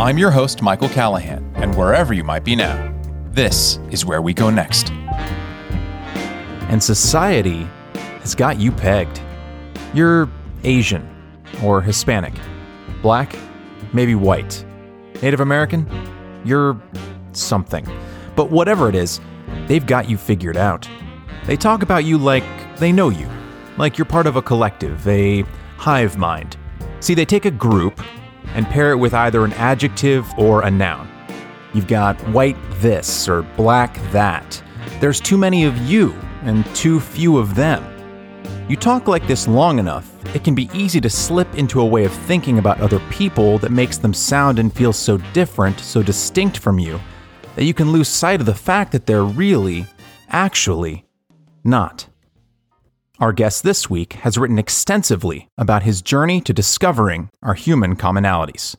I'm your host, Michael Callahan, and wherever you might be now, this is where we go next. And society has got you pegged. You're Asian or Hispanic, black, maybe white, Native American, you're something. But whatever it is, they've got you figured out. They talk about you like they know you, like you're part of a collective, a hive mind. See, they take a group and pair it with either an adjective or a noun. You've got white this or black that. There's too many of you and too few of them. You talk like this long enough, it can be easy to slip into a way of thinking about other people that makes them sound and feel so different, so distinct from you, that you can lose sight of the fact that they're really, actually, not. Our guest this week has written extensively about his journey to discovering our human commonalities.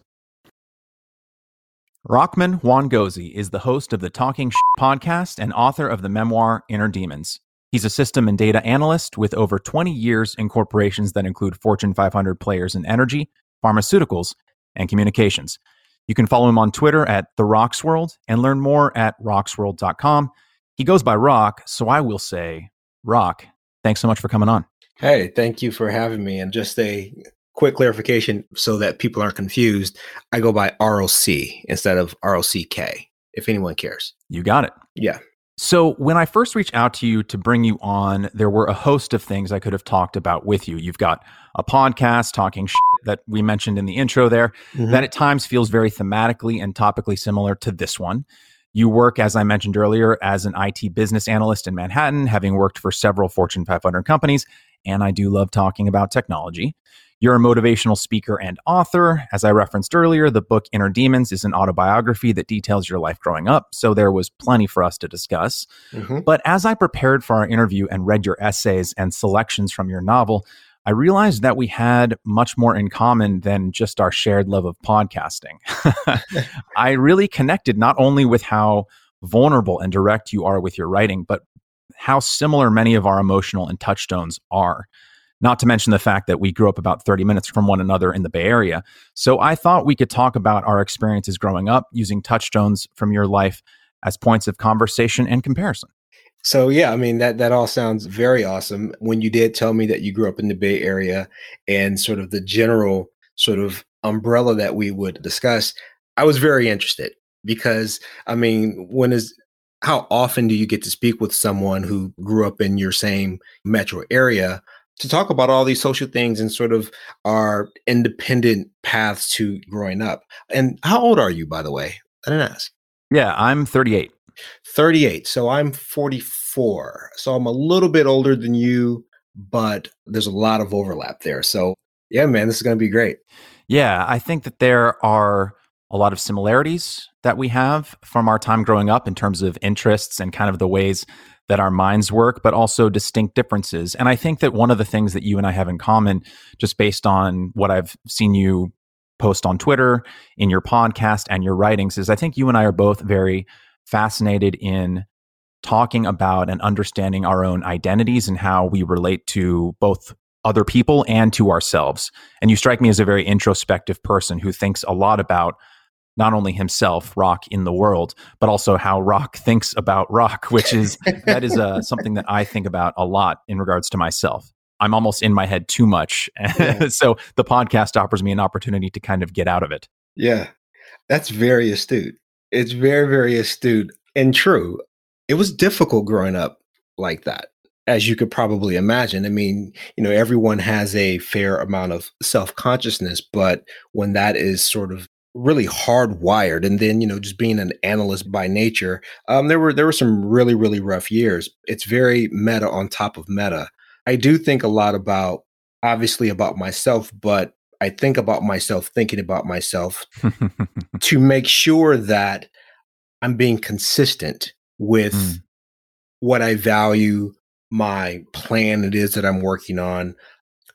Rahmaan Mwongozi is the host of the Talking Sh- podcast and author of the memoir Inner Demons. He's a system and data analyst with over 20 years in corporations that include Fortune 500 players in energy, pharmaceuticals, and communications. You can follow him on Twitter at The Rocs World and learn more at rocsworld.com. He goes by Roc, so I will say, Roc, thanks so much for coming on. Hey, thank you for having me. And just a quick clarification so that people aren't confused I go by ROC instead of ROCK, if anyone cares. You got it. Yeah. So, when I first reached out to you to bring you on, there were a host of things I could have talked about with you. You've got a podcast talking shit that we mentioned in the intro there Mhm. that at times feels very thematically and topically similar to this one. You work, as I mentioned earlier, as an IT business analyst in Manhattan, having worked for several Fortune 500 companies. And I do love talking about technology. You're a motivational speaker and author. As I referenced earlier, the book Inner Demons is an autobiography that details your life growing up. So there was plenty for us to discuss. Mhm. But as I prepared for our interview and read your essays and selections from your novel, I realized that we had much more in common than just our shared love of podcasting. I really connected not only with how vulnerable and direct you are with your writing, but how similar many of our emotional and touchstones are. Not to mention the fact that we grew up about 30 minutes from one another in the Bay Area. So I thought we could talk about our experiences growing up using touchstones from your life as points of conversation and comparison. So yeah, I mean that that all sounds very awesome. When you did tell me that you grew up in the Bay Area and sort of the general sort of umbrella that we would discuss, I was very interested because I mean, when is how often do you get to speak with someone who grew up in your same metro area to talk about all these social things and sort of our independent paths to growing up? And how old are you, by the way? I didn't ask. Yeah, I'm 38. 38. So I'm 44. So I'm a little bit older than you, but there's a lot of overlap there. So yeah, man, this is going to be great. Yeah, I think that there are a lot of similarities that we have from our time growing up in terms of interests and kind of the ways that our minds work, but also distinct differences. And I think that one of the things that you and I have in common, just based on what I've seen you post on Twitter, in your podcast, and your writings, is I think you and I are both very fascinated in talking about and understanding our own identities and how we relate to both other people and to ourselves. And you strike me as a very introspective person who thinks a lot about not only himself, Roc in the world, but also how Roc thinks about Roc, which is that is uh, something that I think about a lot in regards to myself. I'm almost in my head too much. Yeah. so the podcast offers me an opportunity to kind of get out of it. Yeah, that's very astute. It's very, very astute and true. It was difficult growing up like that, as you could probably imagine. I mean, you know, everyone has a fair amount of self consciousness, but when that is sort of really hardwired and then you know just being an analyst by nature um there were there were some really really rough years it's very meta on top of meta i do think a lot about obviously about myself but i think about myself thinking about myself to make sure that I'm being consistent with Mm. what I value, my plan it is that I'm working on.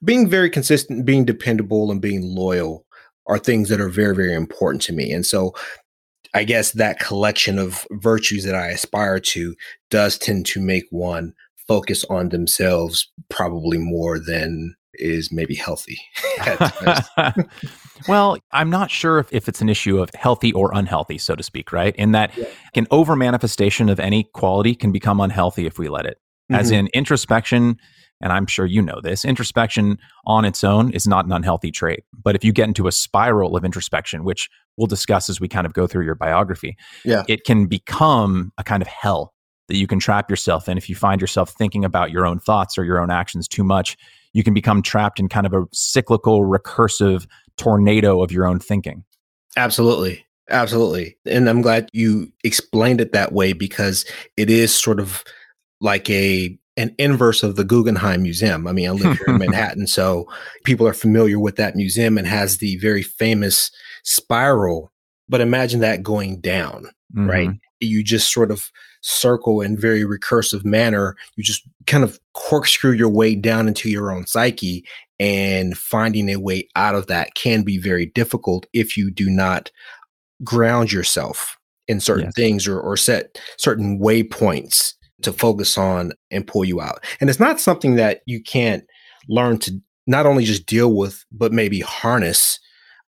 Being very consistent, being dependable, and being loyal are things that are very, very important to me. And so I guess that collection of virtues that I aspire to does tend to make one focus on themselves probably more than is maybe healthy. well, I'm not sure if, if it's an issue of healthy or unhealthy, so to speak, right? In that yeah. an over manifestation of any quality can become unhealthy if we let it. As mm-hmm. in introspection, and I'm sure you know this, introspection on its own is not an unhealthy trait. But if you get into a spiral of introspection, which we'll discuss as we kind of go through your biography, yeah. it can become a kind of hell that you can trap yourself in if you find yourself thinking about your own thoughts or your own actions too much you can become trapped in kind of a cyclical recursive tornado of your own thinking absolutely absolutely and i'm glad you explained it that way because it is sort of like a an inverse of the Guggenheim Museum. I mean, I live here in Manhattan, so people are familiar with that museum and has the very famous spiral. But imagine that going down, mm-hmm. right? You just sort of circle in very recursive manner. You just kind of corkscrew your way down into your own psyche and finding a way out of that can be very difficult if you do not ground yourself in certain yes. things or, or set certain waypoints to focus on and pull you out. And it's not something that you can't learn to not only just deal with, but maybe harness,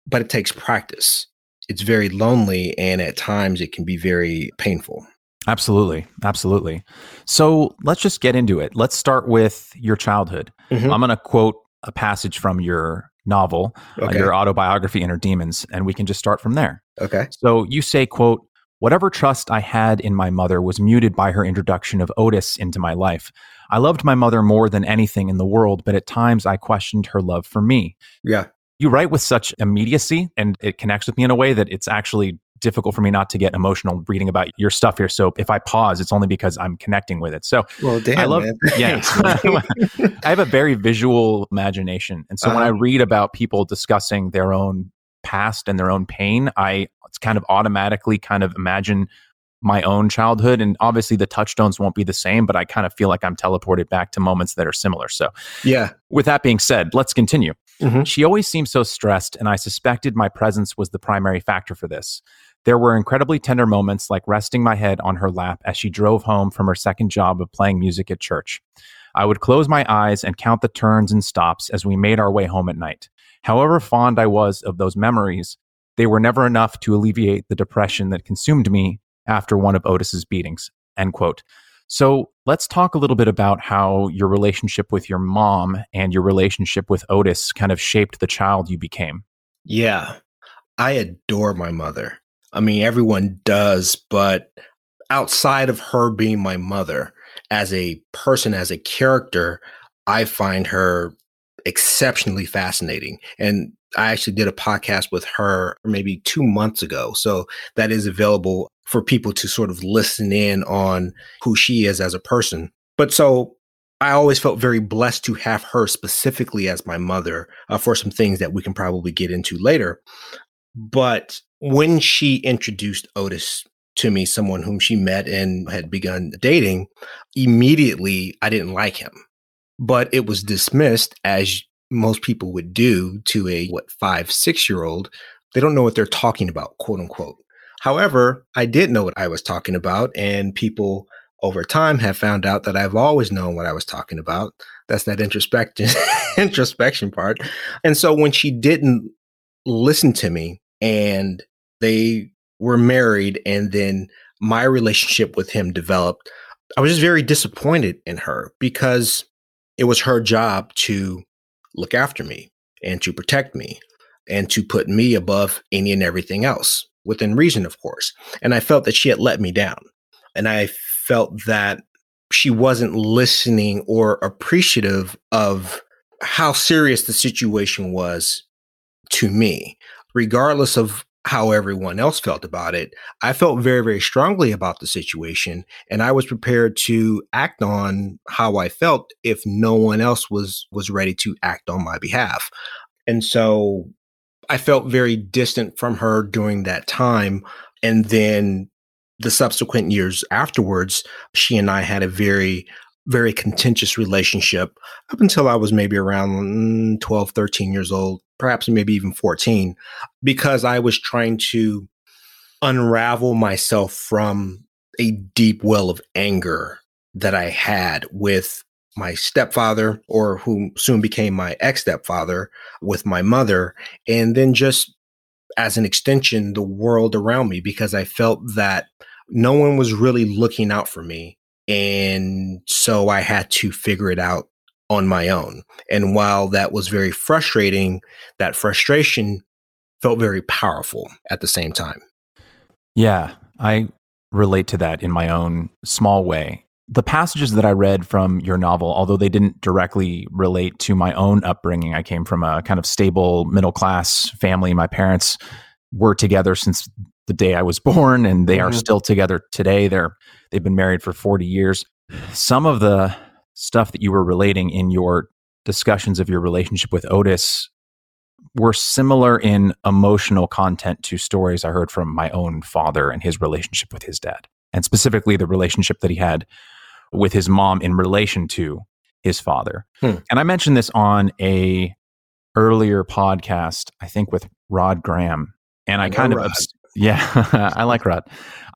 but it takes practice. It's very lonely and at times it can be very painful. Absolutely. Absolutely. So let's just get into it. Let's start with your childhood. Mm-hmm. I'm going to quote a passage from your novel, uh, okay. uh, your autobiography, Inner Demons, and we can just start from there. Okay. So you say, quote, Whatever trust I had in my mother was muted by her introduction of Otis into my life. I loved my mother more than anything in the world, but at times I questioned her love for me. Yeah. You write with such immediacy and it connects with me in a way that it's actually difficult for me not to get emotional reading about your stuff here. So if I pause, it's only because I'm connecting with it. So well, damn, I love, man. yeah, I have a very visual imagination. And so uh-huh. when I read about people discussing their own past and their own pain, I it's kind of automatically kind of imagine my own childhood. And obviously the touchstones won't be the same, but I kind of feel like I'm teleported back to moments that are similar. So, yeah. With that being said, let's continue. Mm-hmm. She always seemed so stressed, and I suspected my presence was the primary factor for this. There were incredibly tender moments like resting my head on her lap as she drove home from her second job of playing music at church. I would close my eyes and count the turns and stops as we made our way home at night. However fond I was of those memories, they were never enough to alleviate the depression that consumed me after one of Otis's beatings. End quote. So let's talk a little bit about how your relationship with your mom and your relationship with Otis kind of shaped the child you became. Yeah. I adore my mother. I mean, everyone does, but outside of her being my mother, as a person, as a character, I find her exceptionally fascinating. And I actually did a podcast with her maybe two months ago. So that is available for people to sort of listen in on who she is as a person. But so I always felt very blessed to have her specifically as my mother uh, for some things that we can probably get into later. But when she introduced Otis to me, someone whom she met and had begun dating, immediately I didn't like him. But it was dismissed as most people would do to a, what, five, six year old. They don't know what they're talking about, quote unquote. However, I did know what I was talking about, and people over time have found out that I've always known what I was talking about. That's that introspection introspection part. And so when she didn't listen to me and they were married and then my relationship with him developed, I was just very disappointed in her because it was her job to look after me and to protect me and to put me above any and everything else within reason, of course. And I felt that she had let me down. And I felt that she wasn't listening or appreciative of how serious the situation was to me, regardless of how everyone else felt about it. I felt very, very strongly about the situation, and I was prepared to act on how I felt if no one else was was ready to act on my behalf. And so I felt very distant from her during that time. And then the subsequent years afterwards, she and I had a very very contentious relationship up until I was maybe around mm, 12, 13 years old, perhaps maybe even 14, because I was trying to unravel myself from a deep well of anger that I had with my stepfather, or who soon became my ex stepfather, with my mother, and then just as an extension, the world around me, because I felt that no one was really looking out for me. And so I had to figure it out on my own. And while that was very frustrating, that frustration felt very powerful at the same time. Yeah, I relate to that in my own small way. The passages that I read from your novel, although they didn't directly relate to my own upbringing, I came from a kind of stable middle class family. My parents were together since the day I was born, and they mm-hmm. are still together today. They're they've been married for 40 years. Some of the stuff that you were relating in your discussions of your relationship with Otis were similar in emotional content to stories I heard from my own father and his relationship with his dad, and specifically the relationship that he had with his mom in relation to his father. Hmm. And I mentioned this on a earlier podcast, I think with Rod Graham, and I, I kind of obs- yeah, I like Rod.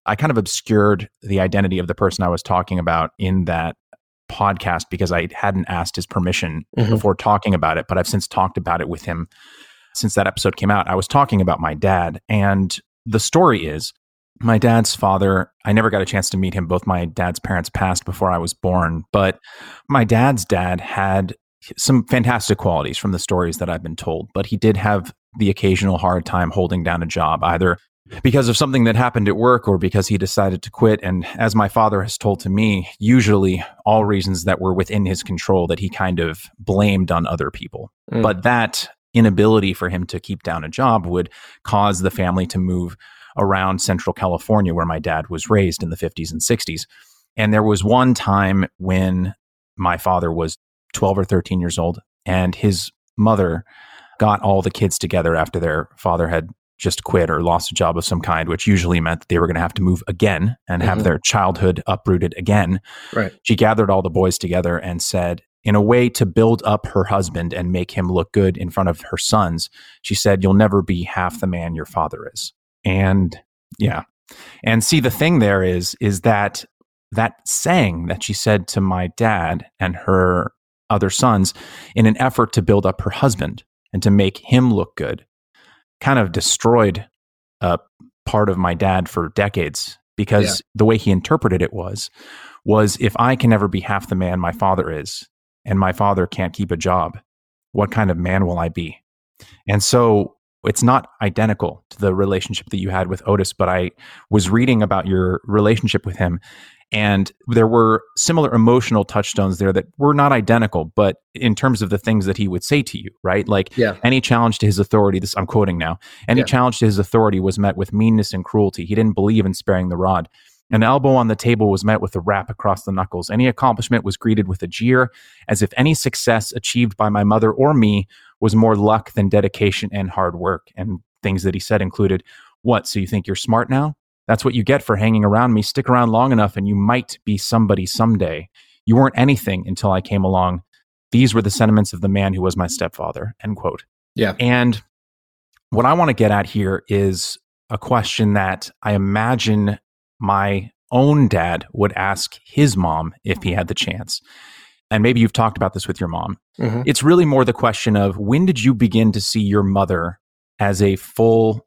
I kind of obscured the identity of the person I was talking about in that podcast because I hadn't asked his permission mm-hmm. before talking about it, but I've since talked about it with him since that episode came out. I was talking about my dad, and the story is my dad's father, I never got a chance to meet him. Both my dad's parents passed before I was born, but my dad's dad had some fantastic qualities from the stories that I've been told, but he did have the occasional hard time holding down a job, either because of something that happened at work or because he decided to quit. And as my father has told to me, usually all reasons that were within his control that he kind of blamed on other people. Mm. But that inability for him to keep down a job would cause the family to move around Central California, where my dad was raised in the 50s and 60s. And there was one time when my father was 12 or 13 years old, and his mother got all the kids together after their father had just quit or lost a job of some kind, which usually meant that they were going to have to move again and mm-hmm. have their childhood uprooted again. Right. She gathered all the boys together and said, in a way to build up her husband and make him look good in front of her sons, she said, You'll never be half the man your father is. And yeah. And see, the thing there is, is that that saying that she said to my dad and her other sons in an effort to build up her husband and to make him look good kind of destroyed a part of my dad for decades because yeah. the way he interpreted it was was if I can never be half the man my father is and my father can't keep a job, what kind of man will I be? And so it's not identical to the relationship that you had with Otis, but I was reading about your relationship with him and there were similar emotional touchstones there that were not identical, but in terms of the things that he would say to you, right? Like yeah. any challenge to his authority, this I'm quoting now, any yeah. challenge to his authority was met with meanness and cruelty. He didn't believe in sparing the rod. An elbow on the table was met with a rap across the knuckles. Any accomplishment was greeted with a jeer, as if any success achieved by my mother or me was more luck than dedication and hard work. And things that he said included, What, so you think you're smart now? That's what you get for hanging around me. Stick around long enough and you might be somebody someday. You weren't anything until I came along. These were the sentiments of the man who was my stepfather. End quote. Yeah. And what I want to get at here is a question that I imagine my own dad would ask his mom if he had the chance. And maybe you've talked about this with your mom. Mm-hmm. It's really more the question of when did you begin to see your mother as a full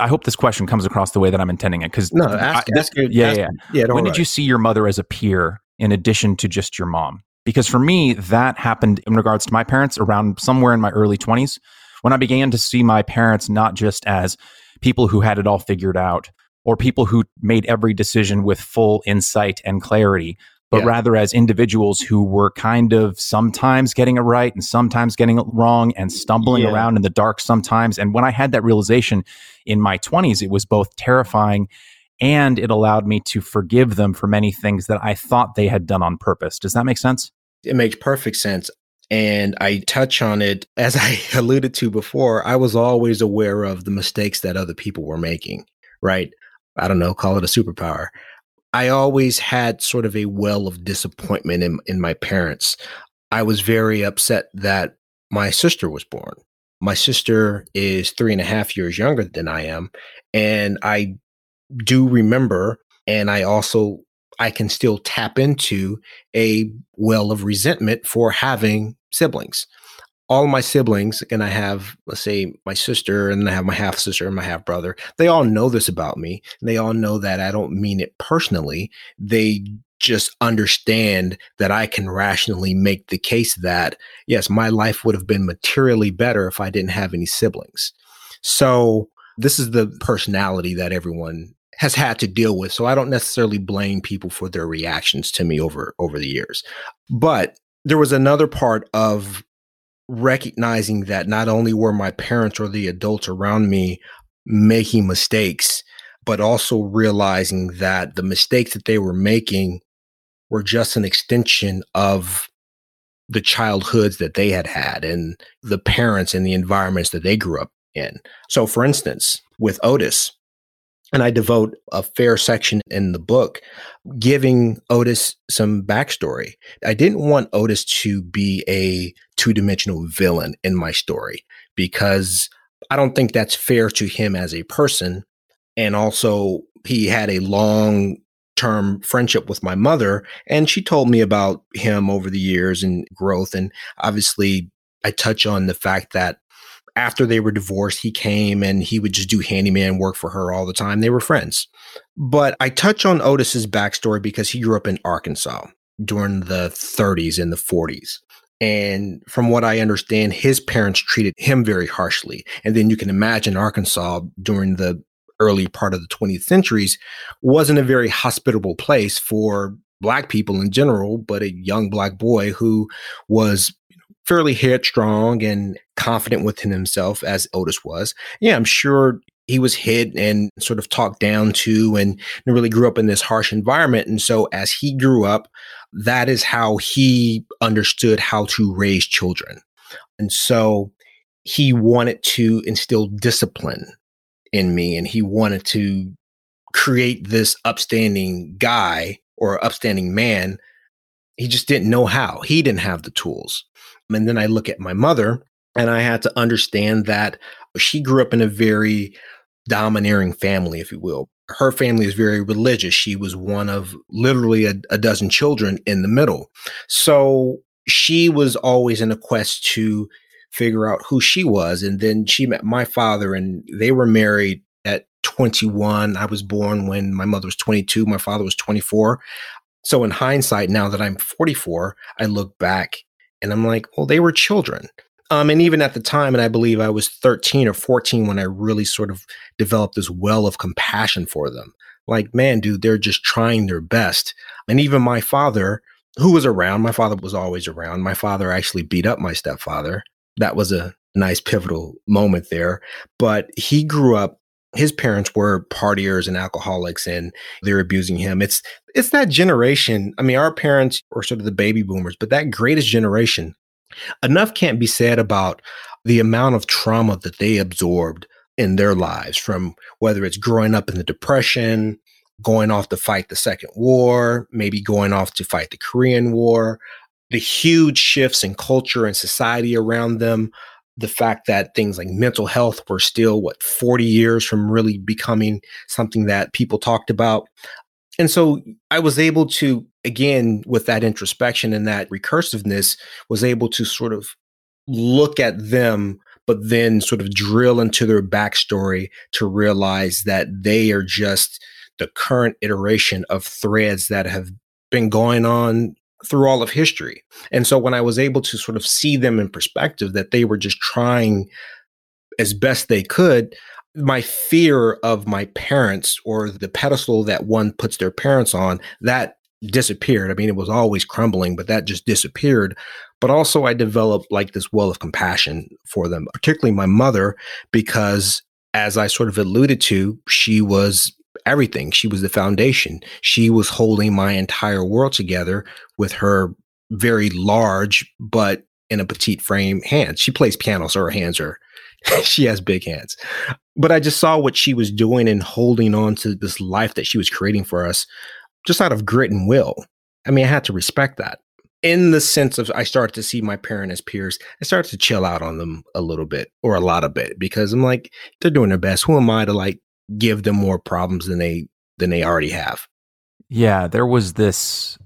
I hope this question comes across the way that I'm intending it. Because no, ask, I, ask, yeah, ask, yeah, yeah. When did you see your mother as a peer in addition to just your mom? Because for me, that happened in regards to my parents around somewhere in my early 20s when I began to see my parents not just as people who had it all figured out or people who made every decision with full insight and clarity, but yeah. rather as individuals who were kind of sometimes getting it right and sometimes getting it wrong and stumbling yeah. around in the dark sometimes. And when I had that realization in my 20s, it was both terrifying and it allowed me to forgive them for many things that I thought they had done on purpose. Does that make sense? It makes perfect sense. And I touch on it, as I alluded to before, I was always aware of the mistakes that other people were making, right? I don't know, call it a superpower. I always had sort of a well of disappointment in, in my parents. I was very upset that my sister was born. My sister is three and a half years younger than I am. And I do remember, and I also I can still tap into a well of resentment for having siblings. All my siblings, and I have, let's say, my sister, and I have my half sister and my half brother, they all know this about me. They all know that I don't mean it personally. They just understand that I can rationally make the case that, yes, my life would have been materially better if I didn't have any siblings. So, this is the personality that everyone has had to deal with. So I don't necessarily blame people for their reactions to me over over the years. But there was another part of recognizing that not only were my parents or the adults around me making mistakes, but also realizing that the mistakes that they were making were just an extension of the childhoods that they had had and the parents and the environments that they grew up in. So, for instance, with Otis, and I devote a fair section in the book giving Otis some backstory. I didn't want Otis to be a two dimensional villain in my story because I don't think that's fair to him as a person. And also, he had a long term friendship with my mother, and she told me about him over the years and growth. And obviously, I touch on the fact that after they were divorced, he came and he would just do handyman work for her all the time. They were friends. But I touch on Otis's backstory because he grew up in Arkansas during the 30s and the 40s. And from what I understand, his parents treated him very harshly. And then you can imagine Arkansas during the early part of the 20th centuries wasn't a very hospitable place for black people in general, but a young black boy who was fairly headstrong and confident within himself as Otis was. Yeah, I'm sure he was hit and sort of talked down to and really grew up in this harsh environment. And so as he grew up, that is how he understood how to raise children. And so he wanted to instill discipline in me and he wanted to create this upstanding guy or upstanding man. He just didn't know how. He didn't have the tools. And then I look at my mother and I had to understand that she grew up in a very domineering family, if you will. Her family is very religious. She was one of literally a, a dozen children in the middle. So she was always in a quest to figure out who she was. And then she met my father, and they were married at 21. I was born when my mother was 22, my father was 24. So, in hindsight, now that I'm 44, I look back and I'm like, well, they were children. Um, and even at the time, and I believe I was 13 or 14 when I really sort of developed this well of compassion for them. Like, man, dude, they're just trying their best. And even my father, who was around, my father was always around. My father actually beat up my stepfather. That was a nice pivotal moment there. But he grew up his parents were partiers and alcoholics and they're abusing him. It's it's that generation. I mean, our parents were sort of the baby boomers, but that greatest generation, enough can't be said about the amount of trauma that they absorbed in their lives from whether it's growing up in the depression, going off to fight the second war, maybe going off to fight the Korean war, the huge shifts in culture and society around them, the fact that things like mental health were still what 40 years from really becoming something that people talked about and so I was able to, again, with that introspection and that recursiveness, was able to sort of look at them, but then sort of drill into their backstory to realize that they are just the current iteration of threads that have been going on through all of history. And so when I was able to sort of see them in perspective, that they were just trying as best they could, my fear of my parents or the pedestal that one puts their parents on that disappeared. I mean it was always crumbling but that just disappeared. But also i developed like this well of compassion for them particularly my mother because as i sort of alluded to she was everything. She was the foundation. She was holding my entire world together with her very large but in a petite frame hands. She plays piano so her hands are she has big hands. But I just saw what she was doing and holding on to this life that she was creating for us just out of grit and will. I mean, I had to respect that. In the sense of, I started to see my parent as peers, I started to chill out on them a little bit or a lot of bit because I'm like, they're doing their best. Who am I to like give them more problems than they than they already have? Yeah, there was this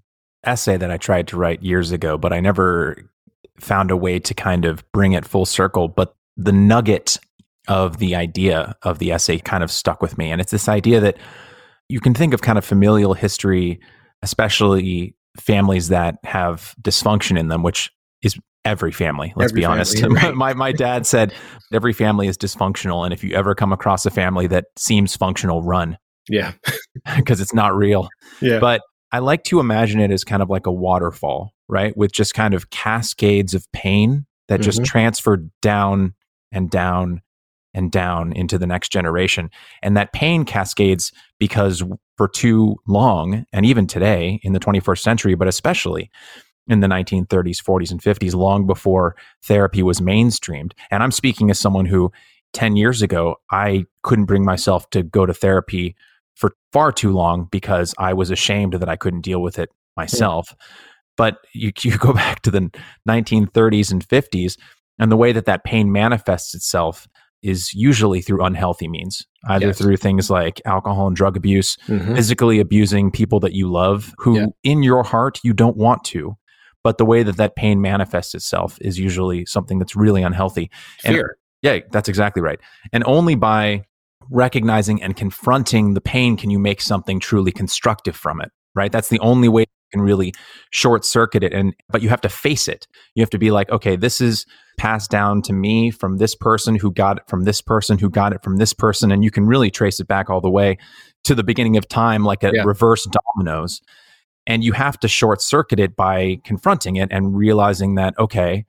essay that I tried to write years ago, but I never found a way to kind of bring it full circle. But the nugget of the idea of the essay kind of stuck with me. And it's this idea that you can think of kind of familial history, especially families that have dysfunction in them, which is every family. Let's Every be honest. family, right. my my dad said every family is dysfunctional, and if you ever come across a family that seems functional, run Yeah. because it's not real. Yeah. But I like to imagine it as kind of like a waterfall, right? With just kind of cascades of pain that just Mhm. transfer down and down and down into the next generation. And that pain cascades because for too long, and even today in the 21st century, but especially in the 1930s, 40s, and 50s, long before therapy was mainstreamed. And I'm speaking as someone who 10 years ago, I couldn't bring myself to go to therapy for far too long because I was ashamed that I couldn't deal with it myself. But you, you go back to the 1930s and 50s, and the way that that pain manifests itself is usually through unhealthy means, either Yes. through things like alcohol and drug abuse, Mhm. physically abusing people that you love, who Yeah. in your heart you don't want to. But the way that that pain manifests itself is usually something that's really unhealthy. And- Fear. Yeah, that's exactly right. And only by recognizing and confronting the pain can you make something truly constructive from it, right? That's the only way can really short circuit it and but you have to face it. You have to be like, okay, this is passed down to me from this person who got it from this person who got it from this person and you can really trace it back all the way to the beginning of time like a Yeah. reverse dominoes. And you have to short circuit it by confronting it and realizing that okay,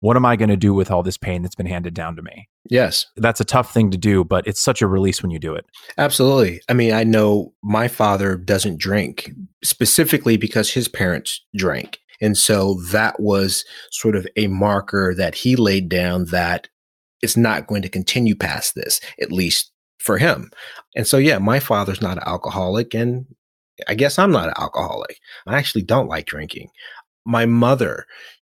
what am I going to do with all this pain that's been handed down to me? Yes. that's a tough thing to do, but it's such a release when you do it. Absolutely. I mean, I know my father doesn't drink specifically because his parents drank. And so that was sort of a marker that he laid down that it's not going to continue past this, at least for him. And so, yeah, my father's not an alcoholic. And I guess I'm not an alcoholic. I actually don't like drinking. My mother,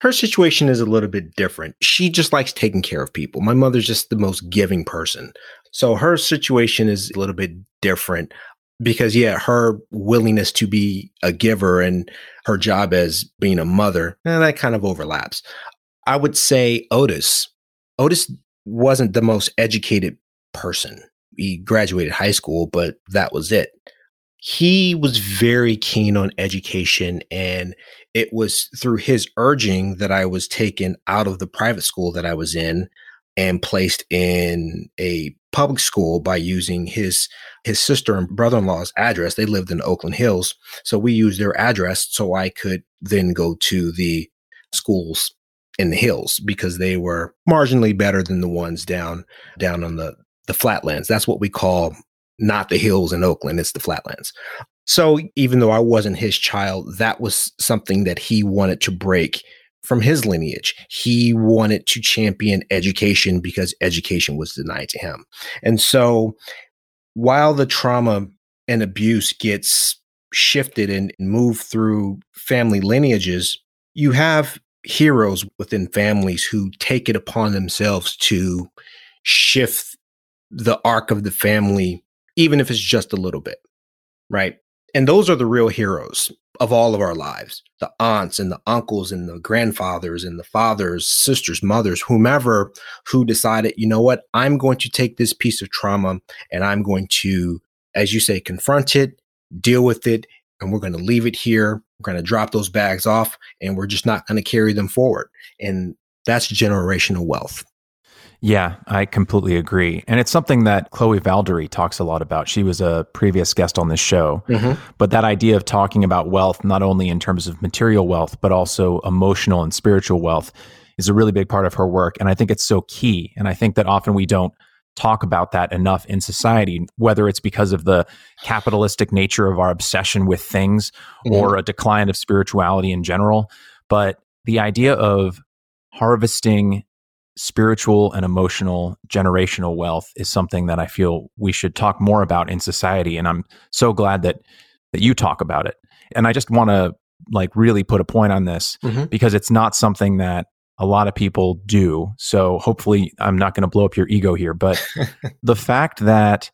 her situation is a little bit different. She just likes taking care of people. My mother's just the most giving person. So her situation is a little bit different because, yeah, her willingness to be a giver and her job as being a mother, eh, that kind of overlaps. I would say Otis. Otis wasn't the most educated person. He graduated high school, but that was it. He was very keen on education, and it was through his urging that I was taken out of the private school that I was in and placed in a public school by using his his sister and brother-in-law's address. They lived in Oakland Hills, so we used their address so I could then go to the schools in the hills because they were marginally better than the ones down down on the the flatlands. That's what we call not the hills in Oakland, it's the flatlands. So even though I wasn't his child, that was something that he wanted to break from his lineage. He wanted to champion education because education was denied to him. And so while the trauma and abuse gets shifted and moved through family lineages, you have heroes within families who take it upon themselves to shift the arc of the family, even if it's just a little bit, right? And those are the real heroes of all of our lives the aunts and the uncles and the grandfathers and the fathers, sisters, mothers, whomever who decided, you know what, I'm going to take this piece of trauma and I'm going to, as you say, confront it, deal with it, and we're going to leave it here. We're going to drop those bags off and we're just not going to carry them forward. And that's generational wealth. Yeah, I completely agree. And it's something that Chloe Valdary talks a lot about. She was a previous guest on this show. Mm-hmm. But that idea of talking about wealth, not only in terms of material wealth, but also emotional and spiritual wealth, is a really big part of her work. And I think it's so key. And I think that often we don't talk about that enough in society, whether it's because of the capitalistic nature of our obsession with things mm-hmm. or a decline of spirituality in general. But the idea of harvesting spiritual and emotional generational wealth is something that I feel we should talk more about in society. And I'm so glad that that you talk about it. And I just want to like really put a point on this Mhm. because it's not something that a lot of people do. So hopefully I'm not going to blow up your ego here, but the fact that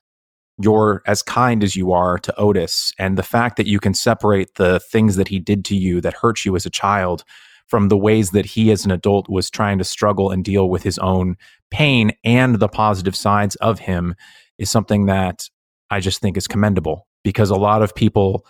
you're as kind as you are to Otis, and the fact that you can separate the things that he did to you that hurt you as a child from the ways that he as an adult was trying to struggle and deal with his own pain and the positive sides of him is something that I just think is commendable because a lot of people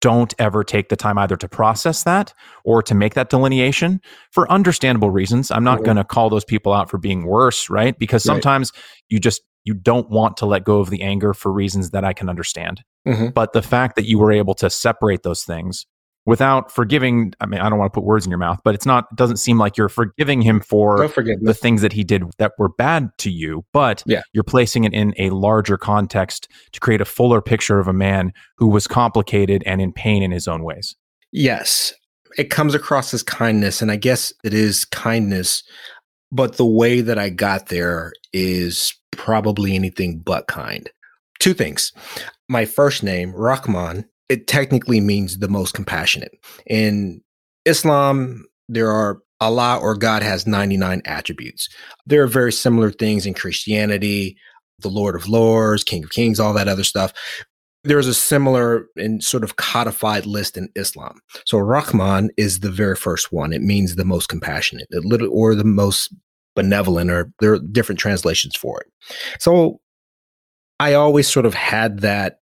don't ever take the time either to process that or to make that delineation for understandable reasons. I'm not going to call those people out for being worse, right? Because sometimes right. you just you don't want to let go of the anger for reasons that I can understand. Mm-hmm. But the fact that you were able to separate those things without forgiving i mean i don't want to put words in your mouth but it's not it doesn't seem like you're forgiving him for the things that he did that were bad to you but yeah. you're placing it in a larger context to create a fuller picture of a man who was complicated and in pain in his own ways. Yes. It comes across as kindness and i guess it is kindness but the way that i got there is probably anything but kind. Two things. My first name Rahmaan it technically means the most compassionate. In Islam, there are Allah or God has 99 attributes. There are very similar things in Christianity, the Lord of Lords, King of Kings, all that other stuff. There's a similar and sort of codified list in Islam. So Rahman is the very first one. It means the most compassionate, or the most benevolent, or there are different translations for it. So I always sort of had that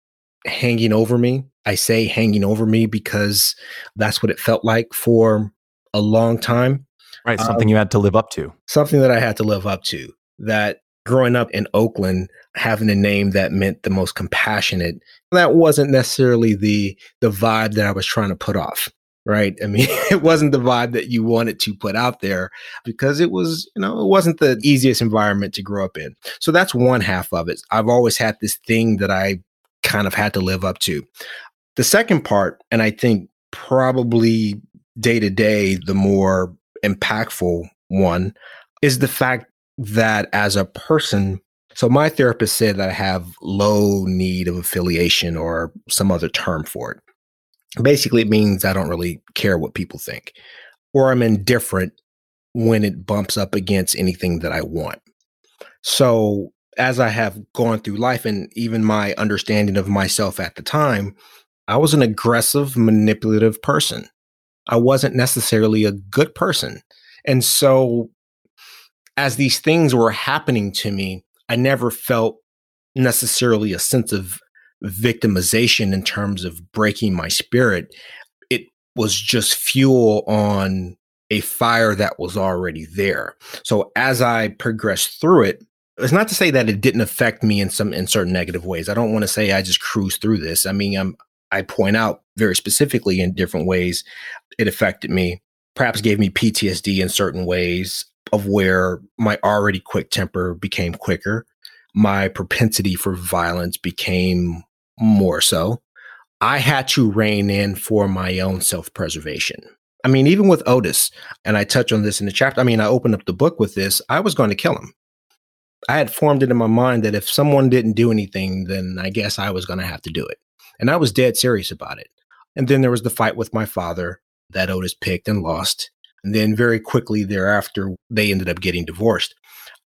hanging over me. I say hanging over me because that's what it felt like for a long time. Right. Something um, you had to live up to. Something that I had to live up to. That growing up in Oakland, having a name that meant the most compassionate, that wasn't necessarily the the vibe that I was trying to put off. Right. I mean, it wasn't the vibe that you wanted to put out there because it was, you know, it wasn't the easiest environment to grow up in. So that's one half of it. I've always had this thing that I kind of had to live up to. The second part, and I think probably day to day, the more impactful one, is the fact that as a person, so my therapist said that I have low need of affiliation or some other term for it. Basically, it means I don't really care what people think, or I'm indifferent when it bumps up against anything that I want. So as I have gone through life and even my understanding of myself at the time, I was an aggressive, manipulative person. I wasn't necessarily a good person. And so, as these things were happening to me, I never felt necessarily a sense of victimization in terms of breaking my spirit. It was just fuel on a fire that was already there. So, as I progressed through it, it's not to say that it didn't affect me in some in certain negative ways. I don't want to say I just cruise through this. I mean, I'm I point out very specifically in different ways it affected me. Perhaps gave me PTSD in certain ways of where my already quick temper became quicker. My propensity for violence became more so. I had to rein in for my own self preservation. I mean, even with Otis, and I touch on this in the chapter. I mean, I opened up the book with this. I was going to kill him. I had formed it in my mind that if someone didn't do anything, then I guess I was going to have to do it. And I was dead serious about it. And then there was the fight with my father that Otis picked and lost. And then very quickly thereafter, they ended up getting divorced.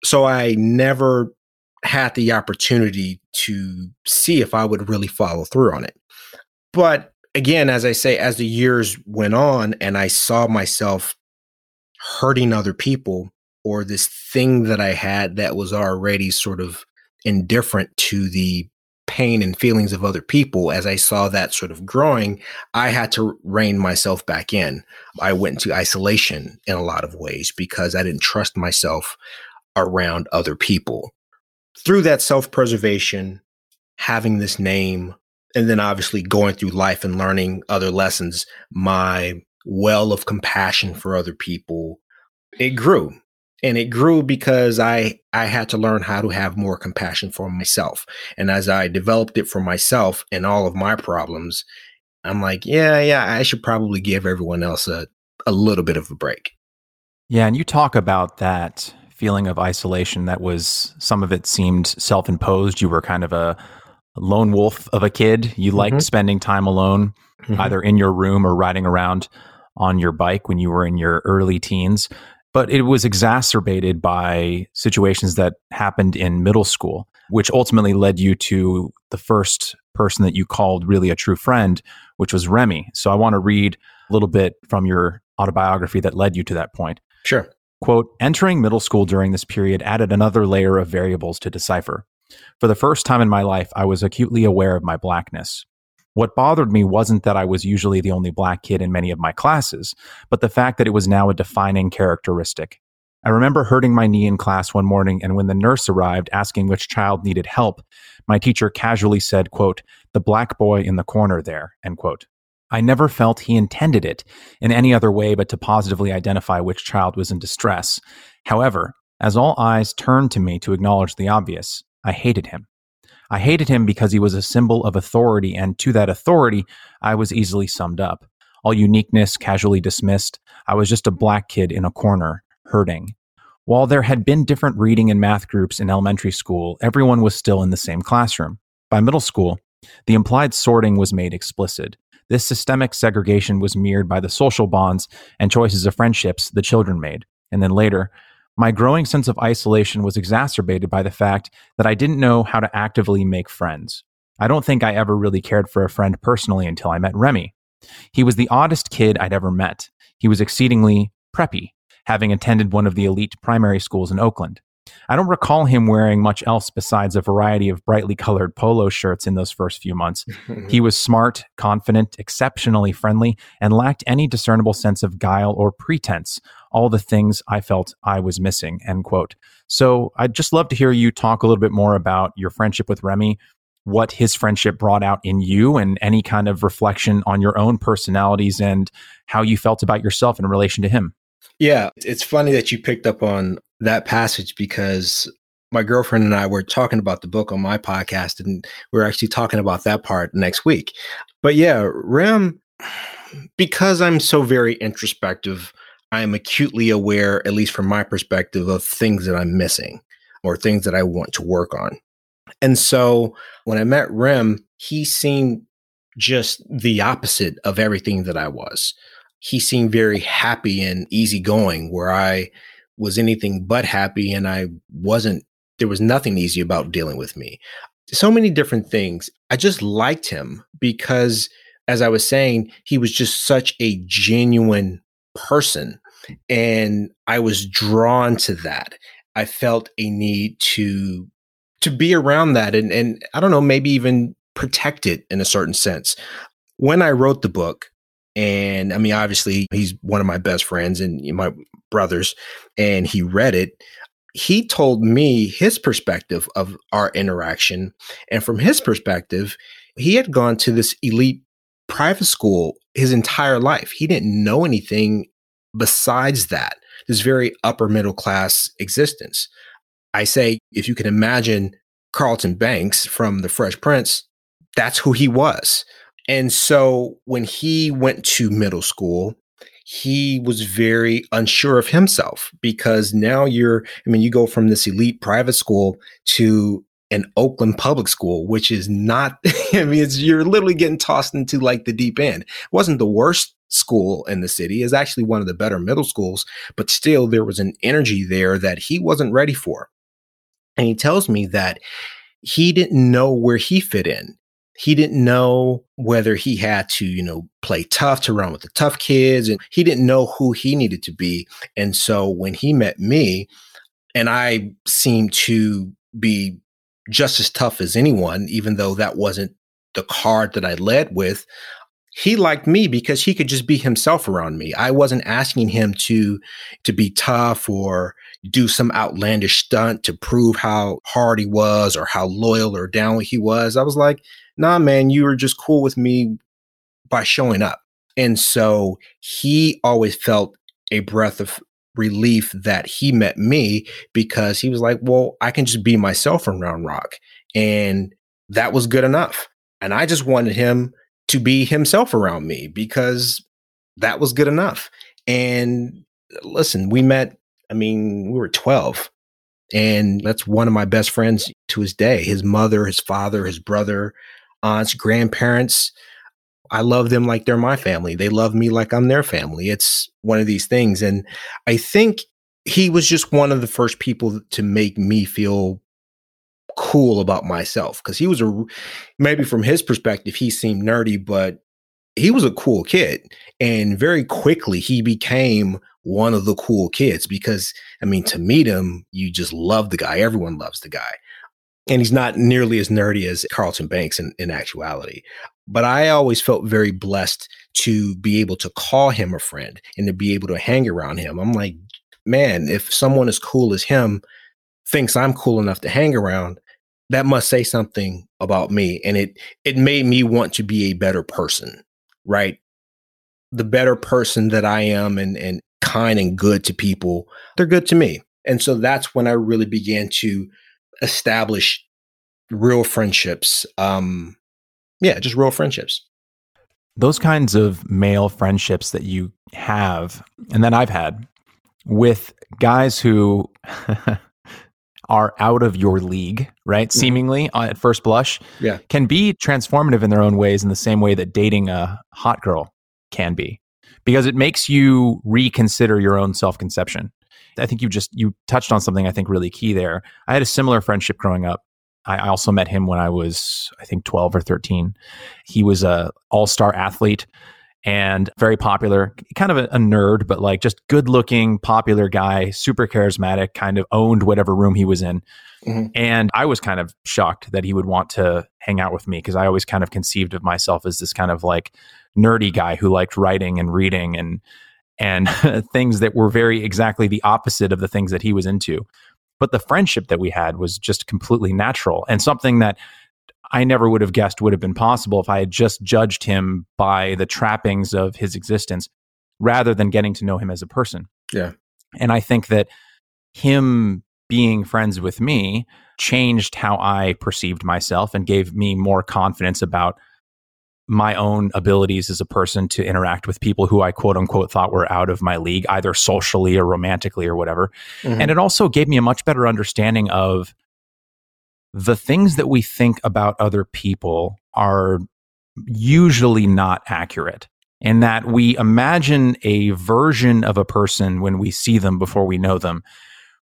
So I never had the opportunity to see if I would really follow through on it. But again, as I say, as the years went on and I saw myself hurting other people, or this thing that I had that was already sort of indifferent to the pain and feelings of other people, as I saw that sort of growing, I had to rein myself back in. I went into isolation in a lot of ways because I didn't trust myself around other people. Through that self preservation, having this name, and then obviously going through life and learning other lessons, my well of compassion for other people, it grew and it grew because i i had to learn how to have more compassion for myself. And as i developed it for myself and all of my problems i'm like yeah yeah i should probably give everyone else a, a little bit of a break. Yeah and you talk about that feeling of isolation that was some of it seemed self-imposed. You were kind of a lone wolf of a kid. You liked mm-hmm. spending time alone mm-hmm. either in your room or riding around on your bike when you were in your early teens but it was exacerbated by situations that happened in middle school, which ultimately led you to the first person that you called really a true friend, which was Remy. So I want to read a little bit from your autobiography that led you to that point. Sure. Quote Entering middle school during this period added another layer of variables to decipher. For the first time in my life, I was acutely aware of my blackness. What bothered me wasn't that I was usually the only black kid in many of my classes, but the fact that it was now a defining characteristic. I remember hurting my knee in class one morning, and when the nurse arrived asking which child needed help, my teacher casually said, quote, the black boy in the corner there, end quote. I never felt he intended it in any other way but to positively identify which child was in distress. However, as all eyes turned to me to acknowledge the obvious, I hated him. I hated him because he was a symbol of authority, and to that authority, I was easily summed up. All uniqueness casually dismissed, I was just a black kid in a corner, hurting. While there had been different reading and math groups in elementary school, everyone was still in the same classroom. By middle school, the implied sorting was made explicit. This systemic segregation was mirrored by the social bonds and choices of friendships the children made. And then later, my growing sense of isolation was exacerbated by the fact that I didn't know how to actively make friends. I don't think I ever really cared for a friend personally until I met Remy. He was the oddest kid I'd ever met. He was exceedingly preppy, having attended one of the elite primary schools in Oakland. I don't recall him wearing much else besides a variety of brightly colored polo shirts in those first few months. he was smart, confident, exceptionally friendly, and lacked any discernible sense of guile or pretense, all the things I felt I was missing, end quote. So I'd just love to hear you talk a little bit more about your friendship with Remy, what his friendship brought out in you, and any kind of reflection on your own personalities and how you felt about yourself in relation to him. Yeah, it's funny that you picked up on that passage because my girlfriend and I were talking about the book on my podcast, and we're actually talking about that part next week. But yeah, Rem, because I'm so very introspective, I am acutely aware, at least from my perspective, of things that I'm missing or things that I want to work on. And so when I met Rem, he seemed just the opposite of everything that I was. He seemed very happy and easygoing, where I was anything but happy and I wasn't, there was nothing easy about dealing with me. So many different things. I just liked him because, as I was saying, he was just such a genuine person. And I was drawn to that. I felt a need to to be around that and and I don't know, maybe even protect it in a certain sense. When I wrote the book, and I mean, obviously, he's one of my best friends and my brothers, and he read it. He told me his perspective of our interaction. And from his perspective, he had gone to this elite private school his entire life. He didn't know anything besides that, this very upper middle class existence. I say, if you can imagine Carlton Banks from The Fresh Prince, that's who he was. And so when he went to middle school, he was very unsure of himself because now you're, I mean, you go from this elite private school to an Oakland public school, which is not, I mean, it's, you're literally getting tossed into like the deep end. It wasn't the worst school in the city, is actually one of the better middle schools, but still there was an energy there that he wasn't ready for. And he tells me that he didn't know where he fit in he didn't know whether he had to, you know, play tough to run with the tough kids. And he didn't know who he needed to be. And so when he met me, and I seemed to be just as tough as anyone, even though that wasn't the card that I led with, he liked me because he could just be himself around me. I wasn't asking him to to be tough or do some outlandish stunt to prove how hard he was or how loyal or down he was. I was like, nah, man, you were just cool with me by showing up. And so he always felt a breath of relief that he met me because he was like, well, I can just be myself around Roc. And that was good enough. And I just wanted him to be himself around me because that was good enough. And listen, we met, I mean, we were 12. And that's one of my best friends to his day. His mother, his father, his brother, aunts, grandparents. I love them like they're my family. They love me like I'm their family. It's one of these things. And I think he was just one of the first people to make me feel cool about myself because he was a maybe from his perspective he seemed nerdy but he was a cool kid and very quickly he became one of the cool kids because i mean to meet him you just love the guy everyone loves the guy and he's not nearly as nerdy as carlton banks in, in actuality but i always felt very blessed to be able to call him a friend and to be able to hang around him. I'm like man if someone as cool as him thinks i'm cool enough to hang around that must say something about me. And it it made me want to be a better person right? The better person that i am and and kind and good to people they're good to me. And so that's when i really began to establish real friendships. Um yeah just real friendships those kinds of male friendships that you have and that i've had with guys who are out of your league, right? Mm-hmm. Seemingly uh, at first blush, yeah, can be transformative in their own ways in the same way that dating a hot girl can be, because it makes you reconsider your own self conception. I think you just you touched on something I think really key there. I had a similar friendship growing up. I also met him when I was I think 12 or 13. He was a all-star athlete and very popular, kind of a, a, nerd, but like just good looking, popular guy, super charismatic, kind of owned whatever room he was in. Mm-hmm. And I was kind of shocked that he would want to hang out with me because I always kind of conceived of myself as this kind of like nerdy guy who liked writing and reading and and things that were very exactly the opposite of the things that he was into. But the friendship that we had was just completely natural and something that I never would have guessed would have been possible if I had just judged him by the trappings of his existence rather than getting to know him as a person. Yeah. And I think that him being friends with me changed how I perceived myself and gave me more confidence about my own abilities as a person to interact with people who I quote unquote thought were out of my league, either socially or romantically or whatever. Mm-hmm. And it also gave me a much better understanding of the things that we think about other people are usually not accurate in that we imagine a version of a person when we see them before we know them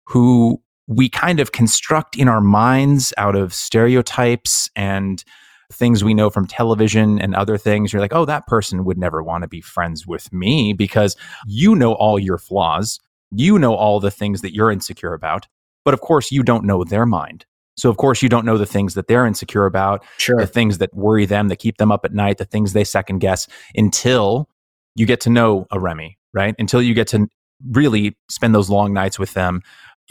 who we kind of construct in our minds out of stereotypes and things we know from television and other things. You're like, oh, that person would never want to be friends with me because you know all your flaws. You know all the things that you're insecure about. But of course, you don't know their mind. So of course you don't know the things that they're insecure about, sure. the things that worry them, that keep them up at night, the things they second guess until you get to know a Remy, right? Until you get to really spend those long nights with them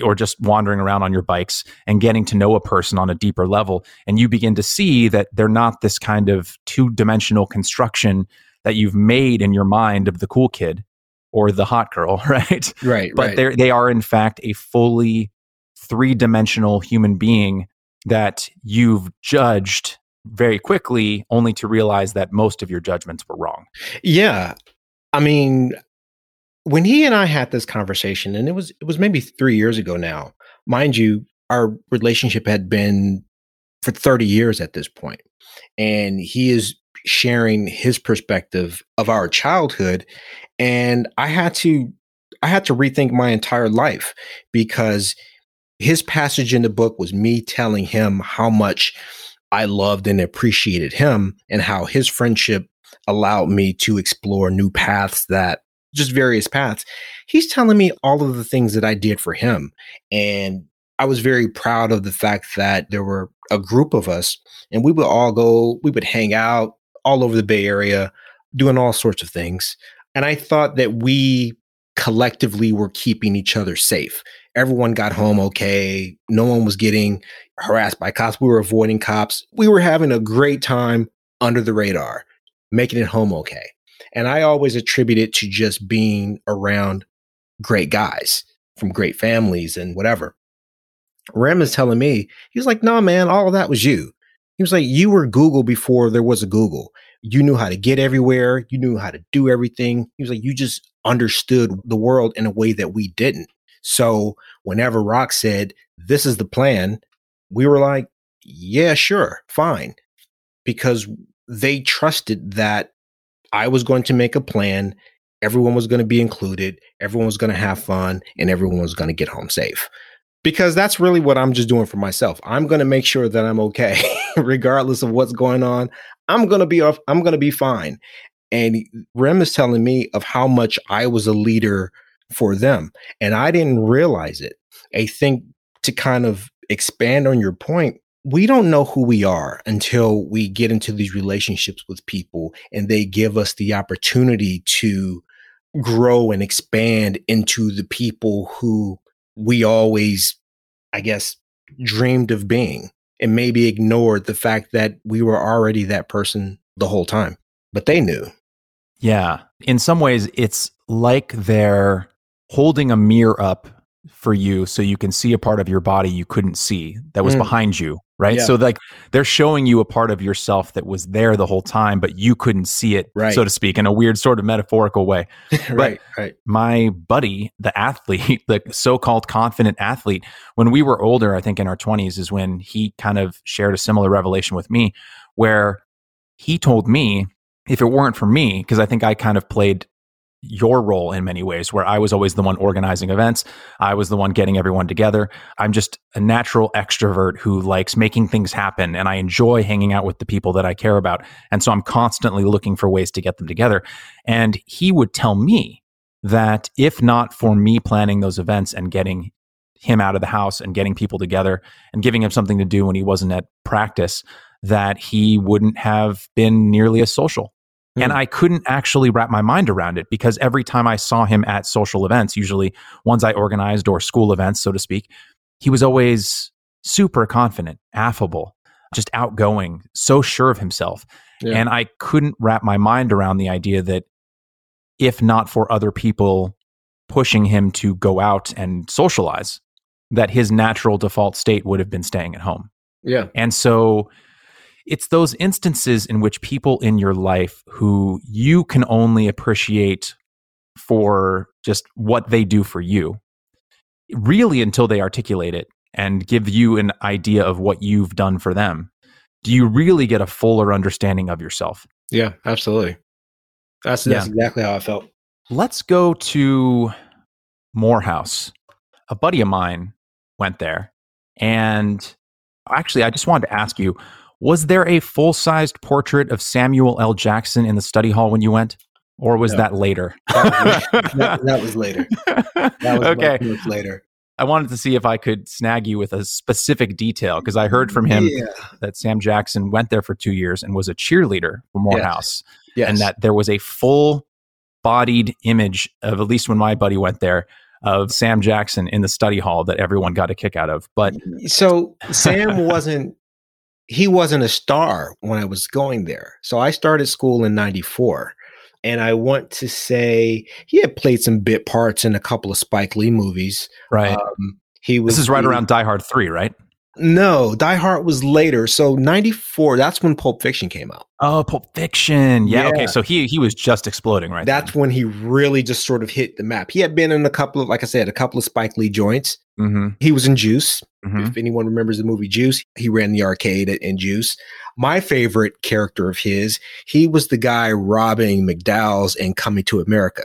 or just wandering around on your bikes and getting to know a person on a deeper level and you begin to see that they're not this kind of two-dimensional construction that you've made in your mind of the cool kid or the hot girl, right? Right. But right. they they are in fact a fully three dimensional human being that you've judged very quickly, only to realize that most of your judgments were wrong. Yeah. I mean, when he and I had this conversation, and it was it was maybe three years ago now, mind you, our relationship had been for 30 years at this. And he is sharing his perspective of our childhood. And I had to I had to rethink my entire life because his passage in the book was me telling him how much I loved and appreciated him and how his friendship allowed me to explore new paths that just various paths. He's telling me all of the things that I did for him. And I was very proud of the fact that there were a group of us and we would all go, we would hang out all over the Bay Area, doing all sorts of things. And I thought that we collectively were keeping each other safe everyone got home okay. No one was getting harassed by cops. We were avoiding cops. We were having a great time under the radar, making it home okay. And I always attribute it to just being around great guys from great families and whatever. Rem is telling me, he was like, no, nah, man, all of that was you. He was like, you were Google before there was a Google. You knew how to get everywhere. You knew how to do everything. He was like, you just understood the world in a way that we didn't. So whenever Roc said, This is the plan, we were like, Yeah, sure, fine. Because they trusted that I was going to make a plan, everyone was going to be included, everyone was going to have fun, and everyone was going to get home safe. because that's really what I'm just doing for myself. I'm going to make sure that I'm okay, regardless of what's going on. I'm going to be off. I'm going to be fine. And Rem is telling me of how much I was a leader for them, and I didn't realize it. I think to kind of expand on your point, we don't know who we are until we get into these relationships with people and they give us the opportunity to grow and expand into the people who we always, I guess, dreamed of being and maybe ignored the fact that we were already that person the whole time. But they knew. Yeah. In some ways, it's like they're holding a mirror up for you so you can see a part of your body you couldn't see that was mm. behind you right yeah. so like they're showing you a part of yourself that was there the whole time but you couldn't see it right. so to speak in a weird sort of metaphorical way right right my buddy the athlete the so-called confident athlete when we were older i think in our 20s is when he kind of shared a similar revelation with me where he told me if it weren't for me because i think i kind of played your role in many ways, where I was always the one organizing events. I was the one getting everyone together. I'm just a natural extrovert who likes making things happen and I enjoy hanging out with the people that I care about. And so I'm constantly looking for ways to get them together. And he would tell me that if not for me planning those events and getting him out of the house and getting people together and giving him something to do when he wasn't at practice, that he wouldn't have been nearly as social. And hmm. I couldn't actually wrap my mind around it because every time I saw him at social events, usually ones I organized or school events, so to speak, he was always super confident, affable, just outgoing, so sure of himself. Yeah. And I couldn't wrap my mind around the idea that if not for other people pushing him to go out and socialize, that his natural default state would have been staying at home. Yeah. And so it's those instances in which people in your life who you can only appreciate for just what they do for you, really until they articulate it and give you an idea of what you've done for them, do you really get a fuller understanding of yourself? Yeah, absolutely. That's, that's yeah. exactly how I felt. Let's go to Morehouse. A buddy of mine went there. And actually, I just wanted to ask you was there a full sized portrait of Samuel L. Jackson in the study hall when you went? Or was no. that later? That was, that, that was later. That was okay. later. I wanted to see if I could snag you with a specific detail because I heard from him yeah. that Sam Jackson went there for two years and was a cheerleader for Morehouse. Yes. yes. And that there was a full bodied image of, at least when my buddy went there, of Sam Jackson in the study hall that everyone got a kick out of. But so Sam wasn't he wasn't a star when I was going there. So I started school in 94. And I want to say he had played some bit parts in a couple of Spike Lee movies. Right. Um, he was. This is right around Die Hard 3, right? No, Die Hard was later. So 94, that's when Pulp Fiction came out. Oh, Pulp Fiction. Yeah, yeah. okay. So he he was just exploding, right? That's then. when he really just sort of hit the map. He had been in a couple of, like I said, a couple of Spike Lee joints. Mm-hmm. He was in Juice. Mm-hmm. If anyone remembers the movie Juice, he ran the arcade in Juice. My favorite character of his, he was the guy robbing McDowell's and coming to America.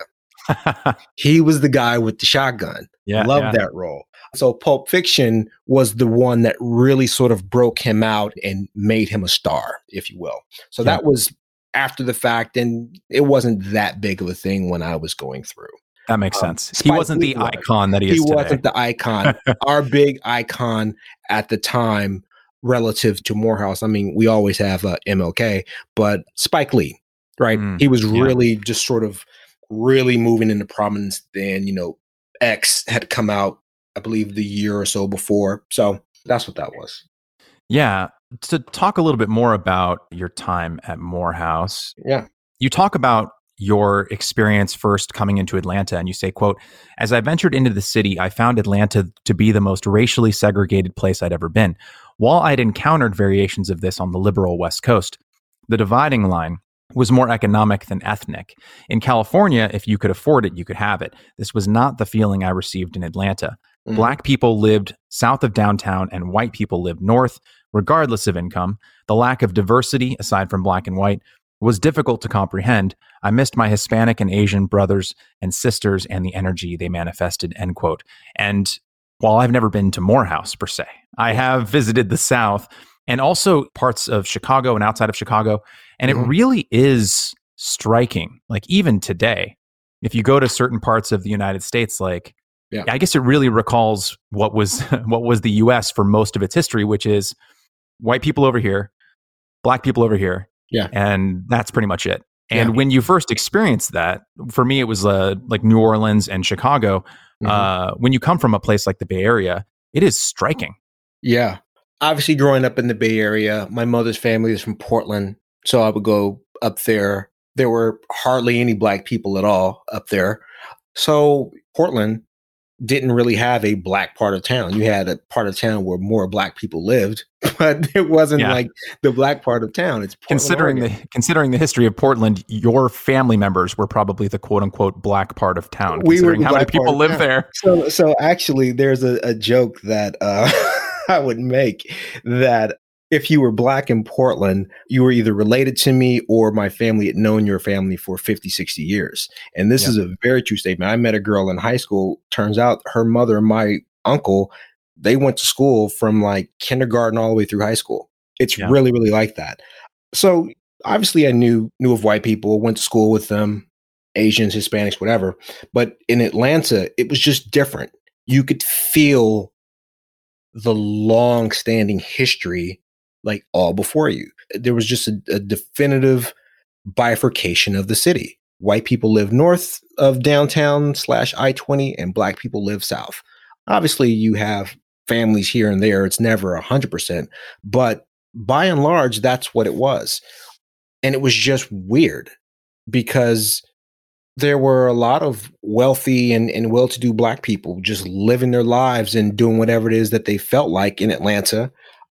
he was the guy with the shotgun. Yeah, love yeah. that role. So Pulp Fiction was the one that really sort of broke him out and made him a star, if you will. So yeah. that was after the fact, and it wasn't that big of a thing when I was going through. That makes um, sense. He wasn't the icon that he is. He wasn't the icon. Our big icon at the time, relative to Morehouse. I mean, we always have uh, MLK, but Spike Lee, right? Mm, he was yeah. really just sort of really moving into prominence. Then you know, X had come out I believe, the year or so before. So that's what that was. Yeah. To talk a little bit more about your time at Morehouse. Yeah. You talk about your experience first coming into Atlanta and you say, quote, as I ventured into the city, I found Atlanta to be the most racially segregated place I'd ever been. While I'd encountered variations of this on the liberal West Coast, the dividing line was more economic than ethnic. In California, if you could afford it, you could have it. This was not the feeling I received in Atlanta. Mm-hmm. Black people lived south of downtown and white people lived north, regardless of income. The lack of diversity, aside from black and white, was difficult to comprehend. I missed my Hispanic and Asian brothers and sisters and the energy they manifested, end quote. And while I've never been to Morehouse per se, I have visited the South and also parts of Chicago and outside of Chicago. And Mhm. it really is striking. Like even today, if you go to certain parts of the United States, like Yeah. I guess it really recalls what was what was the US for most of its history, which is white people over here, black people over here. Yeah. And that's pretty much it. And Yeah. when you first experienced that, for me, it was uh, like New Orleans and Chicago. Mhm. Uh, when you come from a place like the Bay Area, it is striking. Yeah. Obviously, growing up in the Bay Area, my mother's family is from Portland. So I would go up there. There were hardly any black people at all up there. So Portland didn't really have a black part of town. You had a part of town where more black people lived, but it wasn't Yeah. like the black part of town. It's Portland, considering Oregon. the considering the history of Portland, your family members were probably the quote unquote black part of town. We were considering how many people live there. So, so actually, there's a, a joke that uh, I would make that if you were black in Portland, you were either related to me or my family had known your family for 50, 60 years. And this Yeah. is a very true statement. I met a girl in high school. Turns out her mother and my uncle, they went to school from like kindergarten all the way through high school. It's Yeah. really, really like that. So obviously I knew knew of white people, went to school with them, Asians, Hispanics, whatever. But in Atlanta, it was just different. You could feel the long standing history like all before you. There was just a, a definitive bifurcation of the city. White people live north of downtown slash I 20, and black people live south. Obviously, you have families here and there. It's never 100%, but by and large, that's what it was. And it was just weird because there were a lot of wealthy and, and well to do black people just living their lives and doing whatever it is that they felt like in Atlanta.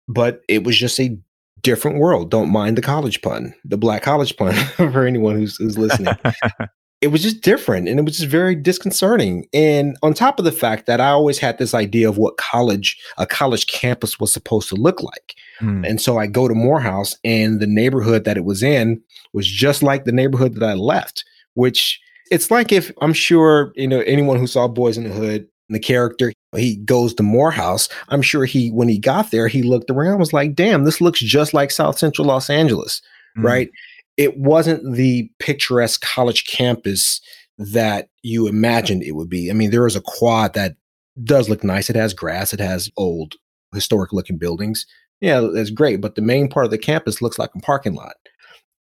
But it was just a different world. Don't mind the college pun, the black college pun for anyone who's, who's listening. it was just different and it was just very disconcerting. And on top of the fact that I always had this idea of what college, a college campus was supposed to look like. Hmm. And so I go to Morehouse, and the neighborhood that it was in was just like the neighborhood that I left, which it's like if I'm sure, you know, anyone who saw Boyz n the Hood, the character, he goes to Morehouse. I'm sure he, when he got there, he looked around, was like, damn, this looks just like South Central Los Angeles, Hmm. right? It wasn't the picturesque college campus that you imagined it would be. I mean, there is a quad that does look nice. It has grass, it has old historic looking buildings. Yeah, that's great. But the main part of the campus looks like a parking lot.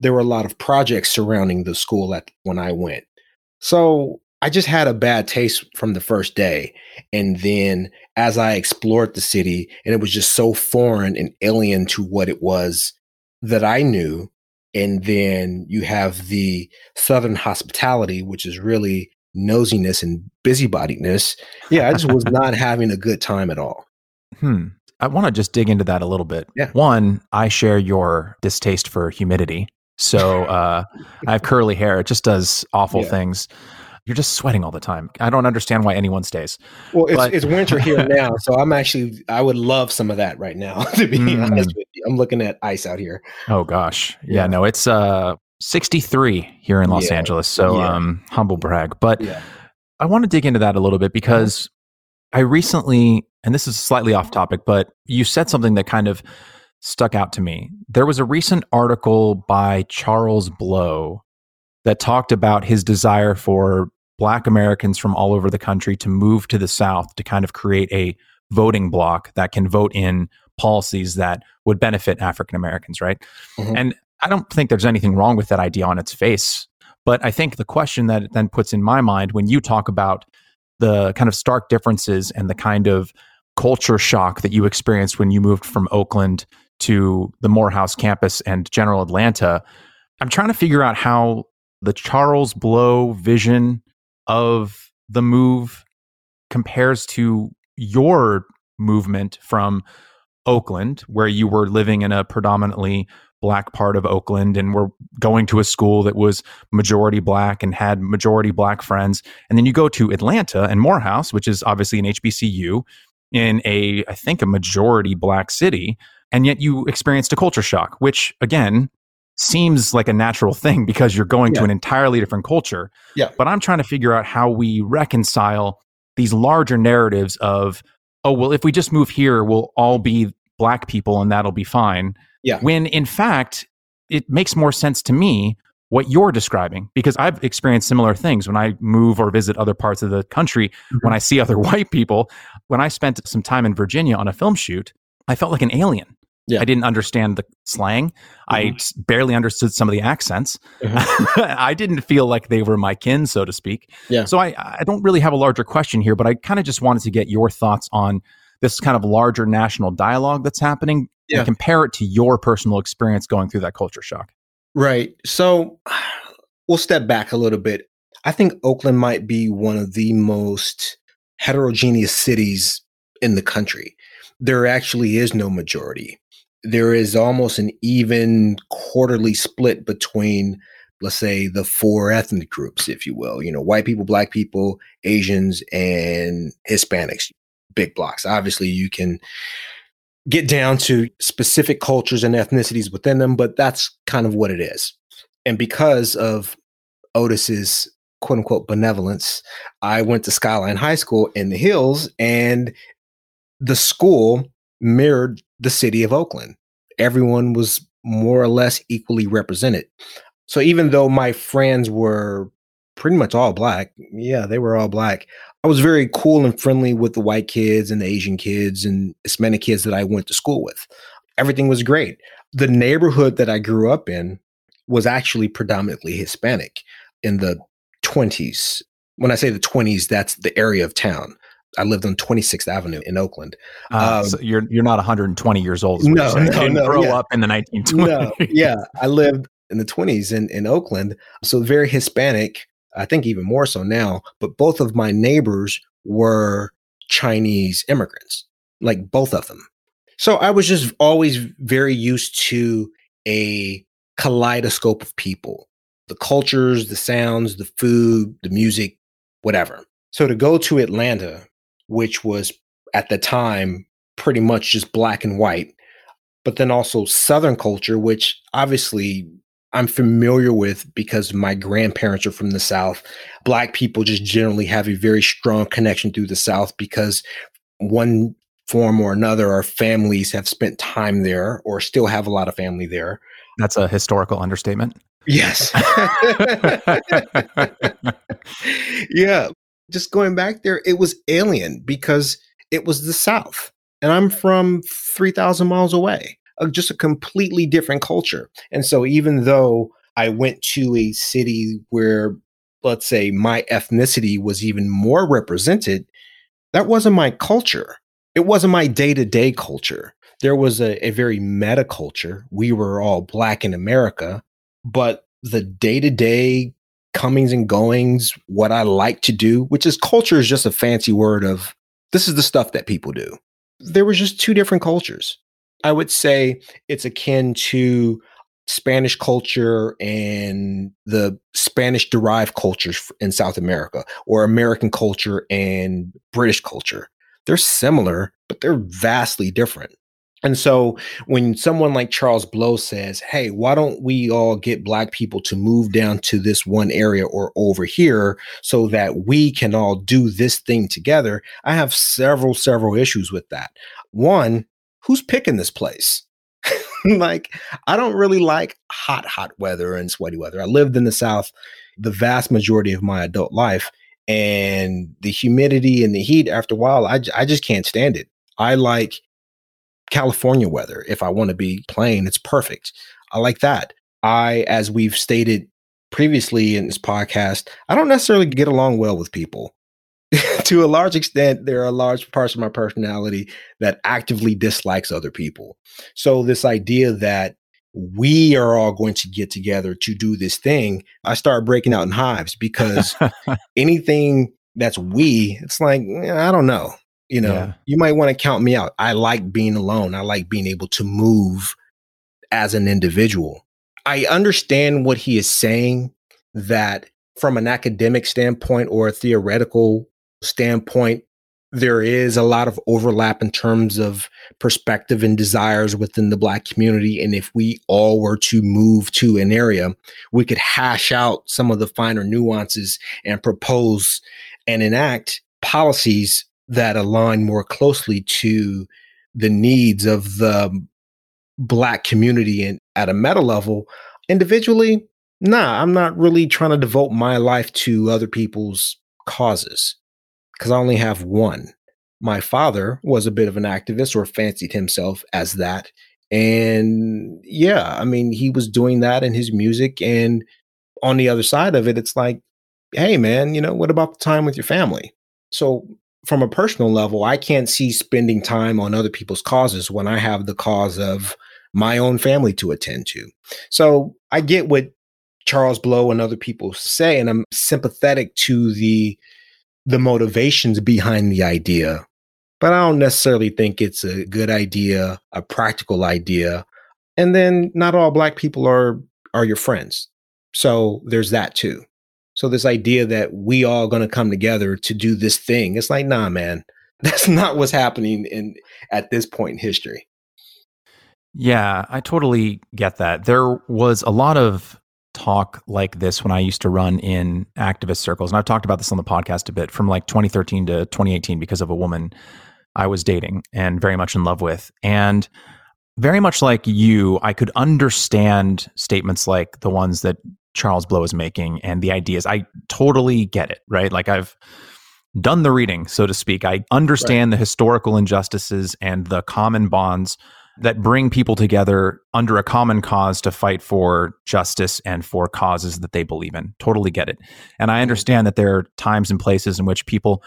There were a lot of projects surrounding the school at when I went. So I just had a bad taste from the first day. And then as I explored the city, and it was just so foreign and alien to what it was that I knew. And then you have the Southern hospitality, which is really nosiness and busybodiness. Yeah, I just was not having a good time at all. Hmm. I want to just dig into that a little bit. Yeah. One, I share your distaste for humidity. So uh, I have curly hair. It just does awful Yeah. things. You're just sweating all the time. I don't understand why anyone stays. Well, it's, But- it's winter here now, so I'm actually I would love some of that right now. To be Mm. honest with you, I'm looking at ice out here. Oh gosh. Yeah, Yeah. no, it's uh 63 here in Los Yeah. Angeles. So Yeah. um humble brag. But. I want to dig into that a little bit because I recently, and this is slightly off topic, but you said something that kind of stuck out to me. There was a recent article by Charles Blow that talked about his desire for Black Americans from all over the country to move to the South to kind of create a voting bloc that can vote in policies that would benefit African Americans, right? Mhm. And I don't think there's anything wrong with that idea on its face. But I think the question that it then puts in my mind when you talk about the kind of stark differences and the kind of culture shock that you experienced when you moved from Oakland to the Morehouse campus and general Atlanta, I'm trying to figure out how the Charles Blow vision of the move compares to your movement from Oakland, where you were living in a predominantly black part of Oakland and were going to a school that was majority black and had majority black friends. And then you go to Atlanta and Morehouse, which is obviously an HBCU in a, I think, a majority black city. And yet you experienced a culture shock, which again seems like a natural thing because you're going to an entirely different culture. Yeah. But I'm trying to figure out how we reconcile these larger narratives of oh, well, if we just move here, we'll all be black people and that'll be fine. Yeah. When in fact, it makes more sense to me what you're describing because I've experienced similar things when I move or visit other parts of the country. Mm-hmm. When I see other white people, when I spent some time in Virginia on a film shoot, I felt like an alien. Yeah. I didn't understand the slang. Mm-hmm. I barely understood some of the accents. Mm-hmm. I didn't feel like they were my kin, so to speak. Yeah. So I, I don't really have a larger question here, but I kind of just wanted to get your thoughts on this kind of larger national dialogue that's happening yeah. and compare it to your personal experience going through that culture shock. Right. So we'll step back a little bit. I think Oakland might be one of the most heterogeneous cities in the country. There actually is no majority there is almost an even quarterly split between let's say the four ethnic groups if you will you know white people black people asians and hispanics big blocks. Obviously you can get down to specific cultures and ethnicities within them but that's kind of what it is. And because of otis's quote unquote benevolence i went to skyline high school in the hills and the school mirrored the city of Oakland. Everyone was more or less equally represented. So even though my friends were pretty much all black, yeah, they were all black. I was very cool and friendly with the white kids and the Asian kids and Hispanic kids that I went to school with. Everything was great. The neighborhood that I grew up in was actually predominantly Hispanic in the 20s. When I say the 20s, that's the area of town. I lived on 26th Avenue in Oakland. Uh, um, so you're you're not 120 years old. No, no, you didn't no, grow yeah. up in the 1920s. No, yeah, I lived in the 20s in in Oakland, so very Hispanic. I think even more so now. But both of my neighbors were Chinese immigrants, like both of them. So I was just always very used to a kaleidoscope of people, the cultures, the sounds, the food, the music, whatever. So to go to Atlanta which was at the time pretty much just black and white, but then also Southern culture, which obviously I'm familiar with because my grandparents are from the South. Black people just generally have a very strong connection through the South because one form or another, our families have spent time there or still have a lot of family there. That's a historical understatement. Yes. yeah just going back there, it was alien because it was the South. And I'm from 3,000 miles away, uh, just a completely different culture. And so even though I went to a city where, let's say, my ethnicity was even more represented, that wasn't my culture. It wasn't my day to day culture. There was a, a very meta culture. We were all black in America, but the day to day comings and goings, what I like to do, which is culture is just a fancy word of this is the stuff that people do. There was just two different cultures. I would say it's akin to Spanish culture and the Spanish derived cultures in South America, or American culture and British culture. They're similar, but they're vastly different. And so when someone like Charles Blow says, Hey, why don't we all get black people to move down to this one area or over here so that we can all do this thing together? I have several, several issues with that. One, who's picking this place? like, I don't really like hot, hot weather and sweaty weather. I lived in the South the vast majority of my adult life. And the humidity and the heat, after a while, I, I just can't stand it. I like California weather. If I want to be plain, it's perfect. I like that. I, as we've stated previously in this podcast, I don't necessarily get along well with people. to a large extent, there are large parts of my personality that actively dislikes other people. So, this idea that we are all going to get together to do this thing, I start breaking out in hives because anything that's we, it's like, eh, I don't know you know yeah. you might want to count me out. I like being alone. I like being able to move as an individual. I understand what he is saying that from an academic standpoint or a theoretical standpoint there is a lot of overlap in terms of perspective and desires within the black community and if we all were to move to an area we could hash out some of the finer nuances and propose and enact policies that align more closely to the needs of the black community and at a meta level individually nah i'm not really trying to devote my life to other people's causes because i only have one. My father was a bit of an activist or fancied himself as that and yeah i mean he was doing that in his music and on the other side of it it's like hey man you know what about the time with your family? So from a personal level, I can't see spending time on other people's causes when I have the cause of my own family to attend to. So I get what Charles Blow and other people say, and I'm sympathetic to the the motivations behind the idea. But I don't necessarily think it's a good idea, a practical idea. And then not all black people are are your friends. So there's that too. So this idea that we all going to come together to do this thing, it's like, nah, man, that's not what's happening in at this point in history. Yeah, I totally get that. There was a lot of talk like this when I used to run in activist circles. And I've talked about this on the podcast a bit from like 2013 to 2018 because of a woman I was dating and very much in love with. And very much like you, I could understand statements like the ones that Charles Blow is making and the ideas. I totally get it, right? Like I've done the reading, so to speak. I understand right. the historical injustices and the common bonds that bring people together under a common cause to fight for justice and for causes that they believe in. Totally get it. And I mm-hmm. understand that there are times and places in which people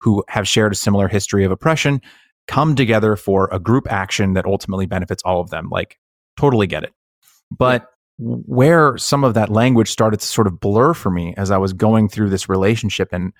who have shared a similar history of oppression come together for a group action that ultimately benefits all of them. Like, totally get it. But where some of that language started to sort of blur for me as I was going through this relationship and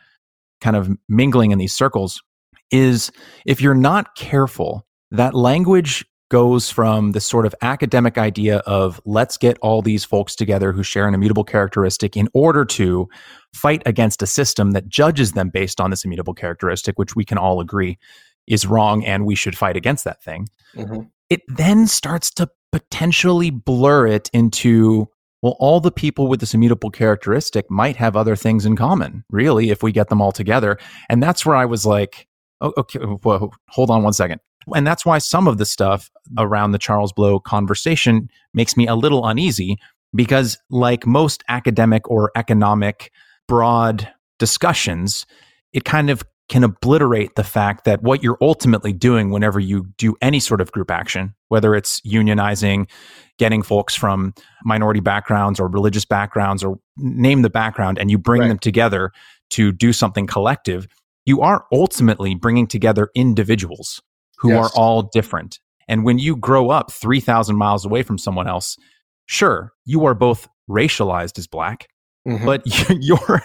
kind of mingling in these circles is if you're not careful, that language goes from the sort of academic idea of let's get all these folks together who share an immutable characteristic in order to fight against a system that judges them based on this immutable characteristic, which we can all agree is wrong and we should fight against that thing. Mm-hmm. It then starts to potentially blur it into well, all the people with this immutable characteristic might have other things in common, really, if we get them all together. And that's where I was like, oh, okay, whoa, hold on one second. And that's why some of the stuff around the Charles Blow conversation makes me a little uneasy because, like most academic or economic broad discussions, it kind of can obliterate the fact that what you're ultimately doing whenever you do any sort of group action, whether it's unionizing, getting folks from minority backgrounds or religious backgrounds or name the background, and you bring right. them together to do something collective, you are ultimately bringing together individuals who yes. are all different. And when you grow up 3,000 miles away from someone else, sure, you are both racialized as black, mm-hmm. but you're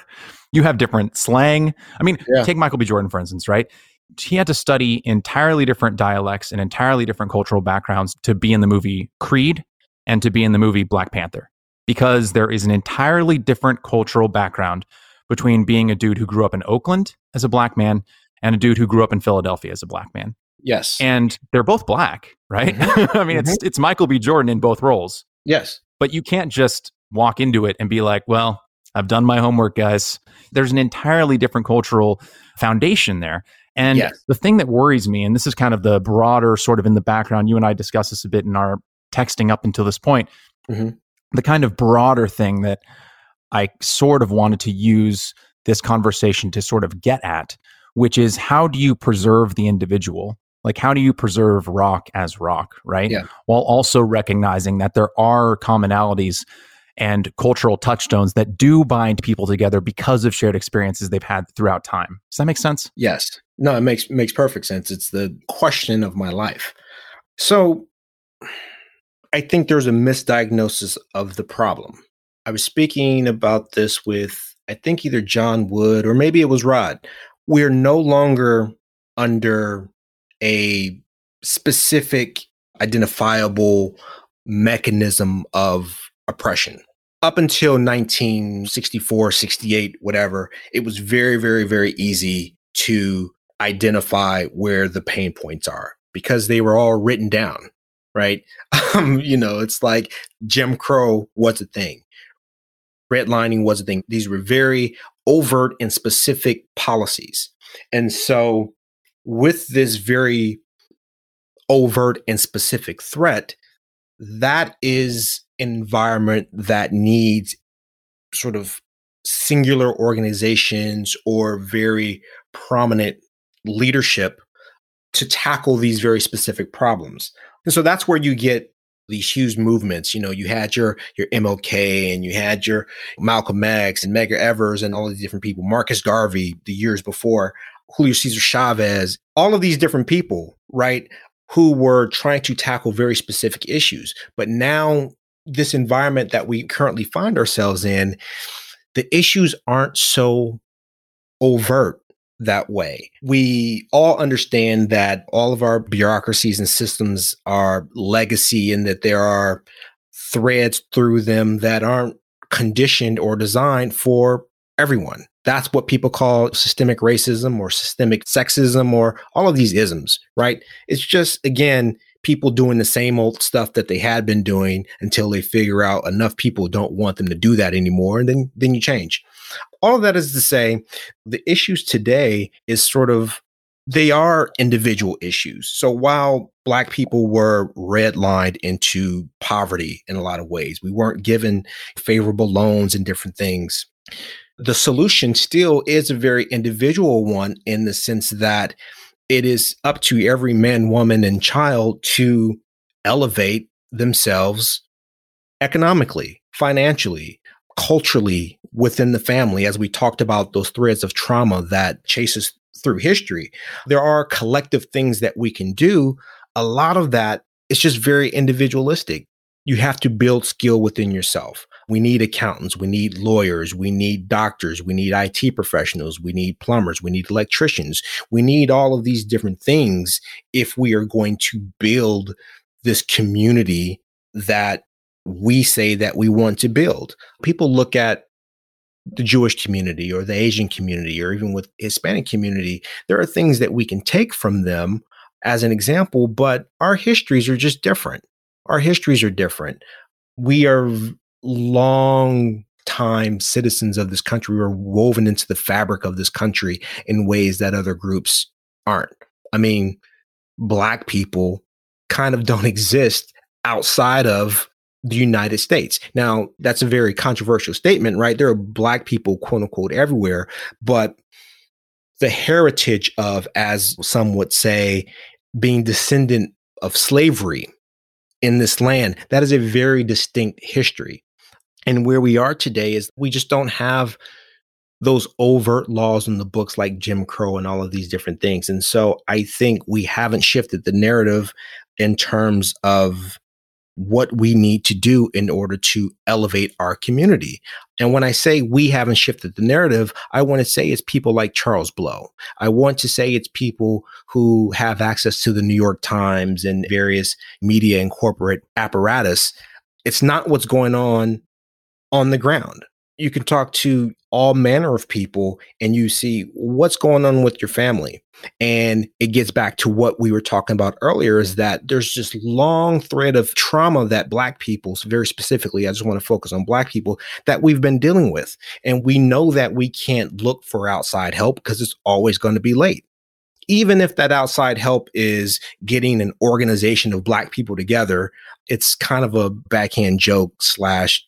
you have different slang. I mean, yeah. take Michael B. Jordan, for instance, right? He had to study entirely different dialects and entirely different cultural backgrounds to be in the movie Creed and to be in the movie Black Panther because there is an entirely different cultural background between being a dude who grew up in Oakland as a black man and a dude who grew up in Philadelphia as a black man. Yes. And they're both black, right? Mm-hmm. I mean, mm-hmm. it's it's Michael B. Jordan in both roles. Yes. But you can't just walk into it and be like, well, I've done my homework, guys. There's an entirely different cultural foundation there. And yes. the thing that worries me, and this is kind of the broader sort of in the background, you and I discussed this a bit in our texting up until this point. Mm-hmm. The kind of broader thing that I sort of wanted to use this conversation to sort of get at, which is how do you preserve the individual? Like, how do you preserve Roc as Roc, right? Yeah. While also recognizing that there are commonalities and cultural touchstones that do bind people together because of shared experiences they've had throughout time. Does that make sense? Yes. No, it makes makes perfect sense. It's the question of my life. So I think there's a misdiagnosis of the problem. I was speaking about this with I think either John Wood or maybe it was Rod. We're no longer under a specific identifiable mechanism of oppression up until 1964, 68, whatever, it was very, very, very easy to identify where the pain points are because they were all written down, right? Um, you know, it's like Jim Crow was a thing, redlining was a thing. These were very overt and specific policies. And so with this very overt and specific threat, that is environment that needs sort of singular organizations or very prominent leadership to tackle these very specific problems. And so that's where you get these huge movements. You know, you had your your MLK and you had your Malcolm X and Medgar Evers and all these different people, Marcus Garvey the years before, Julio Cesar Chavez, all of these different people, right, who were trying to tackle very specific issues. But now this environment that we currently find ourselves in, the issues aren't so overt that way. We all understand that all of our bureaucracies and systems are legacy and that there are threads through them that aren't conditioned or designed for everyone. That's what people call systemic racism or systemic sexism or all of these isms, right? It's just, again, people doing the same old stuff that they had been doing until they figure out enough people don't want them to do that anymore. And then, then you change all that is to say the issues today is sort of they are individual issues. So while black people were redlined into poverty in a lot of ways, we weren't given favorable loans and different things. The solution still is a very individual one in the sense that it is up to every man, woman, and child to elevate themselves economically, financially, culturally, within the family, as we talked about those threads of trauma that chases through history. There are collective things that we can do. A lot of that is just very individualistic. You have to build skill within yourself. We need accountants, we need lawyers, we need doctors, we need IT professionals, we need plumbers, we need electricians. We need all of these different things if we are going to build this community that we say that we want to build. People look at the Jewish community or the Asian community or even with Hispanic community, there are things that we can take from them as an example, but our histories are just different. Our histories are different. We are long time citizens of this country. We're woven into the fabric of this country in ways that other groups aren't. I mean, black people kind of don't exist outside of the United States. Now, that's a very controversial statement, right? There are black people, quote unquote, everywhere, but the heritage of, as some would say, being descendant of slavery in this land, that is a very distinct history. And where we are today is we just don't have those overt laws in the books like Jim Crow and all of these different things. And so I think we haven't shifted the narrative in terms of what we need to do in order to elevate our community. And when I say we haven't shifted the narrative, I want to say it's people like Charles Blow. I want to say it's people who have access to the New York Times and various media and corporate apparatus. It's not what's going on on the ground you can talk to all manner of people and you see what's going on with your family. And it gets back to what we were talking about earlier is that there's this long thread of trauma that Black people, very specifically, I just want to focus on Black people, that we've been dealing with. And we know that we can't look for outside help because it's always going to be late. Even if that outside help is getting an organization of Black people together, it's kind of a backhand joke slash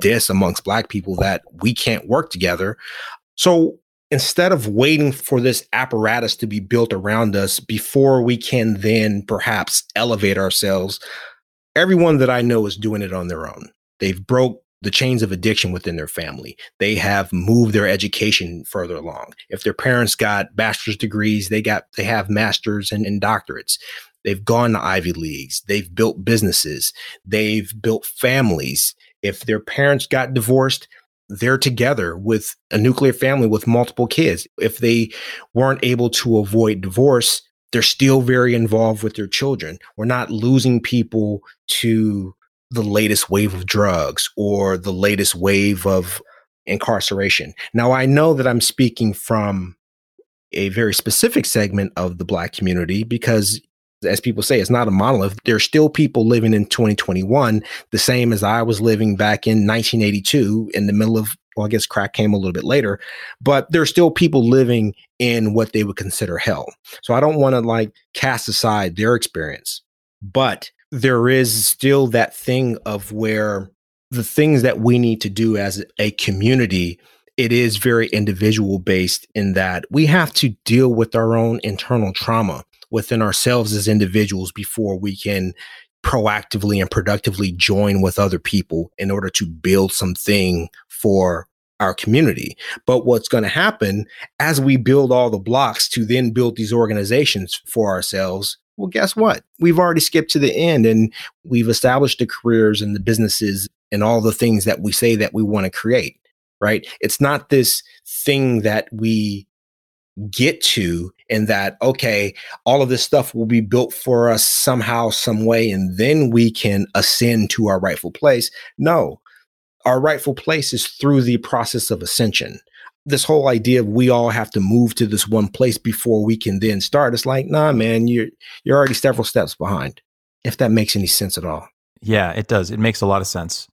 diss amongst black people that we can't work together. So instead of waiting for this apparatus to be built around us before we can then perhaps elevate ourselves, everyone that I know is doing it on their own. They've broke the chains of addiction within their family. They have moved their education further along. If their parents got bachelor's degrees, they got they have masters and, and doctorates. They've gone to Ivy Leagues. They've built businesses. They've built families. If their parents got divorced, they're together with a nuclear family with multiple kids. If they weren't able to avoid divorce, they're still very involved with their children. We're not losing people to the latest wave of drugs or the latest wave of incarceration. Now, I know that I'm speaking from a very specific segment of the Black community because as people say, it's not a monolith. There's still people living in 2021, the same as I was living back in 1982 in the middle of Well, I guess crack came a little bit later, but there's still people living in what they would consider hell. So I don't want to like cast aside their experience, but there is still that thing of where the things that we need to do as a community it is very individual based in that we have to deal with our own internal trauma within ourselves as individuals before we can proactively and productively join with other people in order to build something for our community. But what's going to happen as we build all the blocks to then build these organizations for ourselves? Well, guess what? We've already skipped to the end and we've established the careers and the businesses and all the things that we say that we want to create, right? It's not this thing that we get to and that okay all of this stuff will be built for us somehow some way and then we can ascend to our rightful place. No our rightful place is through the process of ascension. This whole idea of we all have to move to this one place before we can then start it's like nah man you're you're already several steps behind if that makes any sense at all. Yeah it does. It makes a lot of sense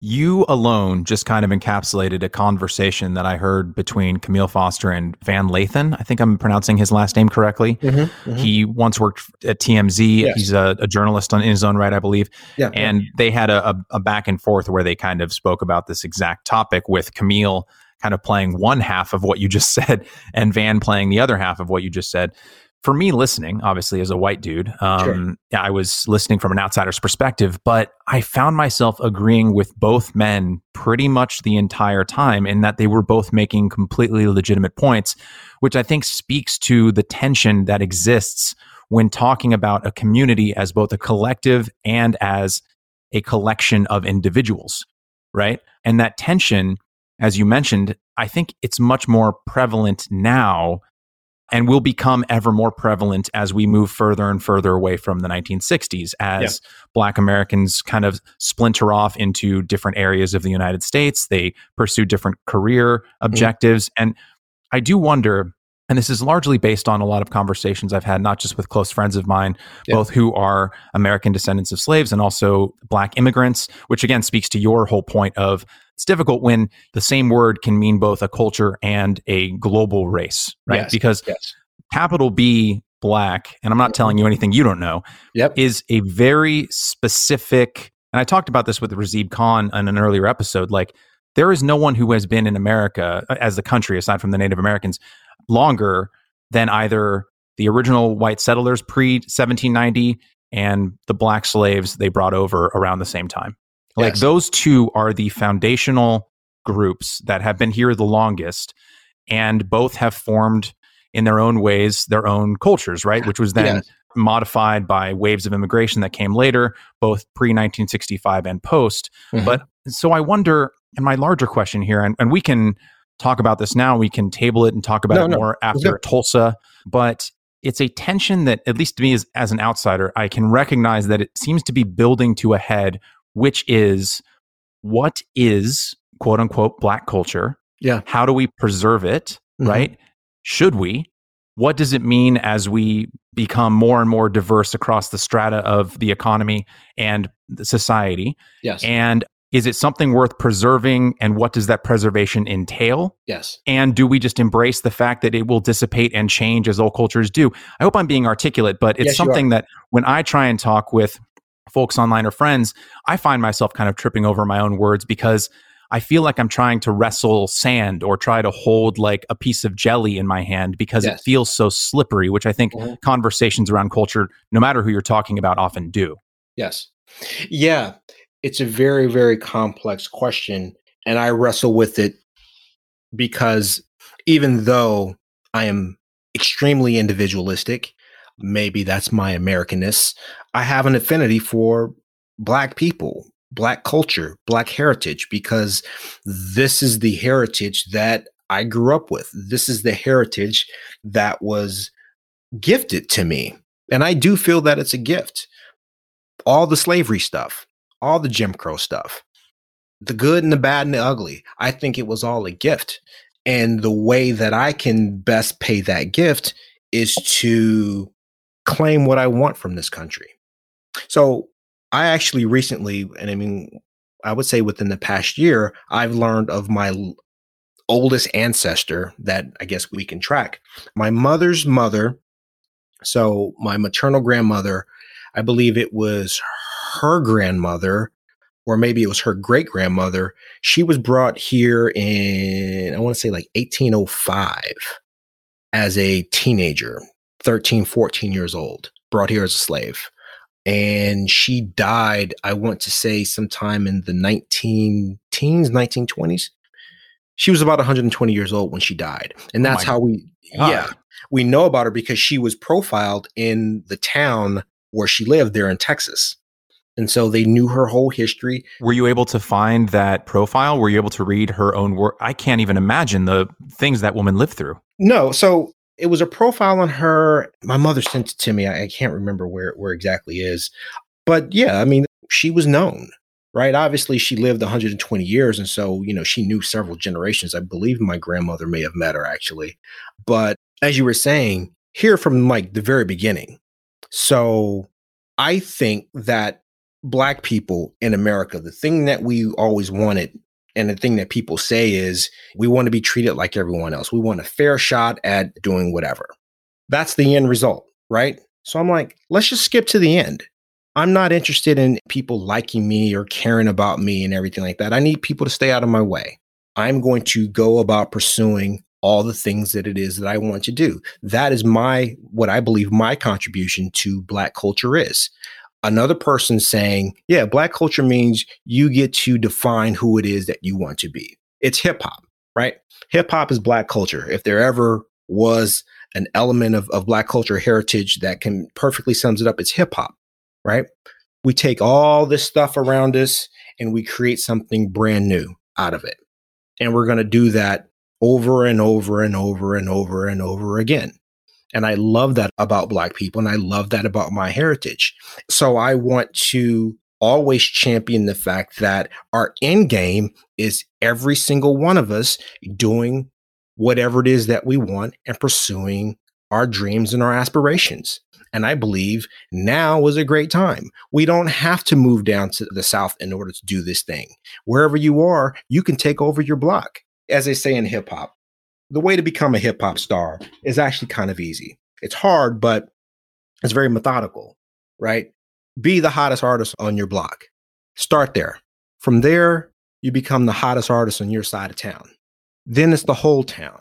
you alone just kind of encapsulated a conversation that I heard between Camille Foster and Van Lathan. I think I'm pronouncing his last name correctly. Mm-hmm, mm-hmm. He once worked at TMZ. Yes. He's a, a, journalist on, in his own right, I believe. Yeah, and yeah. they had a, a back and forth where they kind of spoke about this exact topic with Camille kind of playing one half of what you just said and Van playing the other half of what you just said for me listening, obviously as a white dude, um, sure. I was listening from an outsider's perspective, but I found myself agreeing with both men pretty much the entire time in that they were both making completely legitimate points, which I think speaks to the tension that exists when talking about a community as both a collective and as a collection of individuals, right? And that tension, as you mentioned, I think it's much more prevalent now and will become ever more prevalent as we move further and further away from the 1960s as yeah. black americans kind of splinter off into different areas of the united states they pursue different career mm-hmm. objectives mm-hmm. and i do wonder and this is largely based on a lot of conversations I've had, not just with close friends of mine, yeah. both who are American descendants of slaves and also black immigrants, which again speaks to your whole point of it's difficult when the same word can mean both a culture and a global race, right? Yes. Because yes. capital B black, and I'm not mm-hmm. telling you anything you don't know, yep. is a very specific, and I talked about this with Razib Khan in an earlier episode, like there is no one who has been in America uh, as a country, aside from the Native Americans, longer than either the original white settlers pre 1790 and the black slaves they brought over around the same time. Like yes. those two are the foundational groups that have been here the longest and both have formed in their own ways their own cultures, right? Which was then yes. modified by waves of immigration that came later, both pre 1965 and post. Mm-hmm. But so I wonder, and my larger question here, and, and we can talk about this now. We can table it and talk about no, it no. more after Tulsa. But it's a tension that, at least to me as, as an outsider, I can recognize that it seems to be building to a head, which is what is quote unquote black culture? Yeah. How do we preserve it? Mm-hmm. Right? Should we? What does it mean as we become more and more diverse across the strata of the economy and the society? Yes. And is it something worth preserving and what does that preservation entail? Yes. And do we just embrace the fact that it will dissipate and change as all cultures do? I hope i'm being articulate but it's yes, something that when i try and talk with folks online or friends i find myself kind of tripping over my own words because i feel like i'm trying to wrestle sand or try to hold like a piece of jelly in my hand because yes. it feels so slippery which i think mm-hmm. conversations around culture no matter who you're talking about often do. Yes. Yeah it's a very very complex question and i wrestle with it because even though i am extremely individualistic maybe that's my americanness i have an affinity for black people black culture black heritage because this is the heritage that i grew up with. This is the heritage that was gifted to me and i do feel that it's a gift. All the slavery stuff all the Jim Crow stuff, the good and the bad and the ugly. I think it was all a gift. And the way that I can best pay that gift is to claim what I want from this country. So I actually recently, and I mean, I would say within the past year, I've learned of my oldest ancestor that I guess we can track. My mother's mother, so my maternal grandmother, I believe it was her grandmother, or maybe it was her great grandmother. She was brought here in, I want to say like 1805 as a teenager, 13, 14 years old, brought here as a slave. And she died, I want to say, sometime in the 19 teens, 1920s she was about 120 years old when she died. And oh that's oh how we, God. yeah, we know about her because she was profiled in the town where she lived there in Texas. And so they knew her whole history. Were you able to find that profile? Were you able to read her own work? I can't even imagine the things that woman lived through. No. So it was a profile on her. My mother sent it to me. I, I can't remember where, where exactly is. But yeah, I mean, she was known right? Obviously, she lived 120 years. And so, you know, she knew several generations. I believe my grandmother may have met her actually. But as you were saying, here from like the very beginning. So I think that Black people in America, the thing that we always wanted and the thing that people say is we want to be treated like everyone else. We want a fair shot at doing whatever. That's the end result, right? So I'm like, let's just skip to the end. I'm not interested in people liking me or caring about me and everything like that. I need people to stay out of my way. I'm going to go about pursuing all the things that it is that I want to do. That is my, what I believe my contribution to Black culture is. Another person saying, yeah, Black culture means you get to define who it is that you want to be. It's hip hop, right? Hip hop is Black culture. If there ever was an element of, of Black culture heritage that can perfectly sums it up, it's hip hop right? We take all this stuff around us and we create something brand new out of it. And we're going to do that over and over and over and over and over again. And I love that about Black people. And I love that about my heritage. So I want to always champion the fact that our end game is every single one of us doing whatever it is that we want and pursuing our dreams and our aspirations. And I believe now is a great time. We don't have to move down to the South in order to do this thing. Wherever you are, you can take over your block. As they say in hip hop, the way to become a hip hop star is actually kind of easy. It's hard, but it's very methodical, right? Be the hottest artist on your block. Start there. From there, you become the hottest artist on your side of town. Then it's the whole town.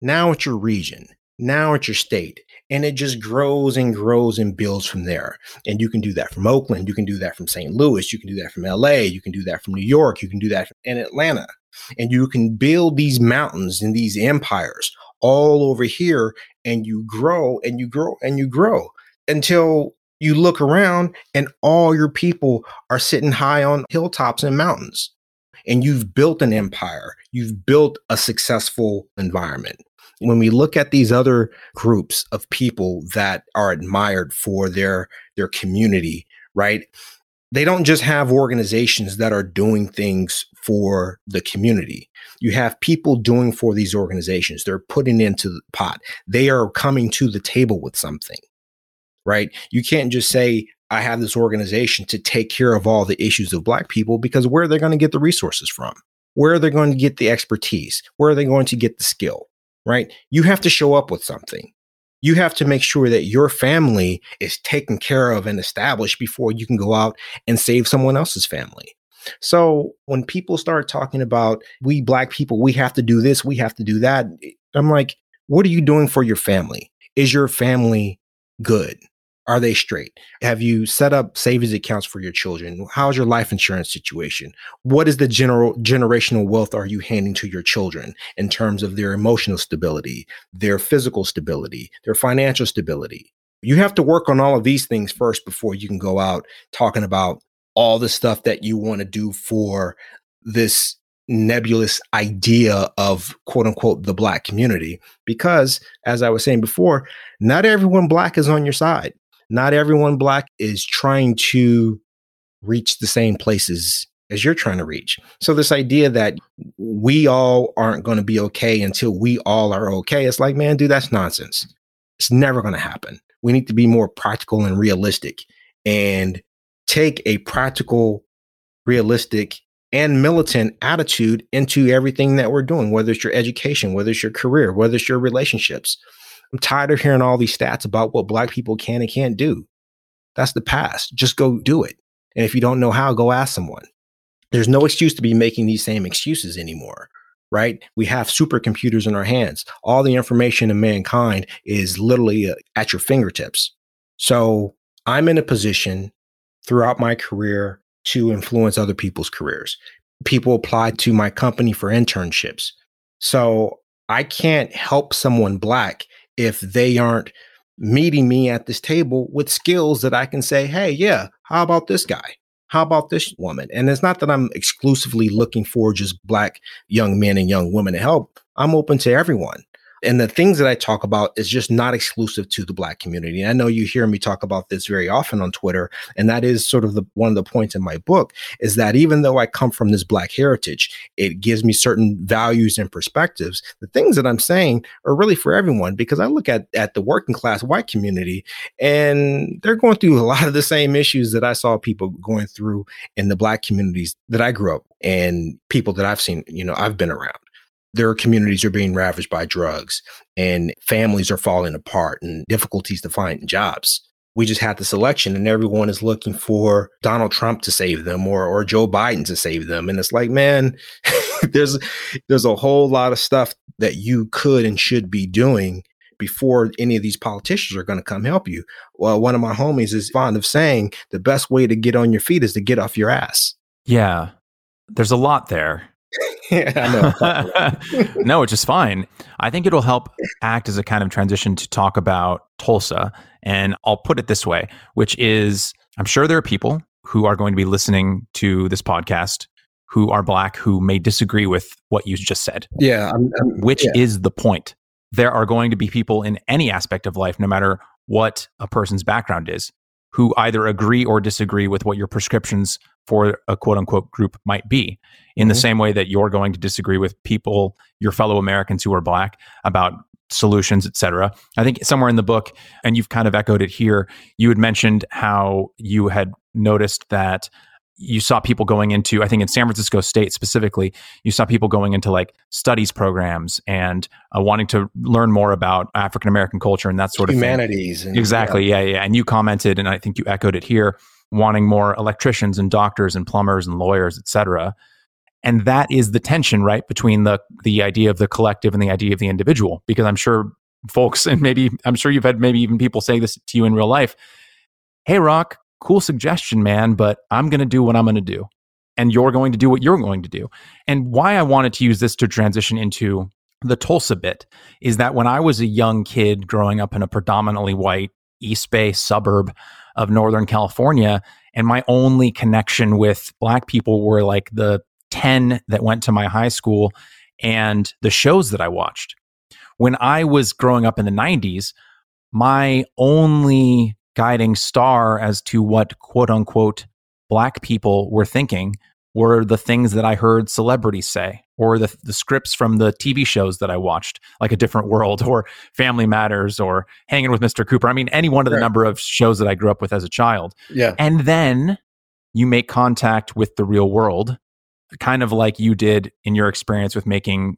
Now it's your region. Now it's your state and it just grows and grows and builds from there. And you can do that from Oakland, you can do that from St. Louis, you can do that from LA, you can do that from New York, you can do that in Atlanta. And you can build these mountains and these empires all over here and you grow and you grow and you grow until you look around and all your people are sitting high on hilltops and mountains. And you've built an empire. You've built a successful environment when we look at these other groups of people that are admired for their their community right they don't just have organizations that are doing things for the community you have people doing for these organizations they're putting into the pot they are coming to the table with something right you can't just say i have this organization to take care of all the issues of black people because where are they going to get the resources from where are they going to get the expertise where are they going to get the skill right? You have to show up with something. You have to make sure that your family is taken care of and established before you can go out and save someone else's family. So when people start talking about we black people, we have to do this, we have to do that, I'm like, what are you doing for your family? Is your family good? Are they straight? Have you set up savings accounts for your children? How's your life insurance situation? What is the general generational wealth are you handing to your children in terms of their emotional stability, their physical stability, their financial stability? You have to work on all of these things first before you can go out talking about all the stuff that you want to do for this nebulous idea of quote unquote the black community because as i was saying before not everyone black is on your side not everyone black is trying to reach the same places as you're trying to reach. So this idea that we all aren't going to be okay until we all are okay, it's like, man, dude, that's nonsense. It's never going to happen. We need to be more practical and realistic and take a practical, realistic and militant attitude into everything that we're doing, whether it's your education, whether it's your career, whether it's your relationships. I'm tired of hearing all these stats about what black people can and can't do. That's the past. Just go do it. And if you don't know how, go ask someone. There's no excuse to be making these same excuses anymore, right? We have supercomputers in our hands. All the information in mankind is literally uh, at your fingertips. So I'm in a position throughout my career to influence other people's careers. People apply to my company for internships. So I can't help someone black if they aren't meeting me at this table with skills that I can say, hey, yeah, how about this guy? How about this woman? And it's not that I'm exclusively looking for just black young men and young women to help. I'm open to everyone. And the things that I talk about is just not exclusive to the black community. And I know you hear me talk about this very often on Twitter, and that is sort of the one of the points in my book is that even though I come from this black heritage, it gives me certain values and perspectives. The things that I'm saying are really for everyone because I look at at the working class white community and they're going through a lot of the same issues that I saw people going through in the black communities that I grew up and people that I've seen, you know, I've been around their communities are being ravaged by drugs and families are falling apart and difficulties to find jobs. We just had this election and everyone is looking for Donald Trump to save them or, or Joe Biden to save them. And it's like, man, there's there's a whole lot of stuff that you could and should be doing before any of these politicians are going to come help you. Well, one of my homies is fond of saying the best way to get on your feet is to get off your ass. Yeah. There's a lot there. yeah, no, which is fine. I think it'll help act as a kind of transition to talk about Tulsa. And I'll put it this way, which is I'm sure there are people who are going to be listening to this podcast who are black who may disagree with what you just said. Yeah. I'm, I'm, which yeah. is the point. There are going to be people in any aspect of life, no matter what a person's background is, who either agree or disagree with what your prescriptions for a quote unquote group might be in mm-hmm. the same way that you're going to disagree with people your fellow americans who are black about solutions etc i think somewhere in the book and you've kind of echoed it here you had mentioned how you had noticed that you saw people going into i think in san francisco state specifically you saw people going into like studies programs and uh, wanting to learn more about african american culture and that sort of humanities and, exactly yeah. yeah yeah and you commented and i think you echoed it here wanting more electricians and doctors and plumbers and lawyers, et cetera. And that is the tension, right, between the the idea of the collective and the idea of the individual. Because I'm sure folks, and maybe I'm sure you've had maybe even people say this to you in real life. Hey, Roc, cool suggestion, man, but I'm going to do what I'm going to do. And you're going to do what you're going to do. And why I wanted to use this to transition into the Tulsa bit is that when I was a young kid growing up in a predominantly white East Bay suburb of Northern California. And my only connection with Black people were like the 10 that went to my high school and the shows that I watched. When I was growing up in the 90s, my only guiding star as to what quote unquote Black people were thinking were the things that I heard celebrities say or the, the scripts from the TV shows that I watched, like A Different World or Family Matters or Hanging with Mr. Cooper. I mean, any one of the right. number of shows that I grew up with as a child. Yeah. And then you make contact with the real world, kind of like you did in your experience with making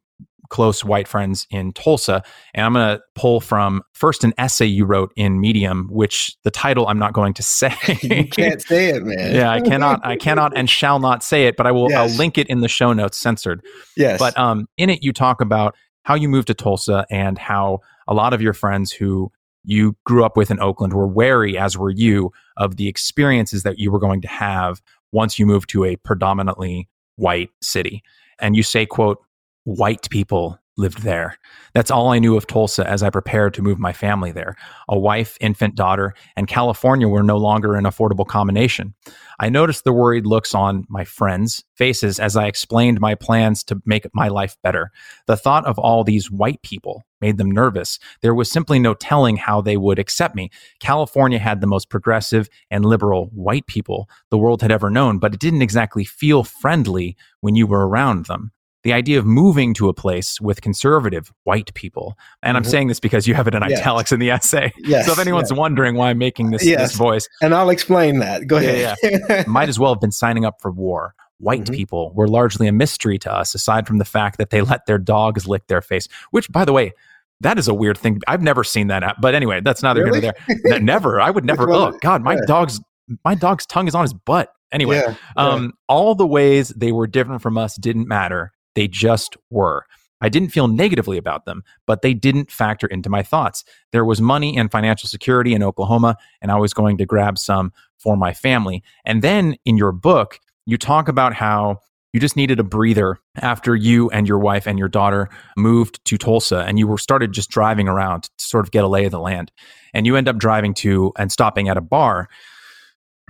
close white friends in Tulsa. And I'm going to pull from first an essay you wrote in Medium, which the title I'm not going to say. you can't say it, man. yeah, I cannot, I cannot and shall not say it, but I will, yes. I'll link it in the show notes, censored. Yes. But um, in it, you talk about how you moved to Tulsa and how a lot of your friends who you grew up with in Oakland were wary, as were you, of the experiences that you were going to have once you moved to a predominantly white city. And you say, quote, white people lived there. That's all I knew of Tulsa as I prepared to move my family there. A wife, infant daughter, and California were no longer an affordable combination. I noticed the worried looks on my friends' faces as I explained my plans to make my life better. The thought of all these white people made them nervous. There was simply no telling how they would accept me. California had the most progressive and liberal white people the world had ever known, but it didn't exactly feel friendly when you were around them the idea of moving to a place with conservative white people. And I'm mm-hmm. saying this because you have it in yes. italics in the essay. Yes, so if anyone's yes. wondering why I'm making this, this voice. And I'll explain that. Go ahead. Yeah, yeah. Might as well have been signing up for war. white mm-hmm. people were largely a mystery to us, aside from the fact that they let their dogs lick their face, which, by the way, that is a weird thing. I've never seen that. But anyway, that's neither really? here nor there. never. I would never. oh God, my yeah. dog's my dog's tongue is on his butt. Anyway, yeah, yeah. Um, all the ways they were different from us didn't matter. They just were. I didn't feel negatively about them, but they didn't factor into my thoughts. There was money and financial security in Oklahoma, and I was going to grab some for my family. And then in your book, you talk about how you just needed a breather after you and your wife and your daughter moved to Tulsa and you were started just driving around to sort of get a lay of the land. And you end up driving to and stopping at a bar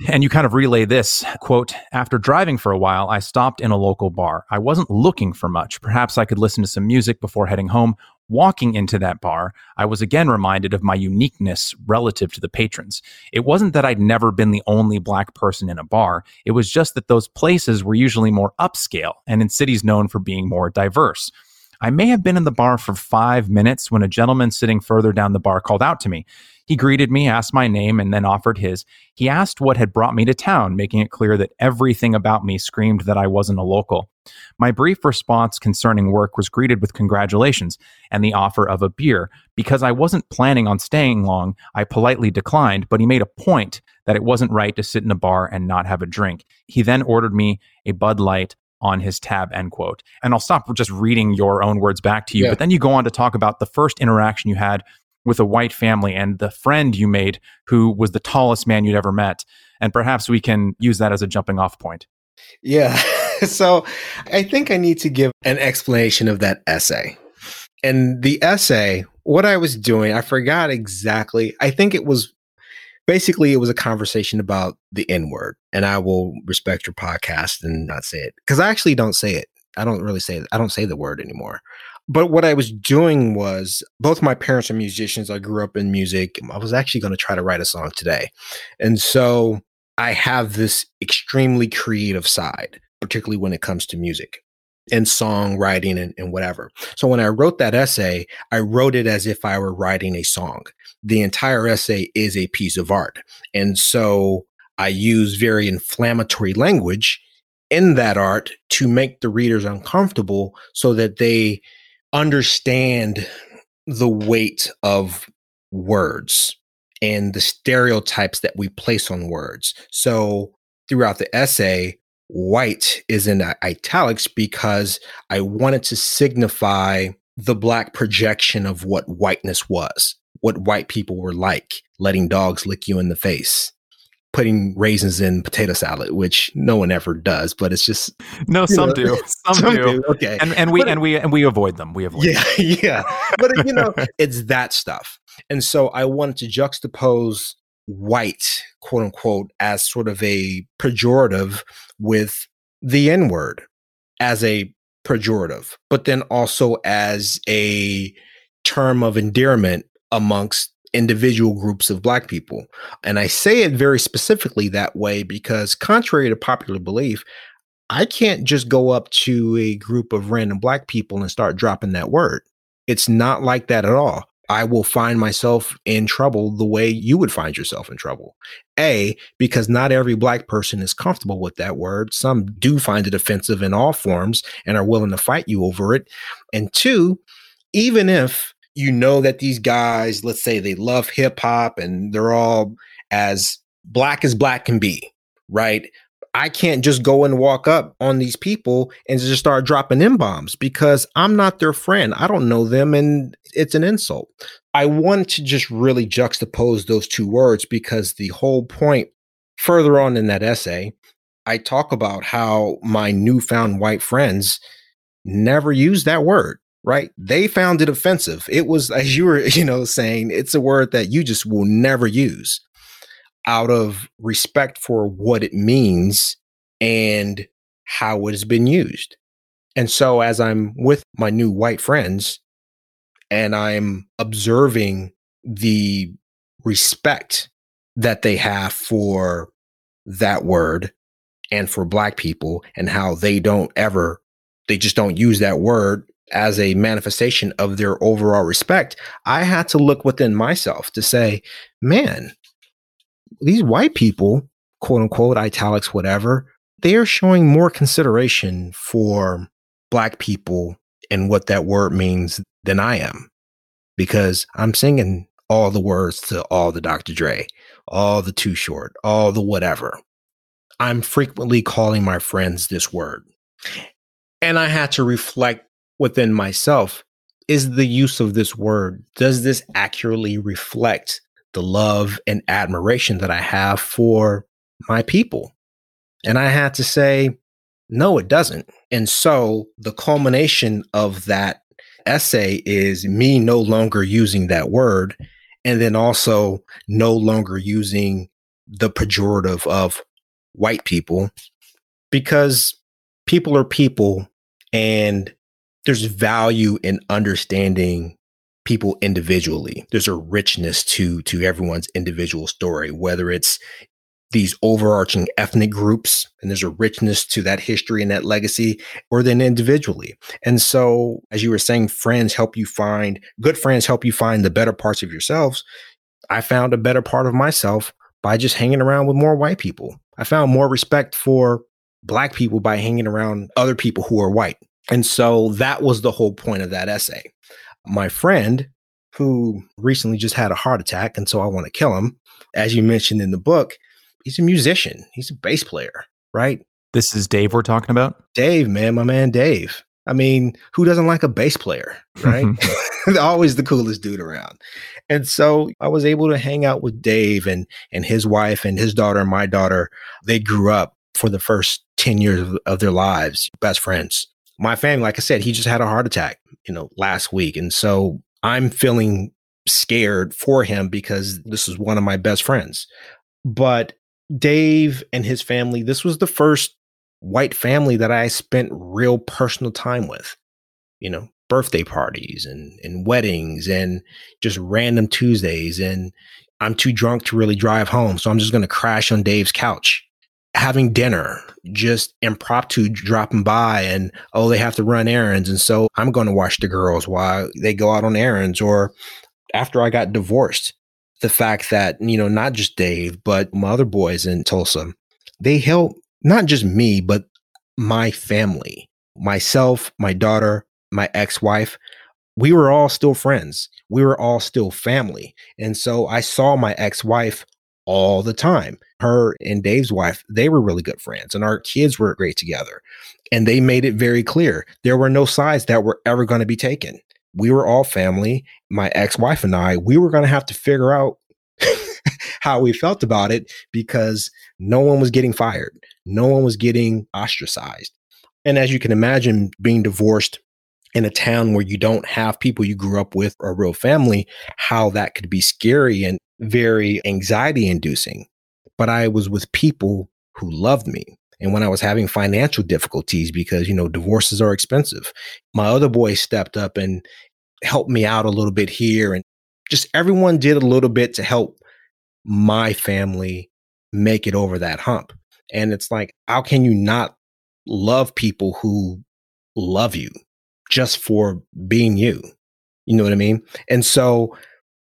and you kind of relay this quote, after driving for a while, I stopped in a local bar. I wasn't looking for much. Perhaps I could listen to some music before heading home. Walking into that bar, I was again reminded of my uniqueness relative to the patrons. It wasn't that I'd never been the only black person in a bar. It was just that those places were usually more upscale and in cities known for being more diverse. I may have been in the bar for five minutes when a gentleman sitting further down the bar called out to me. He greeted me, asked my name, and then offered his. He asked what had brought me to town, making it clear that everything about me screamed that I wasn't a local. My brief response concerning work was greeted with congratulations and the offer of a beer. Because I wasn't planning on staying long, I politely declined, but he made a point that it wasn't right to sit in a bar and not have a drink. He then ordered me a Bud Light on his tab, end quote. And I'll stop just reading your own words back to you. Yeah. But then you go on to talk about the first interaction you had with a white family and the friend you made who was the tallest man you'd ever met. And perhaps we can use that as a jumping off point. Yeah. so I think I need to give an explanation of that essay. And the essay, what I was doing, I forgot exactly. I think it was basically it was a conversation about the N word. And I will respect your podcast and not say it because I actually don't say it. I don't really say it. I don't say the word anymore. But what I was doing was both my parents are musicians. I grew up in music. I was actually going to try to write a song today. And so I have this extremely creative side, particularly when it comes to music and songwriting and, and whatever. So when I wrote that essay, I wrote it as if I were writing a song. The entire essay is a piece of art. And so I use very inflammatory language in that art to make the readers uncomfortable so that they understand the weight of words and the stereotypes that we place on words. So throughout the essay, white is in italics because I wanted to signify the black projection of what whiteness was, what white people were like, letting dogs lick you in the face putting raisins in potato salad, which no one ever does, but it's just no. Some know, do, some, some do. do. Okay, and, and we but, and we and we avoid them. We avoid. Yeah, them. yeah. But you know, it's that stuff, and so I wanted to juxtapose white, quote unquote, as sort of a pejorative with the N word as a pejorative, but then also as a term of endearment amongst individual groups of black people. And I say it very specifically that way because, contrary to popular belief, I can't just go up to a group of random black people and start dropping that word. It's not like that at all. I will find myself in trouble the way you would find yourself in trouble. A, because not every black person is comfortable with that word. Some do find it offensive in all forms and are willing to fight you over it. And two, even if you know that these guys, let's say they love hip hop and they're all as black as black can be, right? I can't just go and walk up on these people and just start dropping in bombs because I'm not their friend. I don't know them and it's an insult. I want to just really juxtapose those two words because the whole point further on in that essay, I talk about how my newfound white friends never use that word right? They found it offensive. It was, as you were, you know, saying, it's a word that you just will never use out of respect for what it means and how it has been used. And so, as I'm with my new white friends and I'm observing the respect that they have for that word and for black people and how they don't ever, they just don't use that word as a manifestation of their overall respect, I had to look within myself to say, man, these white people, quote unquote, italics, whatever, they are showing more consideration for black people and what that word means than I am because I'm singing all the words to all the Dr. Dre, all the Too Short, all the whatever. I'm frequently calling my friends this word. And I had to reflect within myself is the use of this word, does this accurately reflect the love and admiration that I have for my people? And I had to say, no, it doesn't. And so the culmination of that essay is me no longer using that word and then also no longer using the pejorative of white people because people are people and there's value in understanding people individually. There's a richness to to everyone's individual story whether it's these overarching ethnic groups and there's a richness to that history and that legacy or then individually. And so as you were saying friends help you find good friends help you find the better parts of yourselves. I found a better part of myself by just hanging around with more white people. I found more respect for black people by hanging around other people who are white and so that was the whole point of that essay my friend who recently just had a heart attack and so i want to kill him as you mentioned in the book he's a musician. He's a bass player, right? This is Dave we're talking about? Dave, man, my man Dave. I mean, who doesn't like a bass player, right? Always the coolest dude around. And so I was able to hang out with Dave and and his wife and his daughter and my daughter. They grew up for the first 10 years of, of their lives, best friends. My family, like I said, he just had a heart attack, you know, last week. And so I'm feeling scared for him because this is one of my best friends. But Dave and his family, this was the first white family that I spent real personal time with. You know, birthday parties and and weddings and just random Tuesdays and I'm too drunk to really drive home, so I'm just going to crash on Dave's couch. Having dinner, just impromptu dropping by, and oh, they have to run errands. And so I'm going to watch the girls while they go out on errands. Or after I got divorced, the fact that, you know, not just Dave, but my other boys in Tulsa, they help not just me, but my family, myself, my daughter, my ex wife. We were all still friends. We were all still family. And so I saw my ex wife all the time. Her and Dave's wife, they were really good friends, and our kids were great together. And they made it very clear there were no sides that were ever going to be taken we were all family. My ex wife and I, we were going to have to figure out how we felt about it because no one was getting fired, no one was getting ostracized. And as you can imagine, being divorced in a town where you don't have people you grew up with or real family, how that could be scary and very anxiety inducing. But I was with people who loved me. And when I was having financial difficulties, because, you know, divorces are expensive, my other boy stepped up and helped me out a little bit here. And just everyone did a little bit to help my family make it over that hump. And it's like, how can you not love people who love you just for being you? You know what I mean? And so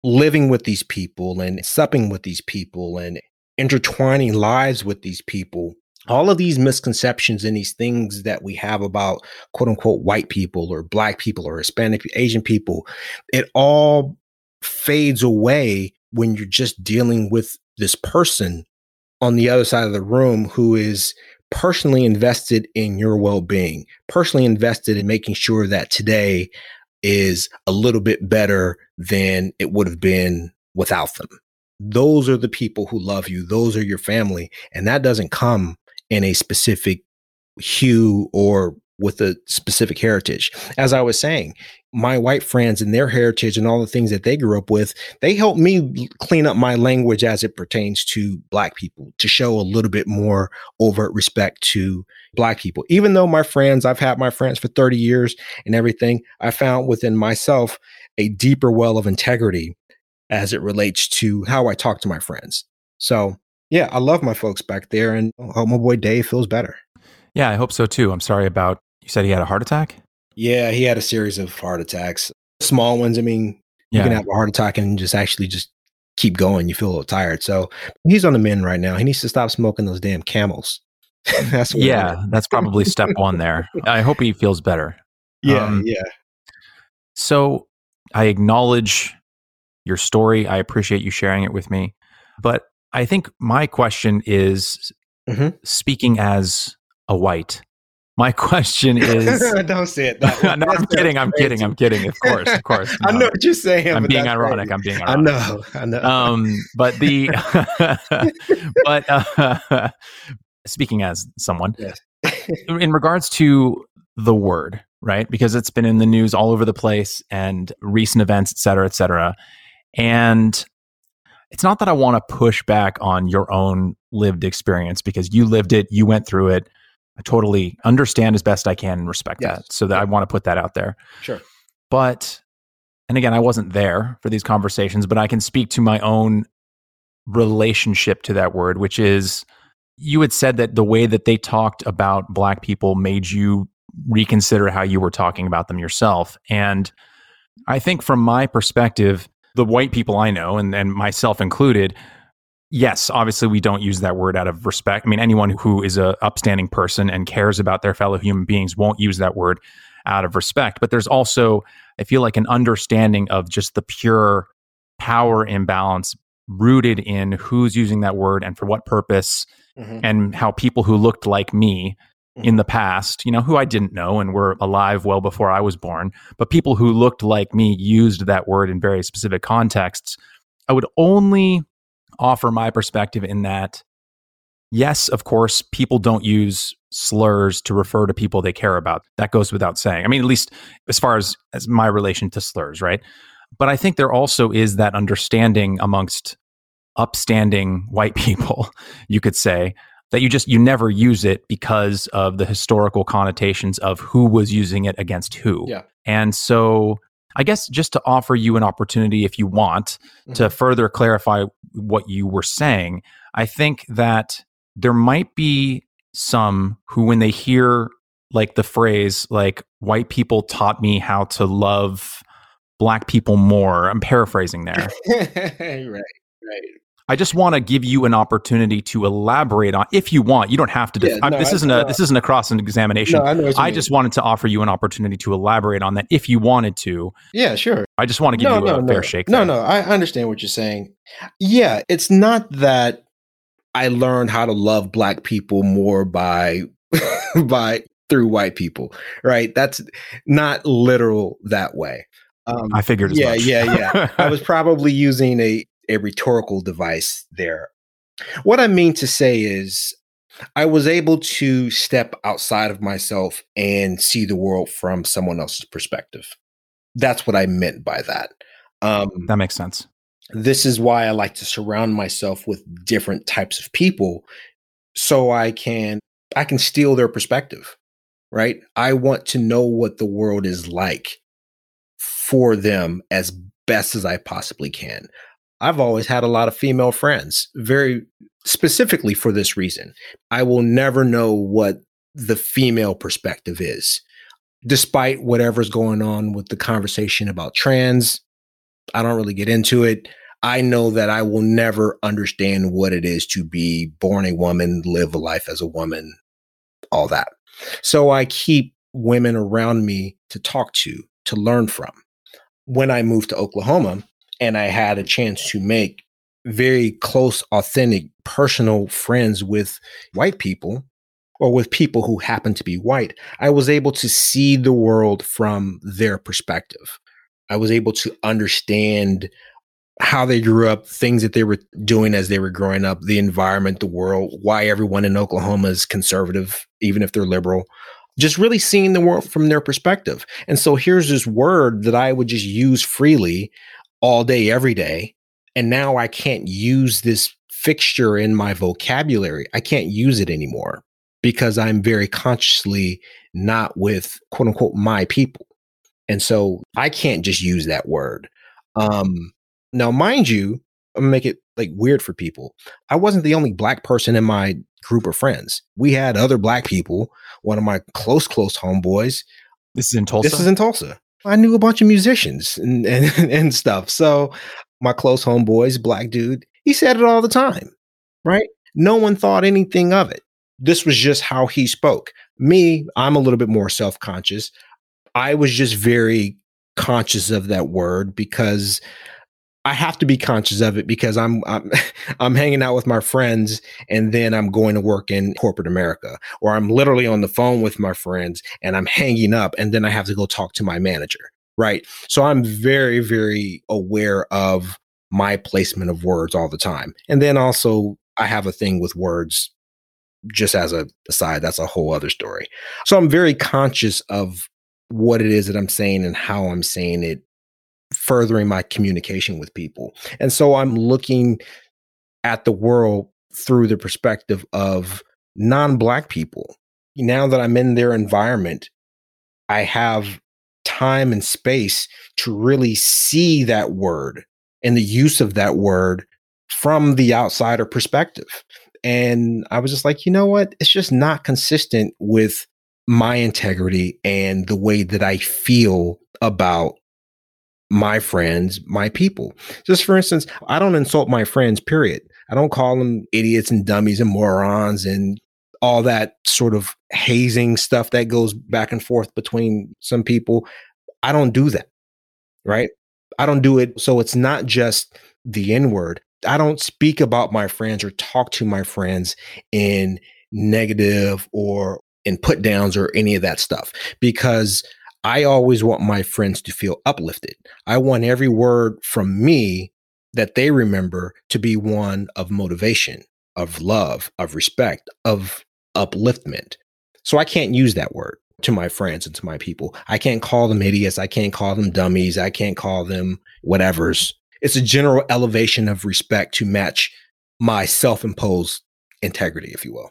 living with these people and supping with these people and intertwining lives with these people all of these misconceptions and these things that we have about quote unquote white people or black people or Hispanic, Asian people, it all fades away when you're just dealing with this person on the other side of the room who is personally invested in your well being, personally invested in making sure that today is a little bit better than it would have been without them. Those are the people who love you. Those are your family. And that doesn't come in a specific hue or with a specific heritage. As I was saying, my white friends and their heritage and all the things that they grew up with, they helped me clean up my language as it pertains to black people to show a little bit more overt respect to black people. Even though my friends, I've had my friends for 30 years and everything, I found within myself a deeper well of integrity as it relates to how I talk to my friends. So yeah, I love my folks back there, and hope my boy Dave feels better. Yeah, I hope so too. I'm sorry about you said he had a heart attack. Yeah, he had a series of heart attacks, small ones. I mean, yeah. you can have a heart attack and just actually just keep going. You feel a little tired. So he's on the mend right now. He needs to stop smoking those damn camels. that's what yeah, that's probably step one there. I hope he feels better. Yeah, Um, yeah. So I acknowledge your story. I appreciate you sharing it with me. But I think my question is Mhm. speaking as a white, my question is Don't say it. That no, way. I'm kidding. I'm kidding. I'm kidding. Of course. Of course. I know what you're saying. I'm being ironic. crazy. I'm being ironic. I know. I know. um but the but uh, speaking as someone Yes. in regards to the word right because it's been in the news all over the place and recent events et cetera et cetera and it's not that i want to push back on your own lived experience because you lived it you went through it i totally understand as best i can and respect Yes. that so that i want to put that out there sure. but and again i wasn't there for these conversations but i can speak to my own relationship to that word which is you had said that the way that they talked about black people made you reconsider how you were talking about them yourself and i think from my perspective the white people i know and, and myself included yes obviously we don't use that word out of respect i mean anyone who is a upstanding person and cares about their fellow human beings won't use that word out of respect but there's also I feel like an understanding of just the pure power imbalance rooted in who's using that word and for what purpose, Mhm. and how people who looked like me in the past, you know, who I didn't know and were alive well before I was born, but people who looked like me used that word in very specific contexts. I would only offer my perspective in that, yes, of course, people don't use slurs to refer to people they care about. That goes without saying. I mean, at least as far as, as my relation to slurs, right? But I think there also is that understanding amongst upstanding white people, you could say, that you just you never use it because of the historical connotations of who was using it against who. Yeah. And so I guess just to offer you an opportunity if you want to mm-hmm. further clarify what you were saying, I think that there might be some who when they hear like the phrase like white people taught me how to love black people more. I'm paraphrasing there. right. Right. I just want to give you an opportunity to elaborate on if you want. You don't have to. Def- Yeah, I- this I- isn't no. a this isn't a cross examination. No, I know what you I just wanted to offer you an opportunity to elaborate on that if you wanted to. Yeah, sure. I just want to give no, you no, a no. fair shake. No, there. no, I understand what you're saying. Yeah, it's not that I learned how to love black people more by by through white people, right? That's not literal that way. Um, I figured as yeah, yeah, yeah. I was probably using a a rhetorical device there. What I mean to say is I was able to step outside of myself and see the world from someone else's perspective. That's what I meant by that. Um, that makes sense. this is why I like to surround myself with different types of people so I can I can steal their perspective, right? I want to know what the world is like for them as best as I possibly can. I've always had a lot of female friends, very specifically for this reason. I will never know what the female perspective is, despite whatever's going on with the conversation about trans. I don't really get into it. I know that I will never understand what it is to be born a woman, live a life as a woman, all that. So I keep women around me to talk to, to learn from. When I moved to Oklahoma and I had a chance to make very close, authentic, personal friends with white people or with people who happen to be white, I was able to see the world from their perspective. I was able to understand how they grew up, things that they were doing as they were growing up, the environment, the world, why everyone in Oklahoma is conservative, even if they're liberal. Just really seeing the world from their perspective. And so here's this word that I would just use freely all day, every day. And now I can't use this fixture in my vocabulary. I can't use it anymore because I'm very consciously not with quote unquote my people. And so I can't just use that word. Um, now, mind you, I'm gonna make it like weird for people. I wasn't the only black person in my group of friends. We had other black people. One of my close, close homeboys. This is in Tulsa. This is in Tulsa. I knew a bunch of musicians and, and and stuff. So my close homeboys, black dude, he said it all the time, right? No one thought anything of it. this was just how he spoke. Me, I'm a little bit more self conscious. I was just very conscious of that word because I have to be conscious of it because I'm, I'm I'm hanging out with my friends and then I'm going to work in corporate America or I'm literally on the phone with my friends and I'm hanging up and then I have to go talk to my manager, right? So I'm very very aware of my placement of words all the time. And then also I have a thing with words just as a aside, that's a whole other story. So I'm very conscious of what it is that I'm saying and how I'm saying it, furthering my communication with people. And so I'm looking at the world through the perspective of non black people. Now that I'm in their environment, I have time and space to really see that word and the use of that word from the outsider perspective. And I was just like, you know what? It's just not consistent with my integrity and the way that I feel about my friends, my people. Just for instance, I don't insult my friends, period. I don't call them idiots and dummies and morons and all that sort of hazing stuff that goes back and forth between some people. I don't do that. Right. I don't do it. So it's not just the N word. I don't speak about my friends or talk to my friends in negative or in put downs or any of that stuff because I always want my friends to feel uplifted. I want every word from me that they remember to be one of motivation, of love, of respect, of upliftment. So I can't use that word to my friends and to my people. I can't call them idiots. I can't call them dummies. I can't call them whatevers it's a general elevation of respect to match my self-imposed integrity, if you will.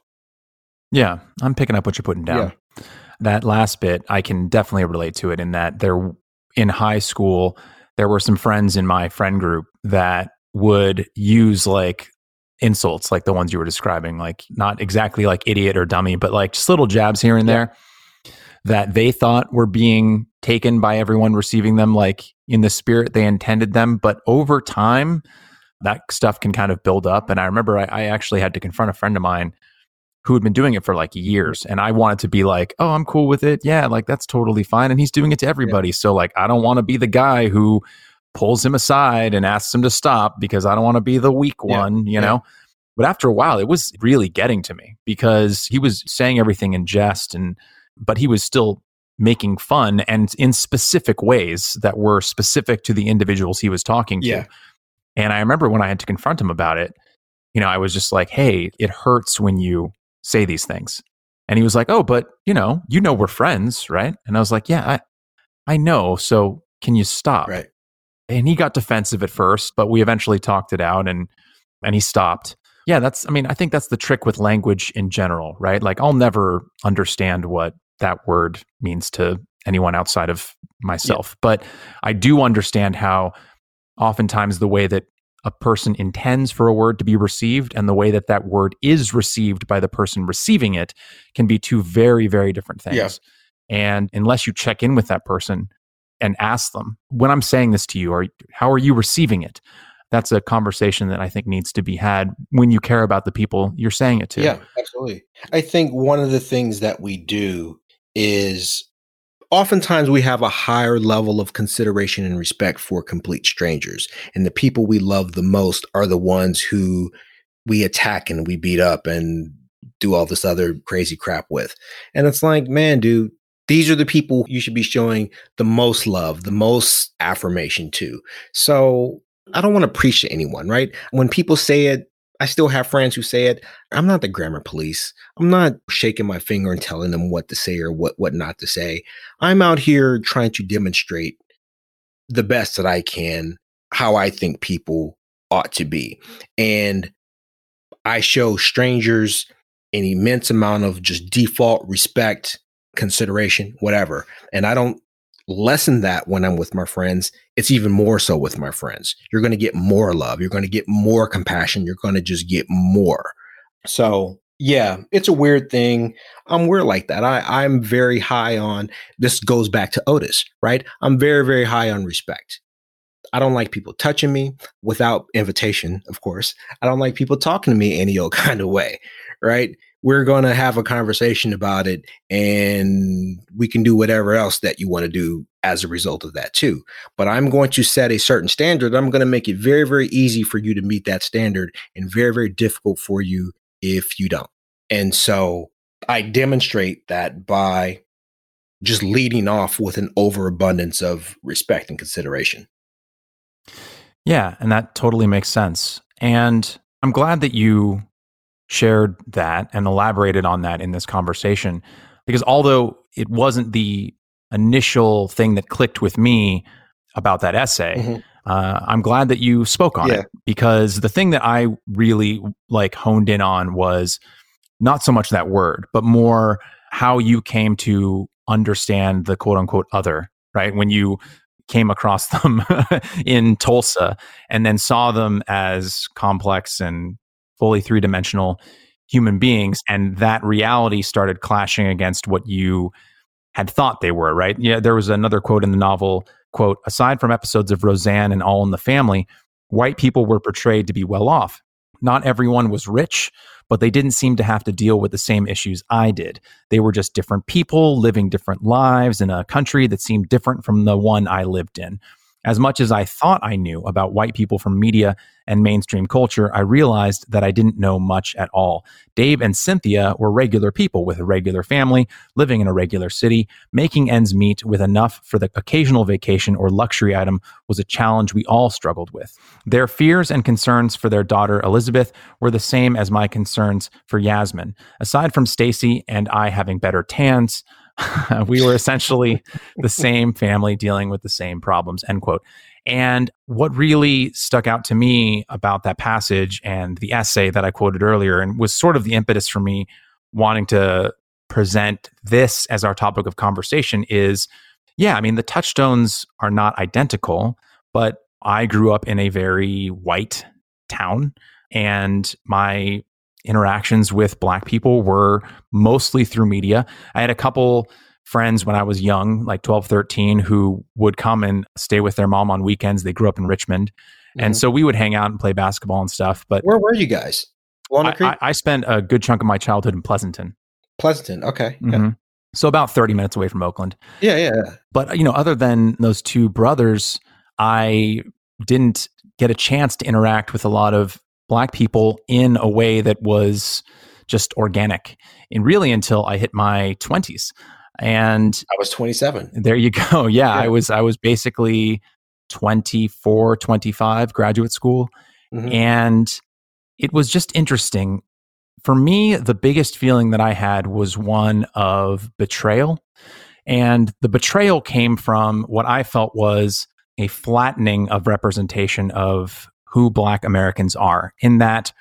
Yeah, I'm picking up what you're putting down. Yeah. That last bit, I can definitely relate to it in that there in high school, there were some friends in my friend group that would use like insults like the ones you were describing, like not exactly like idiot or dummy, but like just little jabs here and yeah. there that they thought were being taken by everyone receiving them like in the spirit they intended them. But over time, that stuff can kind of build up. And I remember I, I actually had to confront a friend of mine who had been doing it for like years. And I wanted to be like, oh, I'm cool with it. Yeah, like that's totally fine. And he's doing it to everybody. Yeah. So, like, I don't want to be the guy who pulls him aside and asks him to stop because I don't want to be the weak one, yeah. you know? But after a while, it was really getting to me because he was saying everything in jest and, but he was still making fun and in specific ways that were specific to the individuals he was talking to. And I remember when I had to confront him about it, you know, I was just like, hey, it hurts when you say these things. And he was like, oh, but, you know, you know, we're friends, right? And I was like, yeah, I, I know. So can you stop? Right. And he got defensive at first, but we eventually talked it out and, and he stopped. Yeah, that's, I mean, I think that's the trick with language in general, right? Like, I'll never understand what that word means to anyone outside of myself. Yeah. But I do understand how oftentimes the way that a person intends for a word to be received and the way that that word is received by the person receiving it can be two very, very different things. Yeah. And unless you check in with that person and ask them, when I'm saying this to you, are, how are you receiving it? That's a conversation that I think needs to be had when you care about the people you're saying it to. Yeah, absolutely. I think one of the things that we do is oftentimes we have a higher level of consideration and respect for complete strangers. And the people we love the most are the ones who we attack and we beat up and do all this other crazy crap with. And it's like, man, dude, these are the people you should be showing the most love, the most affirmation to. So I don't want to preach to anyone, right? When people say it, I still have friends who say it. I'm not the grammar police. I'm not shaking my finger and telling them what to say or what, what not to say. I'm out here trying to demonstrate the best that I can, how I think people ought to be. And I show strangers an immense amount of just default respect, consideration, whatever. And I don't lessen that when I'm with my friends. It's even more so with my friends. You're going to get more love. You're going to get more compassion. You're going to just get more. So, yeah, it's a weird thing. I'm weird like that. I, I'm very high on this goes back to Otis, right? I'm very, very high on respect. I don't like people touching me without invitation, of course. I don't like people talking to me any old kind of way, right? We're going to have a conversation about it and we can do whatever else that you want to do as a result of that too. But I'm going to set a certain standard. I'm going to make it very, very easy for you to meet that standard and very, very difficult for you if you don't. And so I demonstrate that by just leading off with an overabundance of respect and consideration. Yeah, and that totally makes sense. And I'm glad that you shared that and elaborated on that in this conversation because although it wasn't the initial thing that clicked with me about that essay, mm-hmm. uh, I'm glad that you spoke on yeah. it because the thing that I really like honed in on was not so much that word, but more how you came to understand the quote unquote other, right? When you came across them in Tulsa and then saw them as complex and fully three dimensional human beings. And that reality started clashing against what you had thought they were, right? Yeah, there was another quote in the novel quote, aside from episodes of Roseanne and All in the Family, white people were portrayed to be well off. Not everyone was rich, but they didn't seem to have to deal with the same issues I did. They were just different people living different lives in a country that seemed different from the one I lived in. As much as I thought I knew about white people from media and mainstream culture, I realized that I didn't know much at all. Dave and Cynthia were regular people with a regular family, living in a regular city. Making ends meet with enough for the occasional vacation or luxury item was a challenge we all struggled with. Their fears and concerns for their daughter Elizabeth were the same as my concerns for Yasmin. Aside from Stacy and I having better tans, we were essentially the same family dealing with the same problems, end quote. And what really stuck out to me about that passage and the essay that I quoted earlier, and was sort of the impetus for me wanting to present this as our topic of conversation is yeah, I mean, the touchstones are not identical, but I grew up in a very white town, and my interactions with black people were mostly through media. I had a couple friends when I was young, like 12, 13, who would come and stay with their mom on weekends. They grew up in Richmond. Mm-hmm. And so we would hang out and play basketball and stuff. But where were you guys? I, I, I, spent a good chunk of my childhood in Pleasanton. Pleasanton, okay. Mm-hmm. So about 30 minutes away from Oakland. Yeah, yeah. But, you know, other than those two brothers, I didn't get a chance to interact with a lot of black people in a way that was just organic and really until I hit my 20s. And I was 27. There you go. Yeah, yeah, I was I was basically 24, 25 graduate school mm-hmm. and it was just interesting. For me, the biggest feeling that I had was one of betrayal. And the betrayal came from what I felt was a flattening of representation of who Black Americans are, in that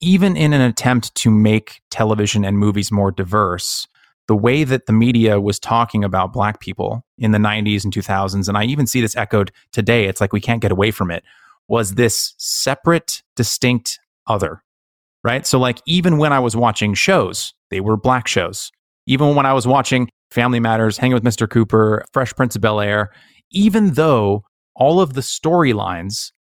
even in an attempt to make television and movies more diverse, the way that the media was talking about Black people in the 90s and 2000s, and I even see this echoed today, it's like we can't get away from it, was this separate, distinct other, right? So, like, even when I was watching shows, they were Black shows. Even when I was watching Family Matters, Hanging with Mr. Cooper, Fresh Prince of Bel Air, even though all of the storylines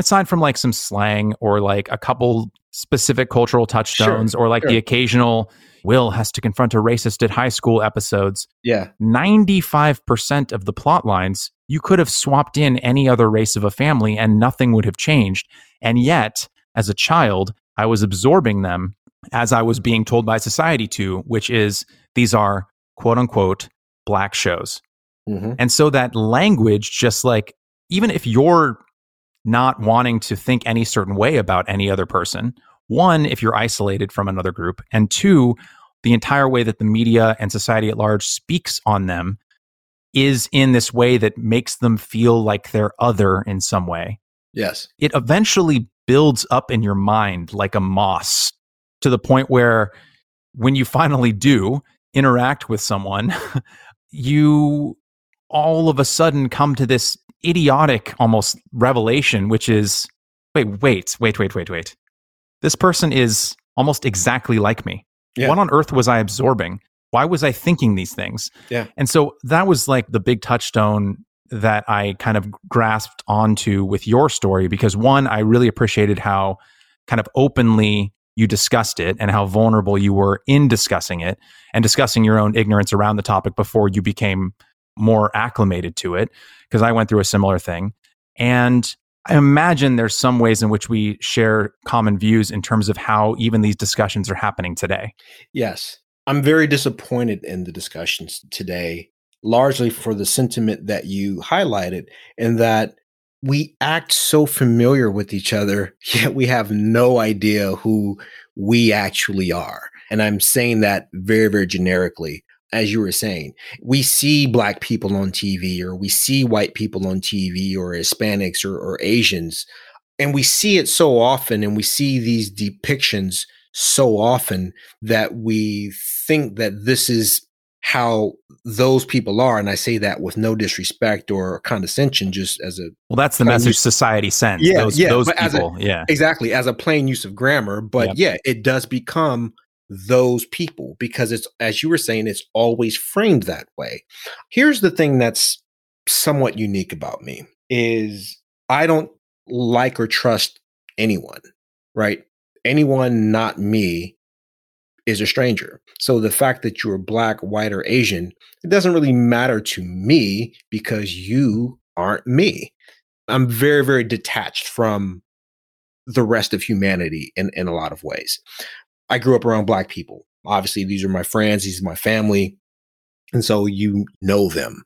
aside from like some slang or like a couple specific cultural touchstones sure, or like sure. the occasional Will has to confront a racist at high school episodes. Yeah. 95% of the plot lines, you could have swapped in any other race of a family and nothing would have changed. And yet, as a child, I was absorbing them as I was being told by society to, which is these are quote unquote black shows. Mm-hmm. And so that language, just like, even if you're not wanting to think any certain way about any other person. One, if you're isolated from another group, and two, the entire way that the media and society at large speaks on them is in this way that makes them feel like they're other in some way. Yes. It eventually builds up in your mind like a moss to the point where when you finally do interact with someone, you all of a sudden come to this idiotic almost revelation, which is wait, wait, wait, wait, wait, wait. This person is almost exactly like me. Yeah. What on earth was I absorbing? Why was I thinking these things? Yeah. And so that was like the big touchstone that I kind of grasped onto with your story because one, I really appreciated how kind of openly you discussed it and how vulnerable you were in discussing it and discussing your own ignorance around the topic before you became more acclimated to it. Because I went through a similar thing. And I imagine there's some ways in which we share common views in terms of how even these discussions are happening today. Yes. I'm very disappointed in the discussions today, largely for the sentiment that you highlighted, and that we act so familiar with each other, yet we have no idea who we actually are. And I'm saying that very, very generically. As you were saying, we see black people on TV, or we see white people on TV, or Hispanics, or, or Asians, and we see it so often, and we see these depictions so often that we think that this is how those people are and i say that with no disrespect or condescension just as a well that's the message use, society sends yeah those, yeah, those people a, yeah exactly as a plain use of grammar but yep. yeah it does become those people because it's as you were saying it's always framed that way here's the thing that's somewhat unique about me is i don't like or trust anyone right anyone not me is a stranger. So the fact that you're black, white, or Asian, it doesn't really matter to me because you aren't me. I'm very, very detached from the rest of humanity in, in a lot of ways. I grew up around black people. Obviously, these are my friends, these are my family. And so you know them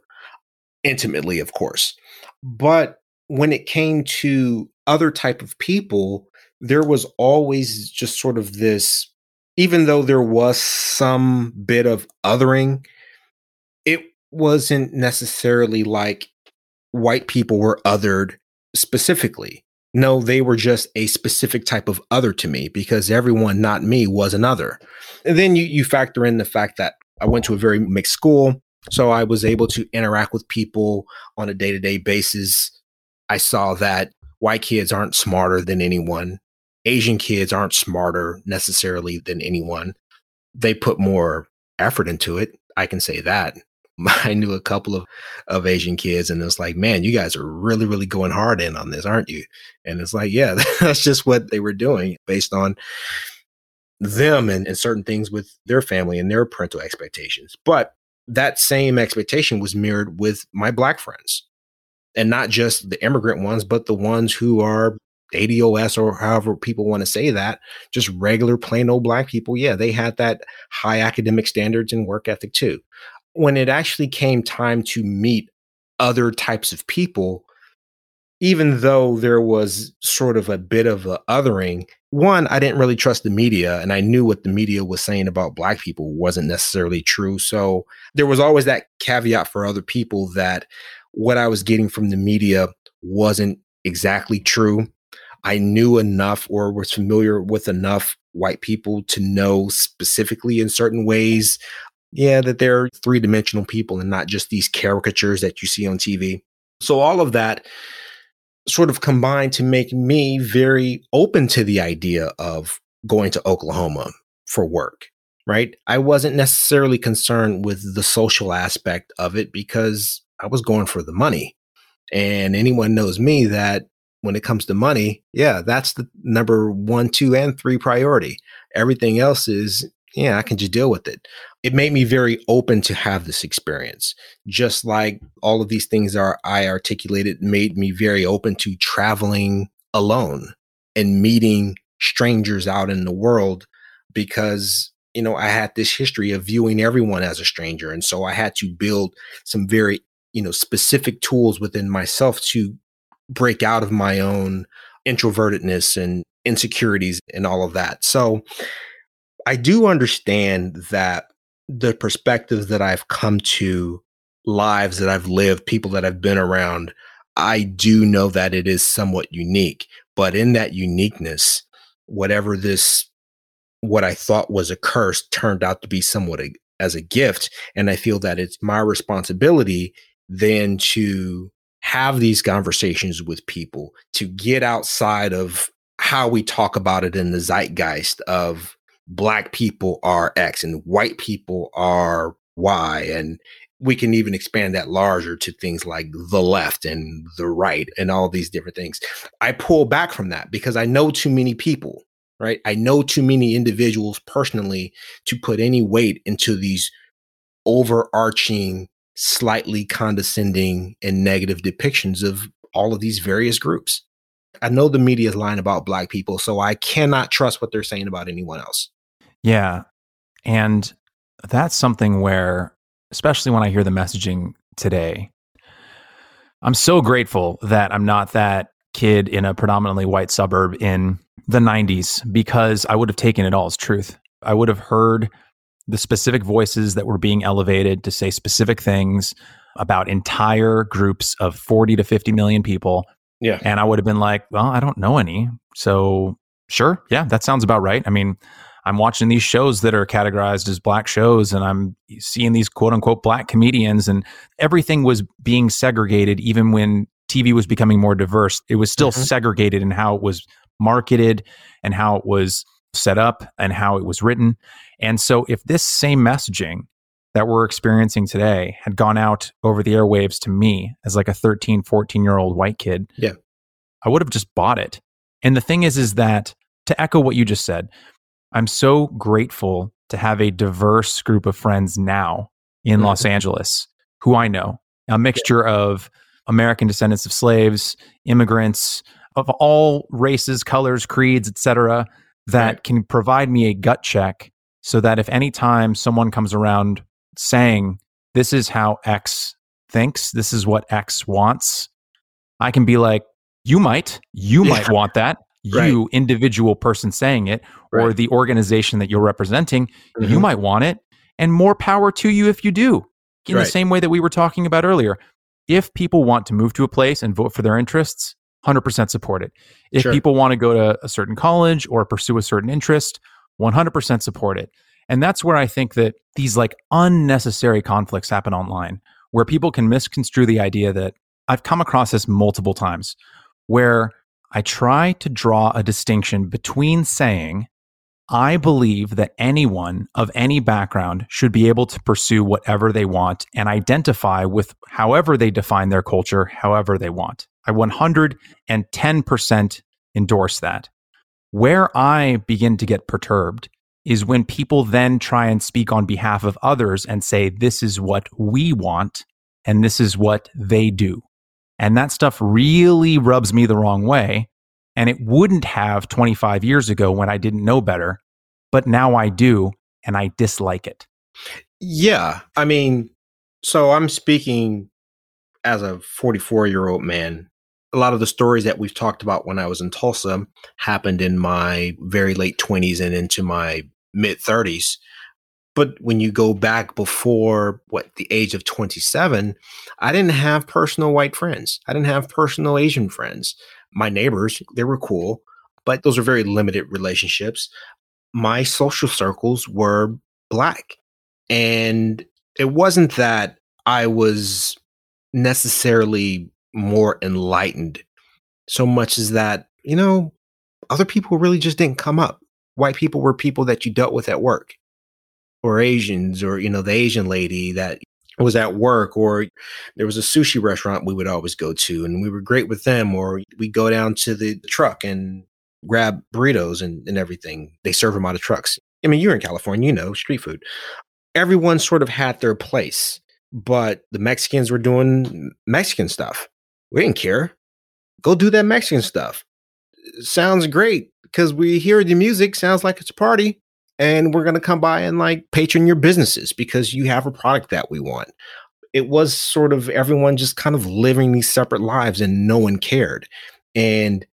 intimately, of course. But when it came to other type of people, there was always just sort of this even though there was some bit of othering, it wasn't necessarily like white people were othered specifically. No, they were just a specific type of other to me because everyone, not me, was another. And then you, you factor in the fact that I went to a very mixed school. So I was able to interact with people on a day to day basis. I saw that white kids aren't smarter than anyone. Asian kids aren't smarter necessarily than anyone. They put more effort into it. I can say that. I knew a couple of, of Asian kids, and it's like, man, you guys are really, really going hard in on this, aren't you? And it's like, yeah, that's just what they were doing based on them and, and certain things with their family and their parental expectations. But that same expectation was mirrored with my black friends and not just the immigrant ones, but the ones who are ADOS or however people want to say that, just regular plain old black people, yeah, they had that high academic standards and work ethic too. When it actually came time to meet other types of people, even though there was sort of a bit of a othering, one, I didn't really trust the media, and I knew what the media was saying about black people wasn't necessarily true. So there was always that caveat for other people that what I was getting from the media wasn't exactly true. I knew enough or was familiar with enough white people to know specifically in certain ways, yeah, that they're three dimensional people and not just these caricatures that you see on TV. So all of that sort of combined to make me very open to the idea of going to Oklahoma for work, right? I wasn't necessarily concerned with the social aspect of it because I was going for the money. And anyone knows me that when it comes to money, yeah, that's the number one, two, and three priority. Everything else is, yeah, I can just deal with it. It made me very open to have this experience. Just like all of these things are I articulated made me very open to traveling alone and meeting strangers out in the world because you know I had this history of viewing everyone as a stranger and so I had to build some very you know specific tools within myself to break out of my own introvertedness and insecurities and all of that. So I do understand that the perspectives that I've come to, lives that I've lived, people that I've been around, I do know that it is somewhat unique. But in that uniqueness, whatever this, what I thought was a curse turned out to be somewhat a, as a gift. And I feel that it's my responsibility then to have these conversations with people to get outside of how we talk about it in the zeitgeist of black people are X and white people are Y. And we can even expand that larger to things like the left and the right and all these different things. I pull back from that because I know too many people right? I know too many individuals personally to put any weight into these overarching, slightly condescending and negative depictions of all of these various groups. I know the media is lying about black people, so I cannot trust what they're saying about anyone else. Yeah. And that's something where, especially when I hear the messaging today, I'm so grateful that I'm not that kid in a predominantly white suburb in the 90s because I would have taken it all as truth. I would have heard the specific voices that were being elevated to say specific things about entire groups of 40 to 50 million people. Yeah. And I would have been like, well, I don't know any. So, sure. Yeah, that sounds about right. I mean, I'm watching these shows that are categorized as black shows and I'm seeing these quote unquote black comedians and everything was being segregated even when TV was becoming more diverse. It was still mm-hmm. segregated in how it was marketed and how it was set up and how it was written. And so if this same messaging that we're experiencing today had gone out over the airwaves to me as like a 13, 14 year old white kid, yeah. I would have just bought it. And the thing is, is that to echo what you just said, I'm so grateful to have a diverse group of friends now in mm-hmm. Los Angeles who I know, a mixture of American descendants of slaves, immigrants of all races, colors, creeds, etc., that right. can provide me a gut check so that if any time someone comes around saying this is how X thinks, this is what X wants, I can be like, you might, you yeah. might want that. You, right. individual person saying it, right. or the organization that you're representing, mm-hmm. you might want it. And more power to you if you do. In right. the same way that we were talking about earlier. If people want to move to a place and vote for their interests, 100% support it. If sure. people want to go to a certain college or pursue a certain interest, 100% support it. And that's where I think that these like unnecessary conflicts happen online, where people can misconstrue the idea that I've come across this multiple times, where I try to draw a distinction between saying, I believe that anyone of any background should be able to pursue whatever they want and identify with however they define their culture, however they want. I 110% endorse that. Where I begin to get perturbed is when people then try and speak on behalf of others and say, this is what we want and this is what they do. And that stuff really rubs me the wrong way. And it wouldn't have 25 years ago when I didn't know better, but now I do and I dislike it. Yeah. I mean, so I'm speaking as a 44 year old man. A lot of the stories that we've talked about when I was in Tulsa happened in my very late 20s and into my mid 30s. But when you go back before what the age of 27, I didn't have personal white friends. I didn't have personal Asian friends. My neighbors, they were cool, but those are very limited relationships. My social circles were black. And it wasn't that I was necessarily more enlightened so much as that, you know, other people really just didn't come up white people were people that you dealt with at work or Asians or, you know, the Asian lady that was at work or there was a sushi restaurant we would always go to and we were great with them or we go down to the truck and grab burritos and, and everything. They serve them out of trucks. I mean, you're in California, you know, street food. Everyone sort of had their place, but the Mexicans were doing Mexican stuff. We didn't care. Go do that Mexican stuff. Sounds great because we hear the music sounds like it's a party and we're going to come by and like patron your businesses because you have a product that we want. It was sort of everyone just kind of living these separate lives and no one cared. And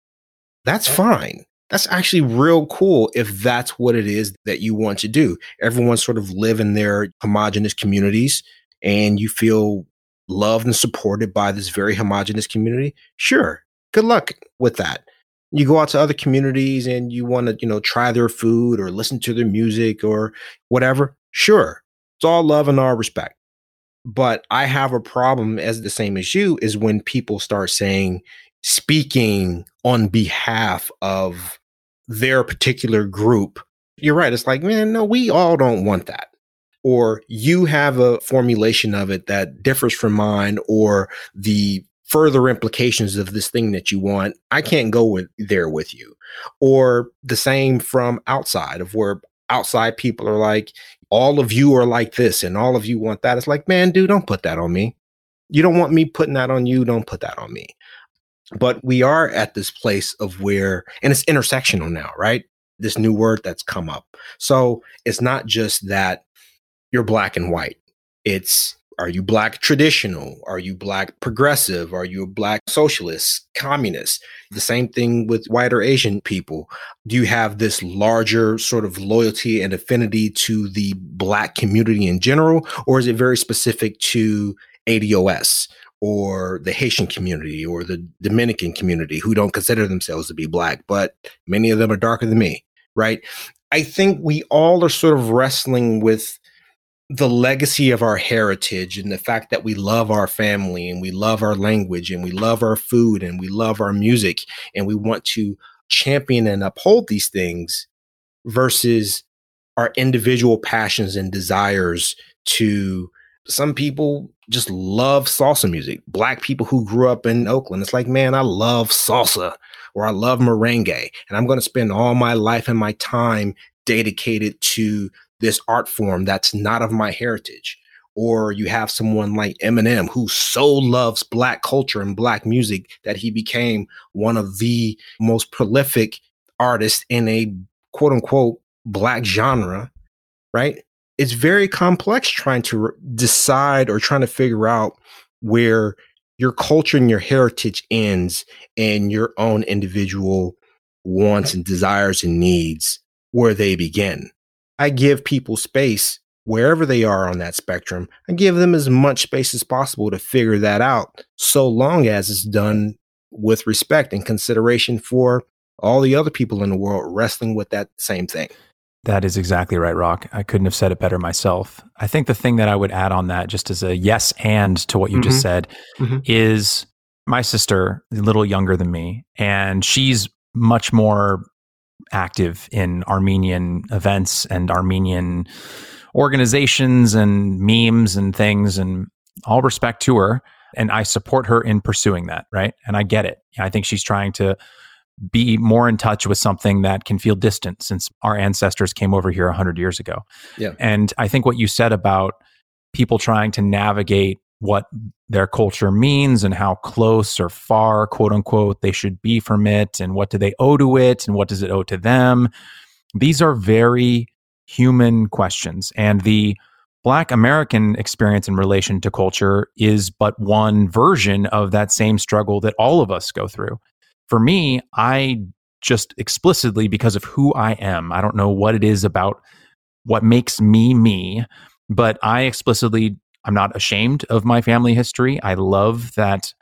that's fine. That's actually real cool if that's what it is that you want to do. Everyone sort of live in their homogenous communities and you feel loved and supported by this very homogenous community. Sure. Good luck with that you go out to other communities and you want to you know try their food or listen to their music or whatever sure it's all love and all respect. But i have a problem as the same as you is when people start saying speaking on behalf of their particular group you're right it's like man no we all don't want that. Or you have a formulation of it that differs from mine or the further implications of this thing that you want, I can't go with there with you. Or the same from outside of where outside people are like, all of you are like this and all of you want that. It's like, man, dude, don't put that on me. You don't want me putting that on you. Don't put that on me. But we are at this place of where, and it's intersectional now, right? This new word that's come up. So it's not just that you're black and white. It's are you black traditional? Are you black progressive? Are you a black socialist, communist? The same thing with white or Asian people. Do you have this larger sort of loyalty and affinity to the black community in general? Or is it very specific to ADOS or the Haitian community or the Dominican community who don't consider themselves to be black, but many of them are darker than me, right? I think we all are sort of wrestling with the legacy of our heritage and the fact that we love our family and we love our language and we love our food and we love our music and we want to champion and uphold these things versus our individual passions and desires to some people just love salsa music. Black people who grew up in Oakland, it's like, man, I love salsa or I love merengue, and I'm going to spend all my life and my time dedicated to this art form that's not of my heritage. Or you have someone like Eminem who so loves black culture and black music that he became one of the most prolific artists in a quote unquote black genre, right? It's very complex trying to re- decide or trying to figure out where your culture and your heritage ends and your own individual wants and desires and needs where they begin. I give people space wherever they are on that spectrum. I give them as much space as possible to figure that out, so long as it's done with respect and consideration for all the other people in the world wrestling with that same thing. That is exactly right, Roc. I couldn't have said it better myself. I think the thing that I would add on that, just as a yes and to what you mm-hmm. just said, mm-hmm. is my sister, a little younger than me, and she's much more active in Armenian events and Armenian organizations and memes and things. And all respect to her. And I support her in pursuing that. Right. And I get it. I think she's trying to be more in touch with something that can feel distant since our ancestors came over here 100 years ago. Yeah. And I think what you said about people trying to navigate what their culture means and how close or far, quote unquote, they should be from it and what do they owe to it and what does it owe to them. These are very human questions. And the Black American experience in relation to culture is but one version of that same struggle that all of us go through. For me, I just explicitly, because of who I am, I don't know what it is about what makes me me, but I explicitly I'm not ashamed of my family history. I love that